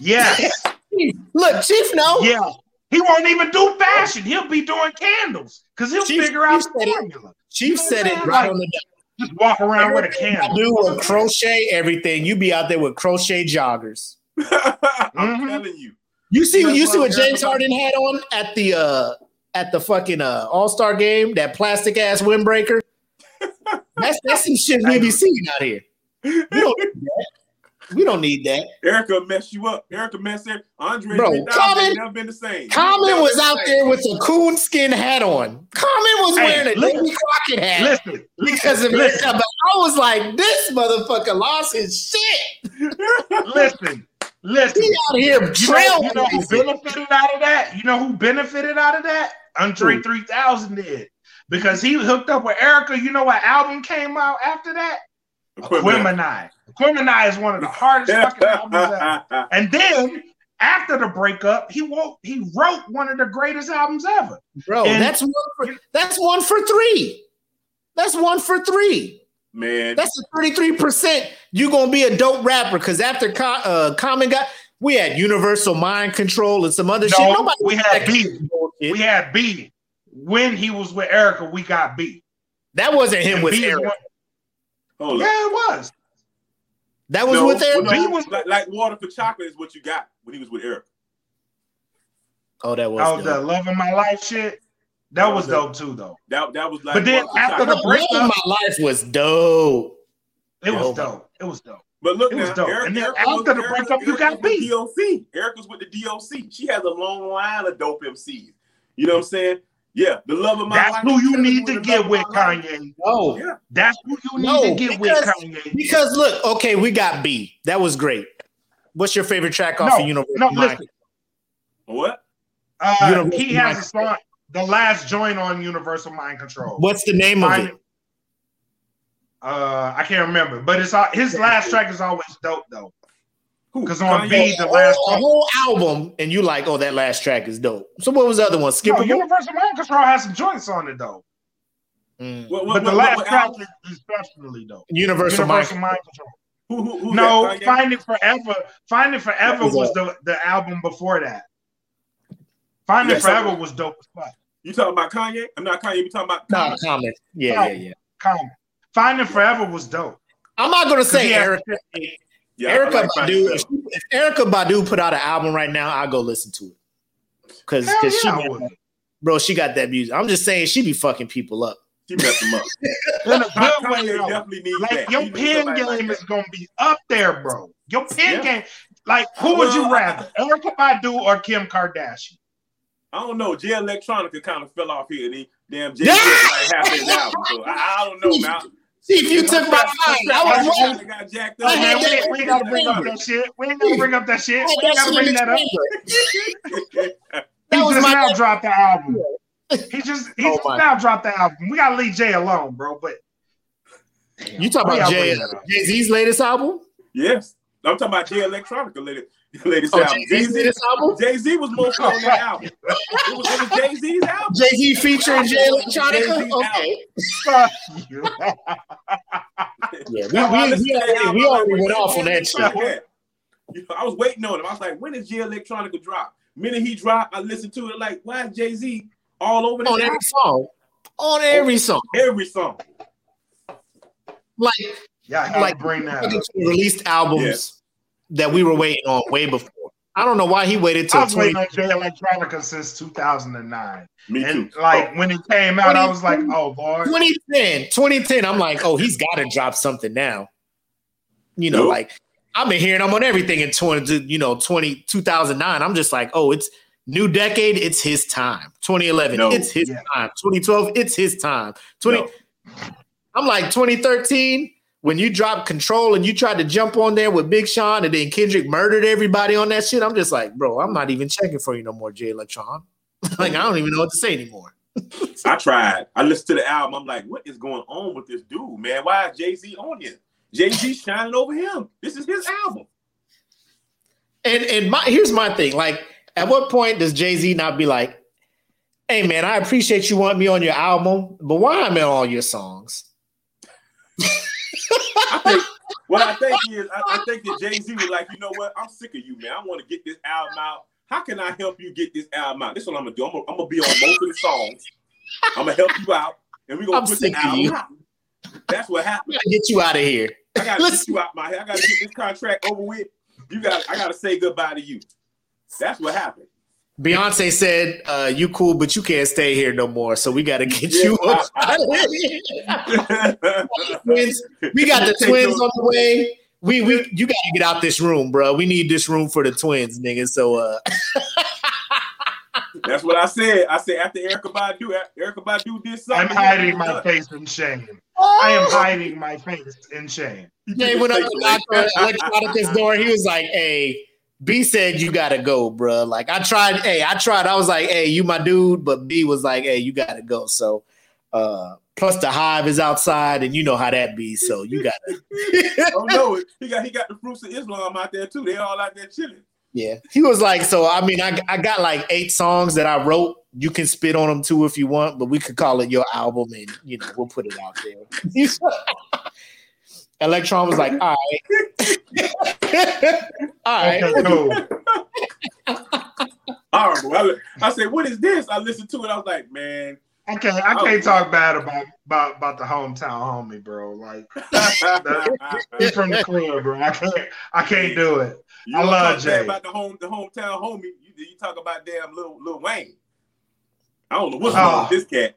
Yes, (laughs) Look, Chief, no. yes, He won't even do fashion. He'll be doing candles because he'll Chief- figure out Chief the formula. Chief You know said it right Like, on the dot. Just walk around with a Everything I candle. do with crochet everything. You be out there with crochet joggers. (laughs) I'm Mhm. telling you. You see, That's you see what what James Harden had on at the uh at the fucking uh All Star game? That plastic ass windbreaker. (laughs) That's that's some shit we be seeing out here. We don't need (laughs) that. We don't need that. Erykah messed you up. Erykah messed it. Andre Bro, Common- never been the same. Common was the out same. there with a coonskin hat on. Common was Hey, wearing a listen. Davy Crockett hat Listen, because of listen, it. But I was like, this motherfucker lost his shit. (laughs) listen, listen. He out here You know, trail you know who benefited out of that? You know who benefited out of that? Andre Who? 3000 did. Because he hooked up with Erykah. You know what album came out after that? Aquemini. Aquemini is one of the hardest fucking albums ever. (laughs) And then after the breakup, he wrote he wrote one of the greatest albums ever. Bro, And- that's one for that's one for three. That's one for three. Man, That's a 33%. you gonna be a dope rapper. Cause after Co- uh, Common got we had Universal Mind Control and some other shit. Nobody we had B. bullshit. We had B. When he was with Erica, we got B. that wasn't him And with B is Eric. one- hold up. Yeah, it was. That was No, with Eric. well, no, B was- like, like water for chocolate is what you got when he was with Eric. Oh, that was Oh, the dope. love of my life shit. That That was was dope too, though. That that was like. But then after chocolate. the breakup- Love of my life was dope. It was oh Dope. dope. It was dope. But look It now, was dope. Eric, And then Erykah after was- the Erykah- breakup, you got was B. DOC. Eric was with the DOC. She has a long line of dope MCs. You know what I'm saying? Yeah, the love of my That's life. who you need to get with. Kanye. No, Yeah. That's who you need No, to get with, because- Kanye. because look, okay, we got B. That was great. What's your favorite track off No, of Universal no, Mind? listen. What? Uh, Universal he has Mind a song, the last joint on Universal Mind Control. What's the name of it? Uh, I can't remember, but it's all, his last track is always dope though. Who? Because on Kanye? B, the last a track, whole album, and you like, oh, that last track is dope. So what was the other one? Skip no, Universal Mind Control has some joints on it though. Mm. What, what, But the what- last what track is especially dope. Universal, Universal Mind. Mind Control. Who, who, who's No, that, Kanye? Finding Forever. Finding Forever was was the, the album before that. Finding Yes, Forever was dope as fuck. You talking about Kanye? I'm not Kanye. You talking about No, Kanye? comment. Yeah, yeah, yeah. Come. Finding Forever was dope. I'm not gonna say Yeah. Erykah. Yeah, I Erykah like Badu. too. If, if Erykah Badu put out an album right now, I'll go listen to it. Cause, Hell 'cause she, yeah, I got would. bro, she got that music. I'm just saying she be fucking people up. She messed him up. In (laughs) a good way, though. definitely needs Like that. your He needs pen somebody like game that. is gonna be up there, bro. Your pen Yeah. game. Like, who would you rather, Erykah Badu or Kim Kardashian? I don't know. Jay Electronica kind of fell off here. And he damn Jay Yeah! (laughs) like half his album. So I, I don't know, man. See if you took my line. I was I wrong. got jacked I up. had Man, that we, we ain't gotta bring up that shit. We ain't gotta bring up that shit. I We ain't gotta bring that up. He just now dropped the album. (laughs) He just he Oh just now dropped the album. We gotta leave Jay alone, bro. But You talking about y'all Jay bring that up? Jay Z's latest album? yes. I'm talking about Jay Electronica latest, (laughs) latest Oh, album. Jay Z's latest album? Jay Z was mostly on that album. (laughs) It was, it was Jay Z's album. Jay Z featuring Jay Electronica? Okay. (laughs) Yeah, we, That's we, we to already, we already went off on Jay that shit. You know, I was waiting on him. I was like, when is Jay Electronica drop? Minute he dropped, I listened to it like, why is Jay Z all over this On every album? song. On every song. every song? Like, Yeah, I Like- bring that released albums that we were waiting on way before. I don't know why he waited I till was 20. waiting on Jay Electronica since 2009. Me And too. like oh. when it came out, I was like, oh Lord. 2010, 2010, I'm like, oh, he's got to drop something now. You know, Nope. like I've been hearing him on everything in 20, you know, 20, 2009. I'm just like, oh, it's new decade. It's his time. 2011, No. it's his Yeah. time. 2012, it's his time. 20, No. I'm like 2013 when you dropped control and you tried to jump on there with Big Sean and then Kendrick murdered everybody on that shit. I'm just like, bro, I'm not even checking for you no more, Jay Electron. (laughs) like I don't even know what to say anymore. (laughs) I tried. I listened to the album. I'm like, what is going on with this dude, man? Why is Jay Z on here? Jay Z shining over him. This is his album. And and my here's my thing. Like, at what point does Jay Z not be like, "Hey man, I appreciate you want me on your album, but why am I on all your songs?" I think what I think is I, I think that Jay Z was like, you know what? I'm sick of you, man. I want to get this album out how can I help you get this album out? This is what I'm gonna do. I'm gonna, I'm gonna be on most of the songs. I'm gonna help you out, and we're gonna I'm put sick the of album you. out. That's what happened. I gotta get you out of here. I gotta Listen. get you out my head. I gotta get this contract over with. You got. I gotta say goodbye to you. That's what happened. Beyonce said, uh, "You cool, but you can't stay here no more. So we got to get Yeah, you I- out of here." twins. We got the twins on the way. We we you got to get out this room, bro. We need this room for the twins, nigga. So uh, (laughs) That's what I said. I said after Erykah Badu, Erykah Badu did something. I'm hiding my face in shame. I am hiding my face in shame. They went up to Dr. Electronicus door. He was like, "Hey, B said you gotta go, bro. Like I tried. Hey, I tried. I was like, hey, you my dude, but B was like, hey, you gotta go. So, uh, plus the hive is outside, and you know how that be. So you gotta. (laughs) Oh no, he got he got the fruits of Islam out there too. They all out there chilling. Yeah, he was like, so I mean, I I got like eight songs that I wrote. You can spit on them too if you want, but we could call it your album, and you know we'll put it out there. (laughs) Electron was like, all right, (laughs) all right. Okay, cool. Horrible. I, I said, what is this? I listened to it. I was like, man. I can't. I can't talk bad about about about the hometown homie, bro. Like (laughs) he's from the club, bro. I can't. I can't do it. You I wanna love talk bad Jay. about the home the hometown homie. You, you talk about damn little little Wayne. I don't know what's Oh. wrong with this cat.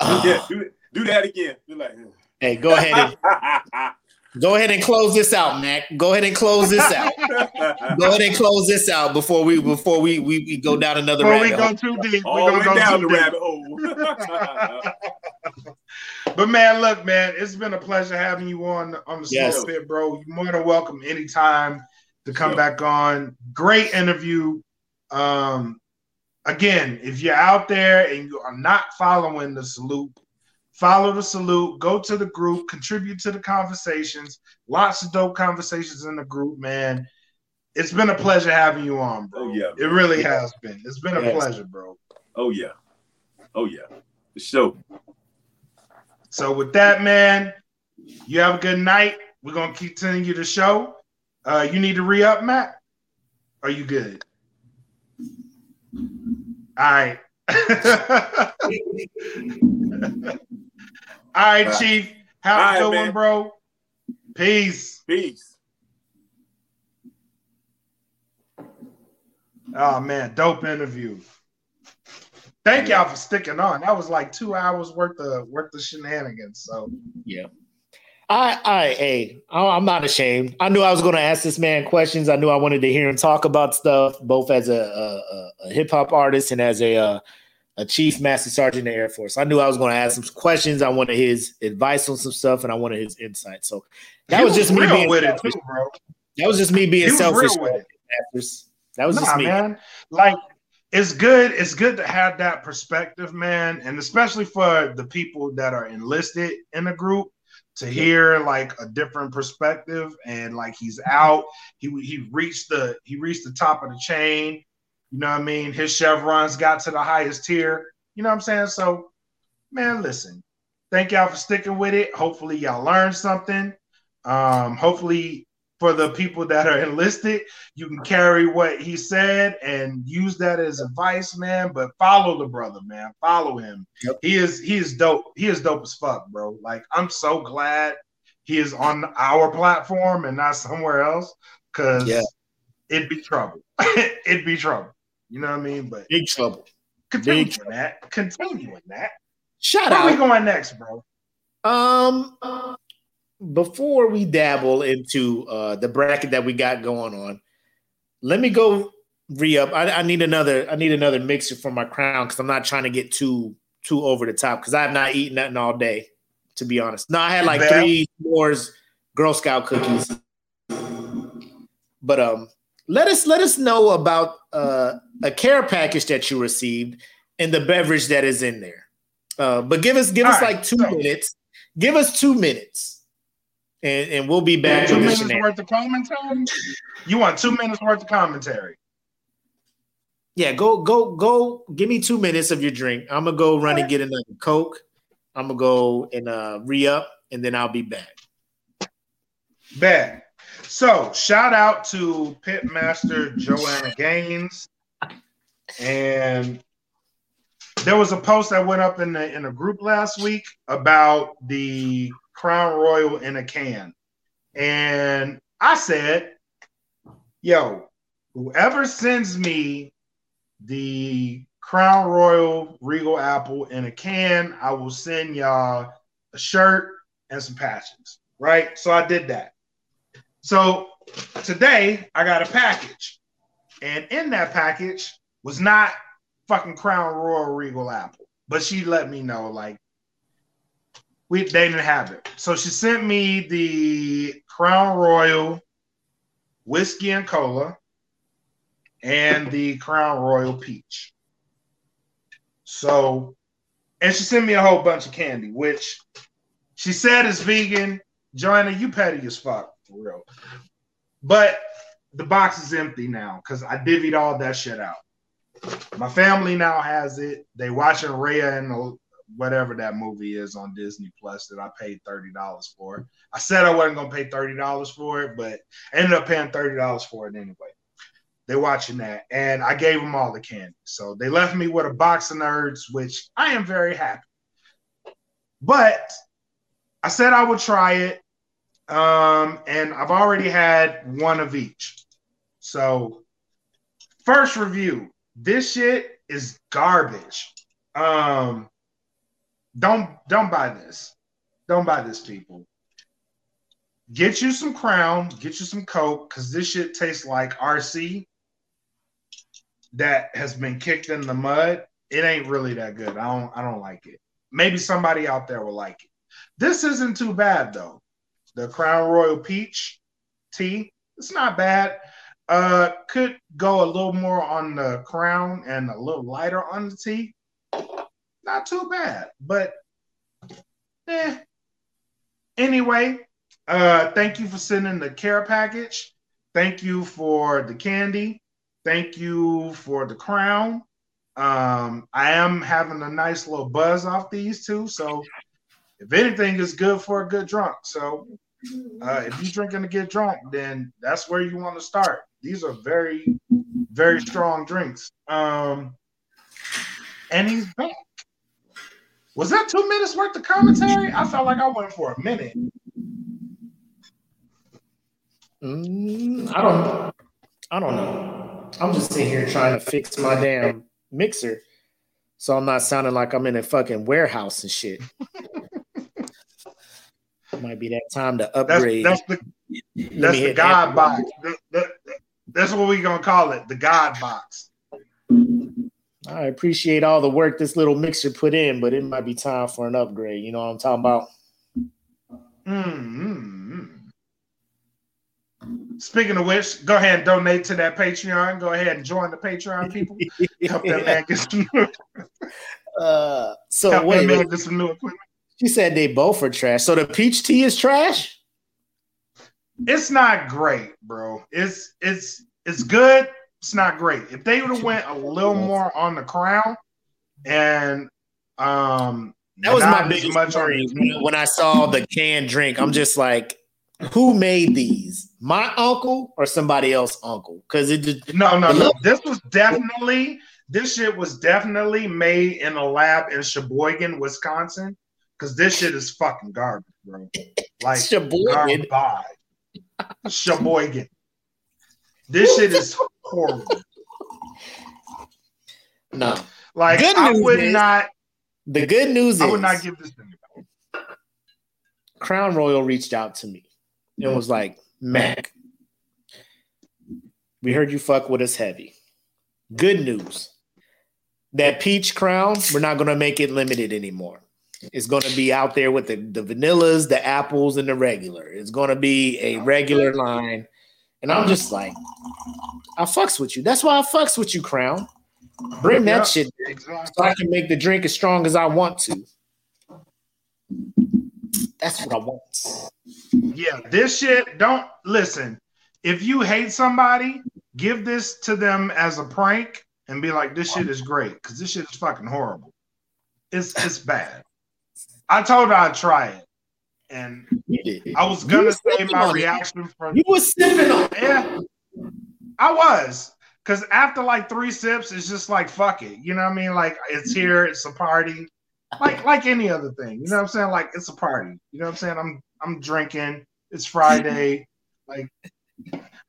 Ah. (sighs) Yeah, do, do that again. You're like, Hey, go ahead and (laughs) go ahead and close this out, Mac. Go ahead and close this out. (laughs) Go ahead and close this out before we before we we, we go down another Before we rabbit go hole. too deep, we all the go down too the deep. rabbit hole. (laughs) But man, look, man, it's been a pleasure having you on on the Yes. Smoke Pit, bro. You're more than welcome anytime to come Sure. back on. Great interview. Um, again, if you're out there and you are not following the salute, follow the salute. Go to the group, contribute to the conversations. Lots of dope conversations in the group, man. It's been a pleasure having you on, bro. Oh, yeah, it really has been. It's been a Yes. pleasure, bro. oh yeah. Oh yeah. So. So with that, man, you have a good night. We're gonna continue the show. Uh, you need to re up, Matt. Are you good? All right. (laughs) All right, Chief. Have All a right, good man. one, bro. Peace. Peace. Oh man, dope interview. Thank y'all for sticking on. That was like two hours worth of worth of shenanigans. So yeah. I, I, hey, I- I'm not ashamed. I knew I was going to ask this man questions. I knew I wanted to hear him talk about stuff, both as a, a, a- a hip hop artist and as a uh, a chief master sergeant in the Air Force. I knew I was going to ask some questions. I wanted his advice on some stuff, and I wanted his insight. So that He was just me being with it selfish. too, bro. That was just me being selfish. That was just Nah, me. man. Like it's good. It's good to have that perspective, man, and especially for the people that are enlisted in a group to hear like a different perspective. And like he's out. He he reached the he reached the top of the chain. You know what I mean? His chevrons got to the highest tier. You know what I'm saying? So, man, listen. Thank y'all for sticking with it. Hopefully, y'all learned something. Um, hopefully, for the people that are (laughs) enlisted, you can carry what he said and use that as advice, man. But follow the brother, man. Follow him. Yep. He is he is dope. He is dope as fuck, bro. Like I'm so glad he is on our platform and not somewhere else, because Yeah. it'd be trouble. (laughs) it'd be trouble. You know what I mean? But Big trouble. continuing Big that, continuing that. Shout Where out. we going next, bro? Um, before we dabble into uh the bracket that we got going on, let me go re up. I, I need another. I need another mixer for my crown because I'm not trying to get too too over the top because I have not eaten nothing all day. To be honest, no, I had like three s'mores Girl Scout cookies. But um, let us let us know about uh a care package that you received and the beverage that is in there. Uh, but give us give All us right, like two so- minutes. Give us two minutes, and and we'll be back. two minutes worth of commentary. You want two minutes worth of commentary? Yeah, go go go. Give me two minutes of your drink. I'm gonna go run and get another Coke. I'm gonna go and uh, re up, and then I'll be back. Bet. So shout out to Pitmaster Joanna Gaines. and there was a post that went up in the in a group last week about the Crown Royal in a can, and I said, "Yo, whoever sends me the Crown Royal Regal Apple in a can, I will send y'all a shirt and some patches." Right, so I did that. So today I got a package, and in that package was not fucking Crown Royal Regal Apple, but she let me know like we they didn't have it. So she sent me the Crown Royal whiskey and cola and the Crown Royal peach. So, and she sent me a whole bunch of candy, which she said is vegan. Joanna, you petty as fuck for real. But the box is empty now because I divvied all that shit out. My family now has it. They watching Raya and whatever that movie is on Disney Plus that I paid thirty dollars for. I said I wasn't gonna pay thirty dollars for it, but ended up paying thirty dollars for it anyway. They're watching that, and I gave them all the candy. So they left me with a box of nerds, which I am very happy. But I said I would try it, um, and I've already had one of each. So first review, this shit is garbage. Um, don't don't buy this. Don't buy this, people. Get you some Crown, get you some Coke, because this shit tastes like RC that has been kicked in the mud. It ain't really that good. I don't I don't like it. Maybe somebody out there will like it. This isn't too bad though. The Crown Royal Peach tea, it's not bad. Uh, could go a little more on the crown and a little lighter on the tea. Not too bad, but eh. Anyway, uh, thank you for sending the care package. Thank you for the candy. Thank you for the crown. Um, I am having a nice little buzz off these two. So, if anything, is good for a good drunk. So, uh, if you're drinking to get drunk, then that's where you want to start. These are very, very strong drinks. Um, and he's back. Was that two minutes worth of commentary? I felt like I went for a minute. Mm, I don't. I don't know. I'm just sitting here trying to fix my damn mixer, so I'm not sounding like I'm in a fucking warehouse and shit. Might be that time to upgrade. that's the that's the God that- box. That- that- that's what we're gonna call it, the God box. I appreciate all the work this little mixer put in, but it might be time for an upgrade. You know what I'm talking about? Mm-hmm. Speaking of which, go ahead and donate to that Patreon. Go ahead and join the Patreon people. Help that (laughs) man get some new, (laughs) Uh, so help wait, that man get some new equipment. She said they both are trash. So the peach tea is trash. It's not great, bro. It's it's it's good. It's not great. If they would have went a little more on the crown and um That was my biggest much worry when, I saw the canned drink. I'm just like, who made these? My uncle or somebody else uncle? Because it just No, no, no. This was definitely this shit was definitely made in a lab in Sheboygan, Wisconsin. Cause this shit is fucking garbage, bro. Like Sheboygan. garbage. Sheboygan. This shit is horrible. no. Like Good I would is- not The good news is I is would not give this thing a Crown Royal reached out to me and was like, Mac, we heard you fuck with us heavy. Good news. That peach crown, we're not going to make it limited anymore. It's going to be out there with the, the vanillas, the apples, and the regular. It's going to be a oh. regular line. And I'm just like, I fucks with you. That's why I fucks with you, Crown. Bring that Yeah. shit Exactly. so I can make the drink as strong as I want to. That's what I want. Yeah, this shit, don't listen. If you hate somebody, give this to them as a prank and be like, this shit is great because this shit is fucking horrible. It's it's bad. I told her I'd try it. And I was gonna say my reaction from You was sipping on. it. yeah, I was. Cause after like three sips, it's just like fuck it. You know what I mean? Like it's mm-hmm. here, it's a party. Like like any other thing. You know what I'm saying? Like it's a party. You know what I'm saying? I'm I'm drinking. It's Friday. like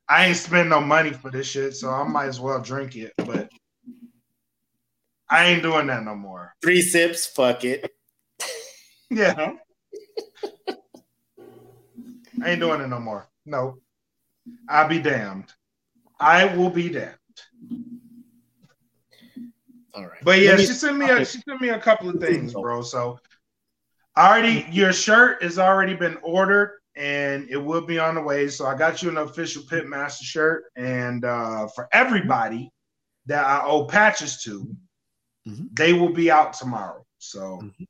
I ain't spend no money for this shit, so I might as well drink it. But I ain't doing that no more. Three sips, fuck it. Yeah. I ain't doing it no more. No. I'll be damned. I will be damned. All right. But yeah, me- she sent me a she sent me a couple of things, bro. So already your shirt has already been ordered and it will be on the way. So I got you an official Pitmaster shirt. And uh for everybody that I owe patches to, Mhm. they will be out tomorrow. So Mhm.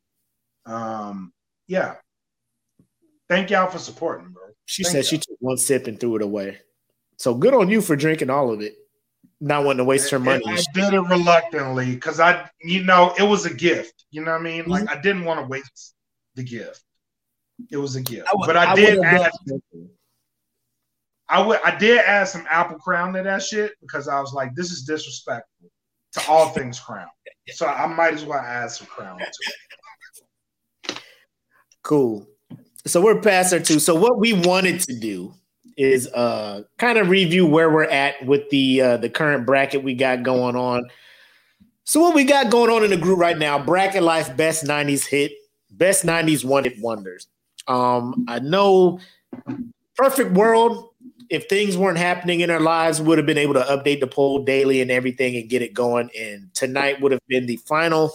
Um yeah. Thank y'all for supporting, bro. She Thank said she took one sip and threw it away. So good on you for drinking all of it. Not wanting to waste her money. I did it reluctantly because I, you know, it was a gift. You know what I mean? Like I didn't want to waste the gift. It was a gift, would- but I, did would've add. I would. I did add some apple crown to that shit because I was like, this is disrespectful to all (laughs) things crown. So I might as well add some crown to it. Cool. So we're past our two. So what we wanted to do is uh kind of review where we're at with the uh the current bracket we got going on. So what we got going on in the group right now, bracket life best 90s hit, best 90s one hit wonders. Um I know perfect world if things weren't happening in our lives would have been able to update the poll daily and everything and get it going and tonight would have been the final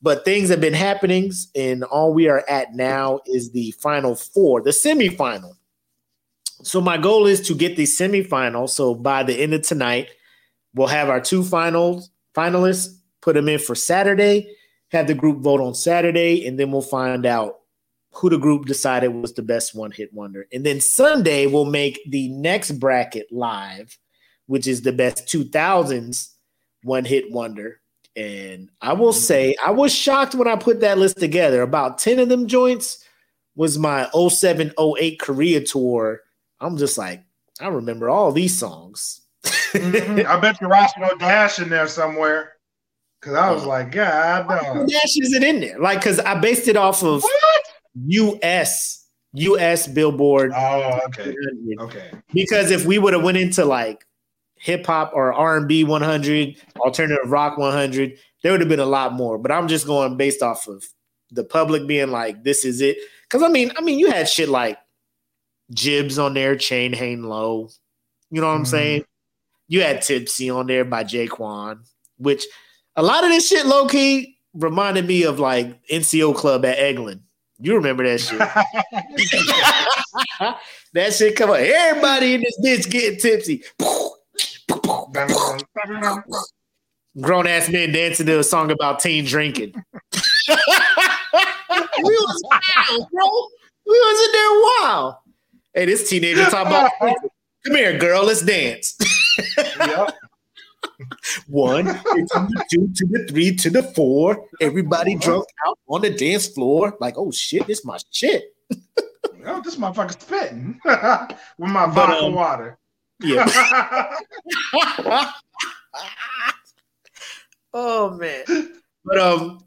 but things have been happening, and all we are at now is the final four, the semifinal. So my goal is to get the semifinal. So by the end of tonight, we'll have our two finals finalists, put them in for Saturday, have the group vote on Saturday, and then we'll find out who the group decided was the best one hit wonder. And then Sunday we'll make the next bracket live, which is the best 2000s one hit wonder. And I will say, I was shocked when I put that list together. About 10 of them joints was my 07 08 Korea tour. I'm just like, I remember all these songs. Mhm. I bet you Roscoe Dash in there somewhere. Cause I was like, God, no. dashes it in there? Like, because I based it off of What? US, US Billboard. Oh, okay, okay. Because if we would have went into like hip hop or R and B 100, alternative rock 100, there would have been a lot more. But I'm just going based off of the public being like, "This is it." Because I mean, I mean, you had shit like Jibbs on there, Chain Hang Low. You know what I'm Mhm. saying? You had Tipsy on there by J-Kwon, which a lot of this shit low key reminded me of like NCO Club at Eglin. You remember that shit? (laughs) (laughs) that shit come on. Everybody in this bitch getting tipsy. Grown ass men dancing to a song about teen drinking. we was wild, bro. We was in there wild. Hey, this teenager talking about (laughs) come here, girl, let's dance. Yep. One to the two to the three to the four. Everybody drunk out on the dance floor. Like, oh shit, this my shit. Oh, this motherfucker spitting (laughs) with my But, vodka um, water. Yeah. (laughs) oh man. But um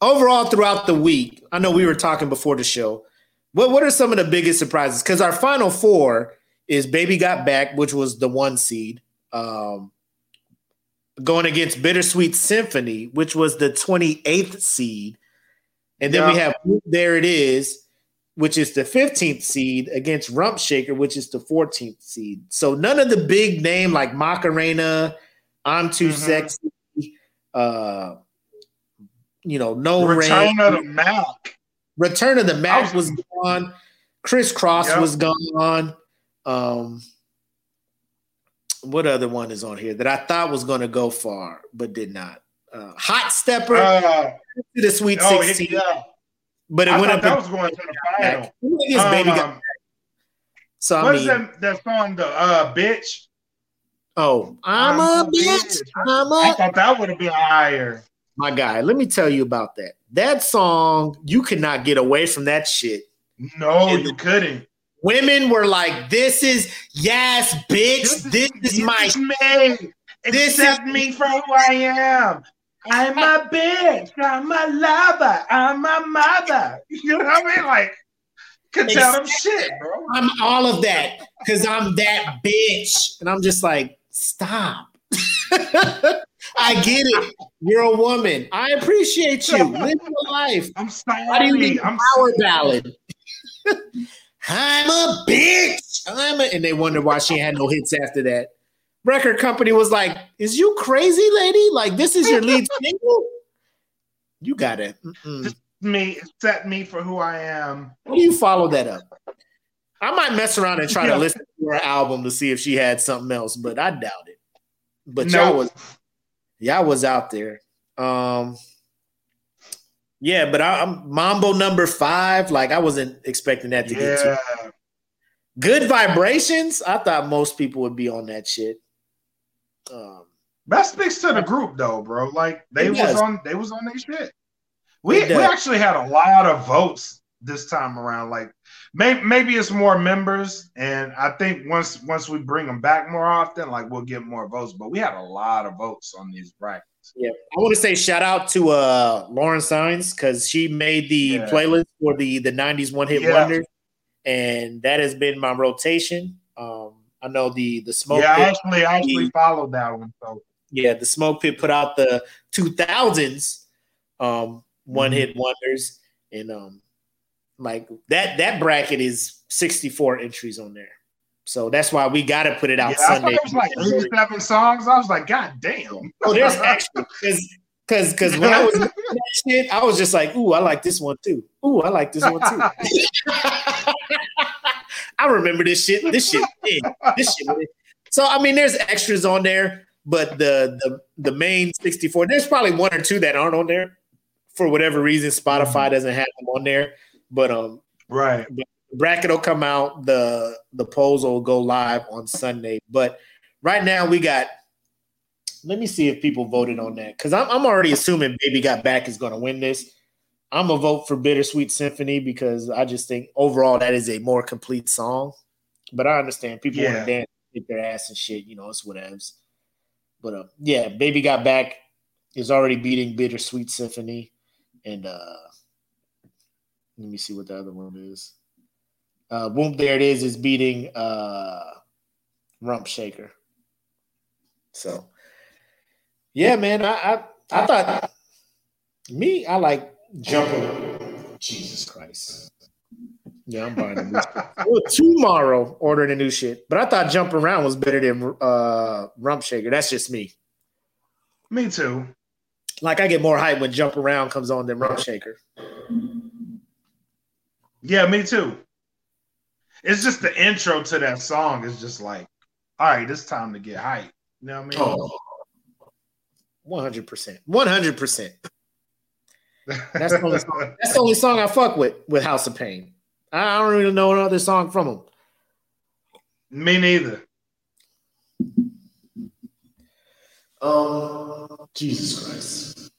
overall throughout the week, I know we were talking before the show. What what are some of the biggest surprises? Because our final four is Baby Got Back, which was the one seed. Um going against Bittersweet Symphony, which was the 28th seed. And then we have There It Is, which is the 15th seed, against Rump Shaker, which is the 14th seed. So none of the big name like Macarena, I'm Too Mhm. Sexy, uh, you know, No Return Rain, of the Mac. Return of the Mac was- gone, Criss Cross Yep. was gone. Um, what other one is on here that I thought was going to go far but did not? Uh, Hot Stepper Uh, to the Sweet oh, 16, yeah. But it I went up. that was going to the (laughs) final. Against Baby Got Um, So I what is mean, that, that song, the uh, bitch? oh, I'm a bitch. I'm I a thought that would have been higher. my guy. Let me tell you about that. That song, you could not get away from that shit. No, you couldn't. Women were like, "This is yes, bitch. This is my me. This Accept is- me for who I am. I'm a bitch. I'm a lover. I'm a mother. You know what I mean? Like, could tell them shit, bro. I'm all of that because I'm that bitch. And I'm just like, stop. (laughs) I get it. You're a woman. I appreciate you. (laughs) Live your life. I'm sorry. Why do you need I'm power sorry. ballad? (laughs) I'm a bitch. I'm a, and they wonder why she had no hits after that. Record company was like, "Is you crazy, lady? Like this is your (laughs) lead single? You got it. Me, accept me for who I am. How do you follow that up? I might mess around and try Yeah. to listen to her album to see if she had something else, but I doubt it. But No. y'all was y'all was out there. Um yeah, but I, I'm Mambo number five. Like I wasn't expecting that to get to good vibrations. I thought most people would be on that shit. Um That speaks to the group though, bro. Like they was does. on they was on their shit. We we actually had a lot of votes this time around. Like maybe maybe it's more members, and I think once once we bring them back more often, like we'll get more votes. But we had a lot of votes on these brackets. Yeah, I want to say shout out to uh Lauren Sines because she made the Yeah. playlist for the the '90s one hit Yeah. wonders, and that has been my rotation. Um, I know the the smoke yeah, I pit, actually I actually the- followed that one. So yeah, the smoke pit put out the 2000s um one hit wonders, and um like that that bracket is 64 entries on there, so that's why we got to put it yeah, out I thought Sunday. it was like 87 songs. I was like, God damn. Oh, there's extra because (laughs) because because when I was that shit, I was just like, ooh, I like this one too. Ooh, I like this one too. (laughs) I remember this shit. This shit. this shit. So I mean, there's extras on there, but the the the main 64. There's probably one or two that aren't on there for whatever reason. Spotify doesn't have them on there, but um, right. the bracket will come out. The the polls will go live on Sunday. But right now we got. Let me see if people voted on that because I'm, I'm already assuming Baby Got Back is going to win this. I'm gonna vote for Bittersweet Symphony because I just think overall that is a more complete song. But I understand people want to dance, kick their ass and shit. You know, it's whatevs. But uh, yeah, Baby Got Back is already beating Bittersweet Symphony, and uh, let me see what the other one is. Uh, boom, there it is. Is beating uh, Rump Shaker. So, yeah, man, I I, I thought me, I like jumping. Jesus Christ. Yeah, I'm buying a new well, tomorrow ordering a new shit. But I thought jump around was better than uh rump shaker. That's just me. Me too. Like I get more hype when jump around comes on than rump shaker. Yeah, me too. It's just the intro to that song is just like, all right, it's time to get hype. You know what I mean? Oh. 100%. 100%. That's the only song, that's the only song I fuck with with House of Pain. I don't even know another song from them. Me neither. Um, Jesus Christ.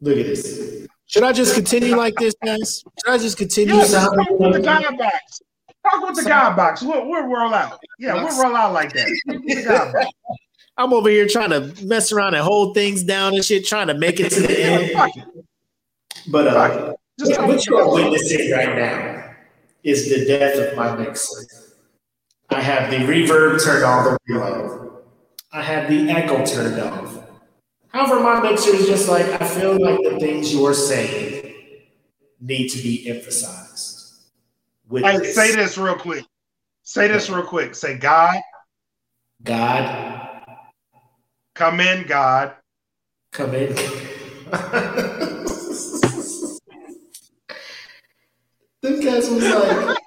Look at this. Should I just continue like this, guys? Should I just continue? Yeah, sounding talk with the like- guy box. Talk with the guy box. We'll, we'll roll out. Yeah, we'll roll out like that. Talk with the guy box. (laughs) I'm over here trying to mess around and hold things down and shit, trying to make it to the end. Fuck it. But uh, it. Just talk what you are the guy box. witnessing right now is the death of my mixer. I have the reverb turned all the way low. I have the echo turned off. However, my mixer is just like I feel like the things you are saying need to be emphasized. With Hey, this. say this real quick. Say this real quick. Say, God, God, come in, God. come in. (laughs) Them guys was like,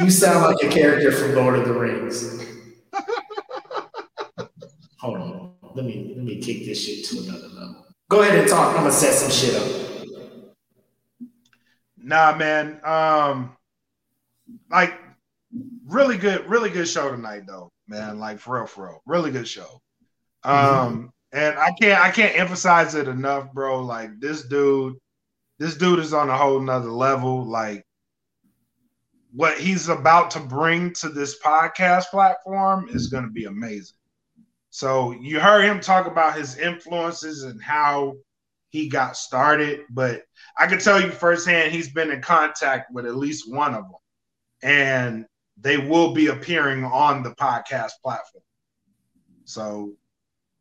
you sound like a character from Lord of the Rings. Hold on, let me let me kick this shit to another level. Go ahead and talk. I'm gonna set some shit up. Nah, man. Um, like really good, really good show tonight, though, man. Like for real, for real, really good show. Um, and I can't, I can't emphasize it enough, bro. Like this dude, this dude is on a whole nother level. Like what he's about to bring to this podcast platform is going to be amazing. So you heard him talk about his influences and how he got started, but I can tell you firsthand he's been in contact with at least one of them, and they will be appearing on the podcast platform. So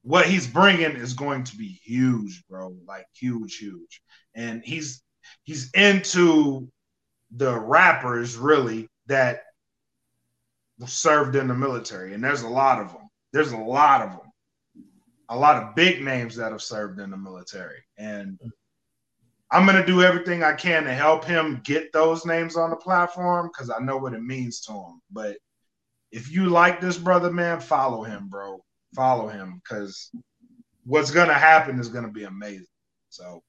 what he's bringing is going to be huge, bro. Like huge, huge. And he's he's into the rappers really that served in the military, and there's a lot of them. There's a lot of them. A lot of big names that have served in the military, and I'm gonna do everything I can to help him get those names on the platform because I know what it means to him. But if you like this brother, man, follow him, bro follow him because what's gonna happen is gonna be amazing. So,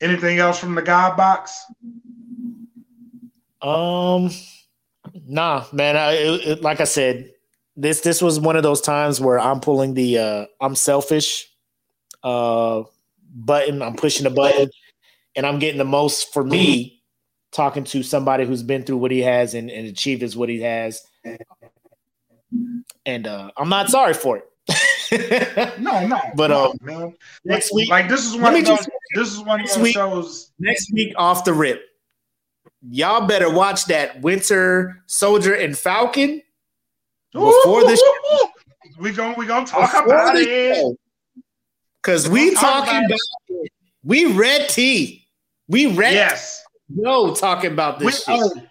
anything else from the God box? Um, nah, man. I, it, it, like I said, this this was one of those times where I'm pulling the uh, I'm selfish uh, button. I'm pushing the button, and I'm getting the most for me. Talking to somebody who's been through what he has and, and achieved is what he has and uh, I'm not sorry for it. (laughs) no, no, but no, um, man. next week, like this is one of those. Just, this is one of those week, shows. Next week, off the rip, y'all better watch that Winter Soldier and Falcon before this. We going we gonna talk about it because we talking about, about it. We read tea. We read yes. No, talking about this we, shit. Oh,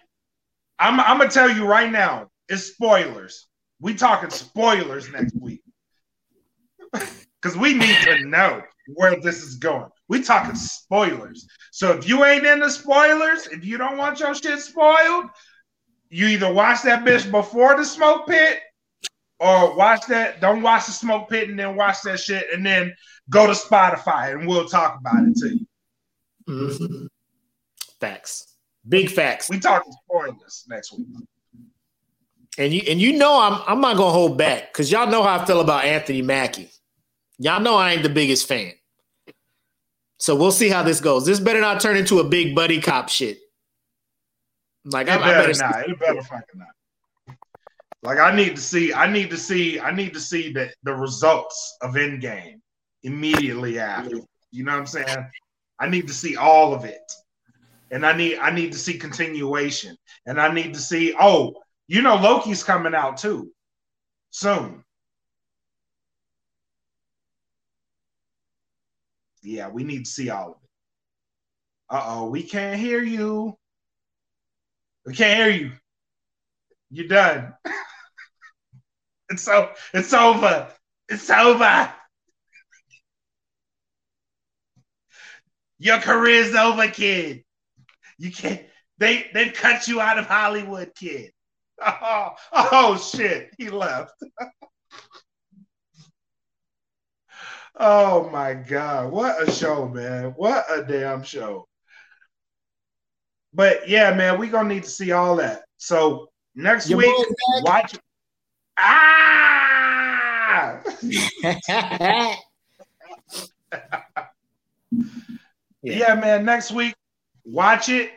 I'm, I'm gonna tell you right now. It's spoilers. We talking spoilers next week because we need to know where this is going. We talking spoilers. So if you ain't in the spoilers, if you don't want your shit spoiled, you either watch that bitch before the smoke pit or watch that. Don't watch the smoke pit and then watch that shit and then go to Spotify and we'll talk about it to you. Mm-hmm. Facts. Big facts. We talking spoilers next week. And you and you know I'm I'm not gonna hold back because y'all know how I feel about Anthony Mackie. Y'all know I ain't the biggest fan. So we'll see how this goes. This better not turn into a big buddy cop shit. Like it I, better, I better not. It better fucking not. Like I need to see. I need to see. I need to see the the results of Endgame immediately after. You know what I'm saying? I need to see all of it, and I need I need to see continuation, and I need to see. Oh, you know Loki's coming out too soon. Yeah, we need to see all of it. Uh oh, we can't hear you. We can't hear you. You're done. (laughs) it's so it's over. It's over. Your career's over, kid. You can't. They they cut you out of Hollywood, kid. Oh, (laughs) oh shit, he left. (laughs) oh my god, what a show, man. What a damn show. But yeah, man, we gonna need to see all that. So next Your week, watch. Ah! (laughs) yeah. yeah, man. Next week, watch it,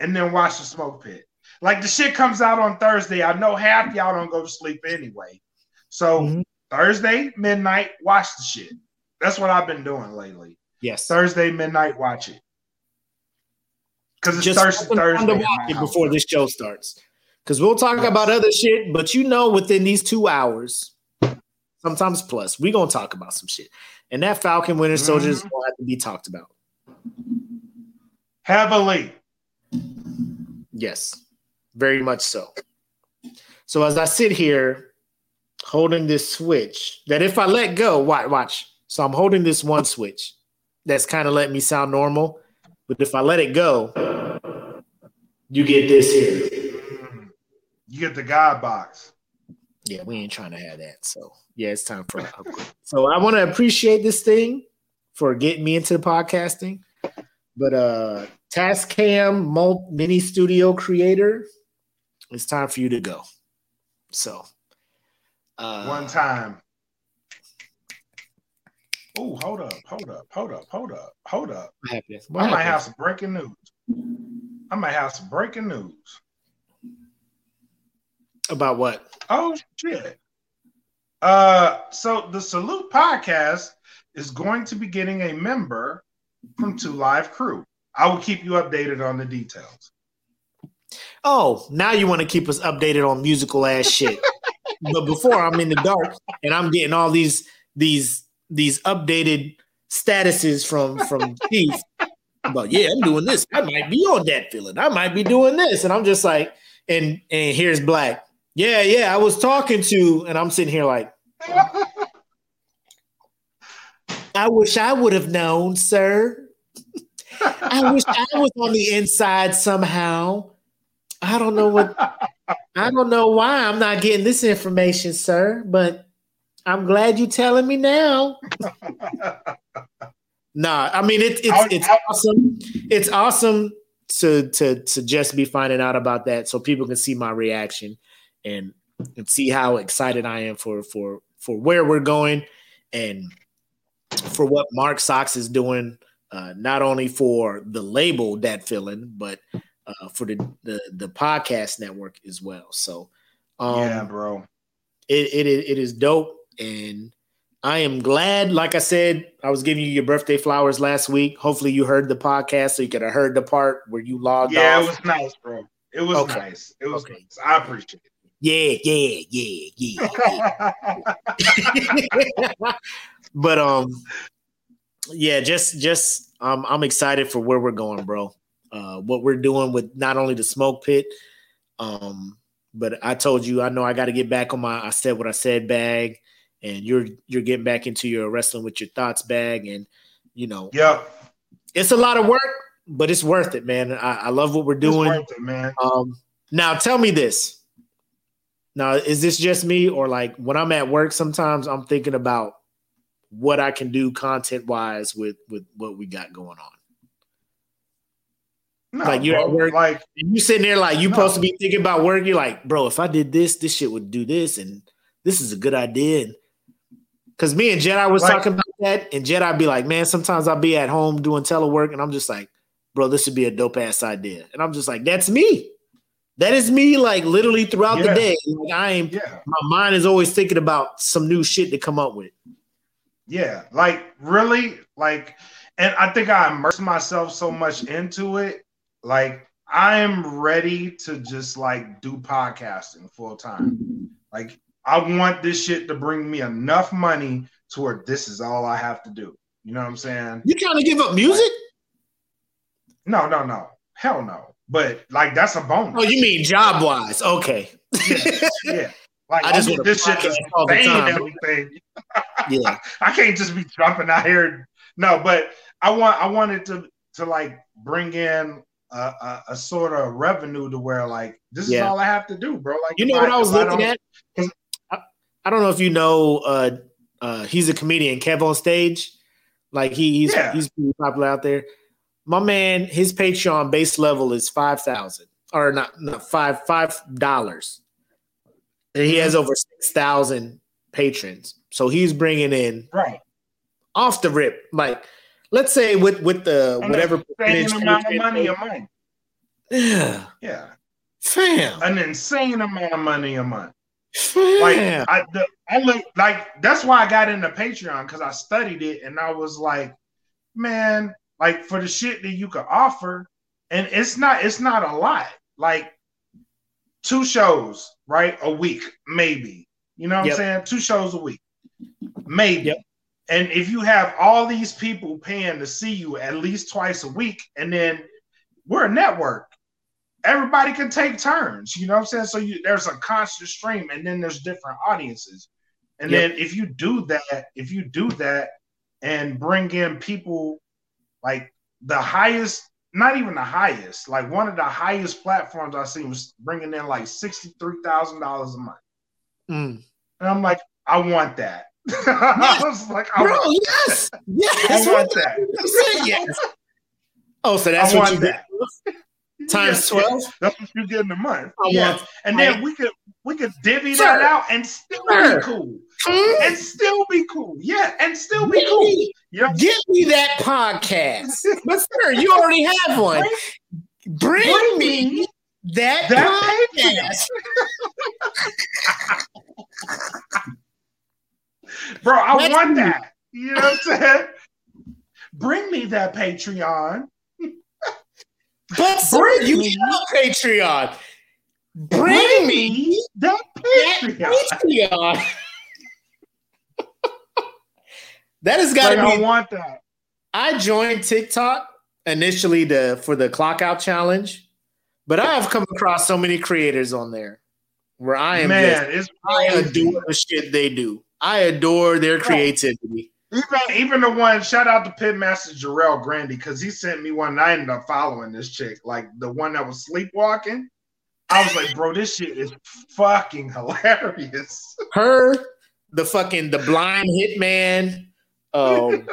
and then watch the smoke pit. Like the shit comes out on Thursday. I know half y'all don't go to sleep anyway. So mm-hmm. Thursday midnight, watch the shit. That's what I've been doing lately. Yes. Thursday midnight, watch it. Because it's Just Thursday, Thursday to watch it before this show starts. Because we'll talk yes. about other shit, but you know, within these two hours, sometimes plus, we're gonna talk about some shit. And that Falcon Winter Soldier mm-hmm. is gonna have to be talked about. Heavily. Yes. Very much so. So as I sit here holding this switch, that if I let go, watch, watch. So I'm holding this one switch that's kind of letting me sound normal. But if I let it go, you get this here. You get the God box. Yeah, we ain't trying to have that. So yeah, it's time for upgrade. so I want to appreciate this thing for getting me into the podcasting. But uh Tascam mini studio creator, it's time for you to go. So, uh, one time. Oh, hold up, hold up, hold up, hold up, hold up. What happened? What I happened? might have some breaking news. I might have some breaking news. About what? Oh shit. Uh, so the Salute podcast is going to be getting a member from Two Live Crew. I will keep you updated on the details. Oh, now you want to keep us updated on musical ass shit. but before I'm in the dark and I'm getting all these these these updated statuses from from Keith. But yeah, I'm doing this. I might be on that feeling. I might be doing this. And I'm just like, and and here's Black. Yeah, yeah. I was talking to, and I'm sitting here like, I wish I would have known, sir. I wish I was on the inside somehow. I don't know what I don't know why I'm not getting this information, sir, but I'm glad you're telling me now. (laughs) nah, I mean it, it's it's awesome. It's awesome to to to just be finding out about that so people can see my reaction and and see how excited I am for for for where we're going and for what Mark Sox is doing, uh, not only for the label Dat Feelin, but uh, for the, the the podcast network as well. So, um, yeah, bro, it, it it is dope, and I am glad. Like I said, I was giving you your birthday flowers last week. Hopefully, you heard the podcast, so you could have heard the part where you logged yeah, off. it was nice, bro. It was okay. nice. It was okay. nice. I appreciate it. Yeah, yeah, yeah, yeah. yeah. (laughs) but um, yeah, just just um, I'm excited for where we're going, bro. Uh, what we're doing with not only the smoke pit, um, but I told you I know I got to get back on my I said what I said bag, and you're you're getting back into your wrestling with your thoughts bag, and you know, yeah, it's a lot of work, but it's worth it, man. I, I love what we're doing, it, man. Um, now tell me this. Now, is this just me, or like when I'm at work, sometimes I'm thinking about what I can do content wise with with what we got going on. No, like you're bro, at work, like you sitting there, like you no. supposed to be thinking about work. You're like, bro, if I did this, this shit would do this, and this is a good idea. Because me and Jedi was like, talking about that, and Jedi be like, man, sometimes I'll be at home doing telework, and I'm just like, bro, this would be a dope ass idea, and I'm just like, that's me. That is me, like literally throughout yeah. the day. Like, I am, yeah. my mind is always thinking about some new shit to come up with. Yeah, like really, like, and I think I immersed myself so much into it like I am ready to just like do podcasting full time. Like I want this shit to bring me enough money to where this is all I have to do. You know what I'm saying? You trying to give up music? no, no, no. Hell no. But like that's a bonus. Oh, you mean job wise? Okay. yeah, yeah. (laughs) Like I just want this shit to sustain everything. (laughs) yeah. I can't just be jumping out here. No, but I want I wanted to to like bring in a, a, a, sort of revenue to where like this yeah. is all I have to do, bro. Like you know what I, I was looking at? I, I, don't know if you know uh uh he's a comedian, KevOnStage. Like he, he's yeah. he's pretty popular out there. My man, his Patreon base level is five thousand or not, not five five dollars. And he has mm-hmm. over six thousand patrons. So he's bringing in right off the rip like let's say with with the and whatever insane amount of money a month. Yeah, yeah, fam, an insane amount of money a month. Fam. Like I, the, I look like that's why I got into Patreon because I studied it and I was like, man, like for the shit that you could offer, and it's not it's not a lot. Like two shows, right, a week, maybe. You know what yep. I'm saying? Two shows a week, maybe. Yep. And if you have all these people paying to see you at least twice a week, and then we're a network, everybody can take turns. You know what I'm saying? So you, there's a constant stream, and then there's different audiences. And yep. then if you do that, if you do that and bring in people like the highest, not even the highest, like one of the highest platforms I've seen was bringing in like $63,000 a month. Mm. And I'm like, I want that. (laughs) I was like, I bro, yes, that. yes, I want that. yes. Oh, so that's I what you that. Times twelve. That's what you get in the month. I yeah, and then we could we could divvy Sir. that out and still Sir. be cool. And still be cool. Yeah, and still be cool. You know? Give me that podcast. but sir, you already have one. Bring, Bring me that, that podcast. (laughs) Bro, I That's want that. You know what I'm saying? Bring me that Patreon. But sir, (laughs) Bring you me- have Patreon. Bring me that that Patreon. Patreon. that has got Like, to I be. want that. I joined TikTok initially to for the clock out challenge, but I have come across so many creators on there where I am Man, just, it's I adore the shit they do. I adore their creativity. Even, even the one, shout out to Pitmaster Jarrell Grandy, because he sent me one and I ended up following this chick, like the one that was sleepwalking. I was like, bro, this shit is fucking hilarious. (laughs) Her, the fucking the blind hitman. Um,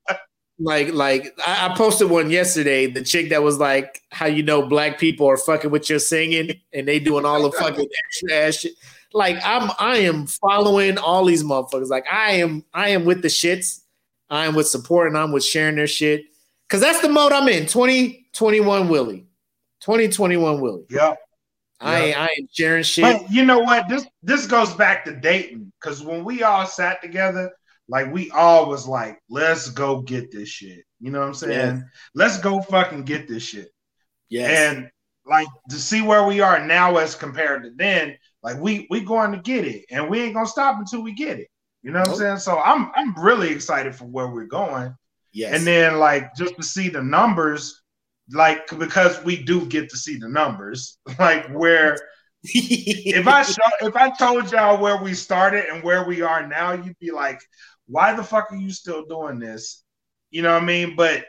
(laughs) like like I, I posted one yesterday. The chick that was like, "How you know black people are fucking with your singing and they doing all the fucking (laughs) extra ass shit." Like I'm I am following all these motherfuckers. Like I am I am with the shits. I am with support and I'm with sharing their shit because that's the mode I'm in. 2021 Willie, 2021 Willie. yep. I I am sharing shit. But you know what? This this goes back to dating because when we all sat together, like we all was like, let's go get this shit. You know what I'm saying? Yes. Let's go fucking get this shit. yes. And like to see where we are now as compared to then, like we we going to get it, and we ain't gonna stop until we get it. You know what I'm saying? So I'm I'm really excited for where we're going, yes. and then like just to see the numbers, like because we do get to see the numbers, (laughs) like where (laughs) if I show, if I told y'all where we started and where we are now, you'd be like, why the fuck are you still doing this? You know what I mean? But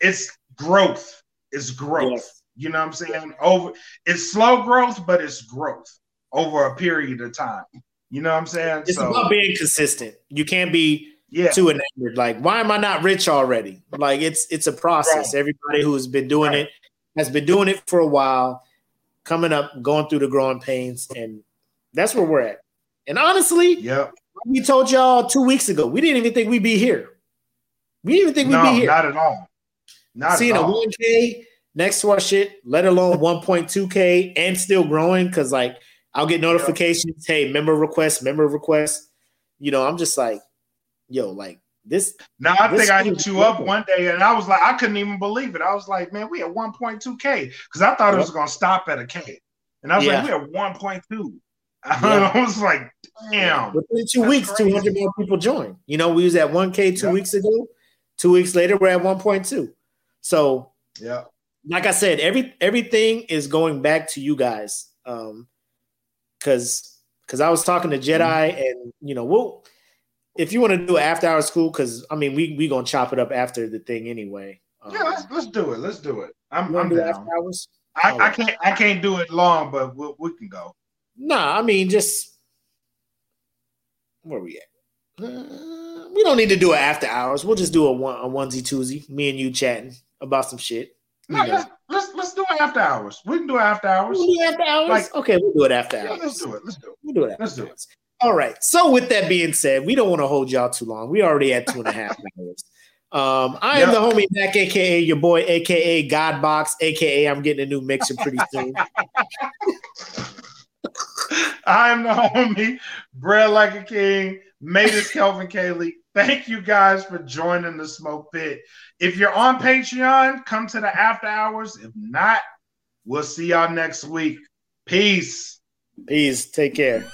it's growth. It's growth. Yes. You know what I'm saying? Over it's slow growth, but it's growth over a period of time. You know what I'm saying? It's about being consistent. You can't be yeah, too enamored. Like, why am I not rich already? Like, it's it's a process. Everybody who's been doing Right. it has been doing it for a while, coming up, going through the growing pains, and that's where we're at. And honestly, yep. we told y'all two weeks ago, we didn't even think we'd be here. We didn't even think No, we'd be here. not at all. Not Seeing at a 1K next to our shit, let alone 1.2K and still growing. Cause like I'll get notifications, hey, member request, member request. You know, I'm just like, yo, like this. Now I This think I hit you up one day and I was like, I couldn't even believe it. I was like, man, we at 1.2K. Because I thought it was gonna stop at a K. And I was Yeah. like, we at 1.2. (laughs) Yeah. I was like, damn. Within two weeks, crazy. 200 more people joined. You know, we was at 1K two Yeah. weeks ago. Two weeks later, we're at 1.2. So Yeah. like I said, every everything is going back to you guys. Um, because because I was talking to Jedi, Mm-hmm. and you know, we'll if you want to do after hour school, because I mean, we we gonna chop it up after the thing anyway. Um, Yeah, let's let's do it. Let's do it. I'm, I'm do down. after hours? I, I can't I can't do it long, but we, we can go. Nah, I mean, just where we at? Uh, we don't need to do it after hours. We'll just do a one a onesie twosie. Me and you chatting about some shit. You No, know. Let's, do it after hours. We can do it after hours. We'll do it after hours. Like- okay, we'll do it after Yeah, hours. let's do it. Let's do it. We'll do it. Let's do it. All right. So with that being said, we don't want to hold y'all too long. We already at two and a half hours. Um, I am Yep. the homie Mac, aka your boy, aka Godbox, aka I'm getting a new mixer pretty soon. (laughs) I'm the homie, bred like a king, made as Kelvin Cayley. Thank you guys for joining the smoke pit. If you're on Patreon, come to the after hours. If not, we'll see y'all next week. Peace. Peace. Take care.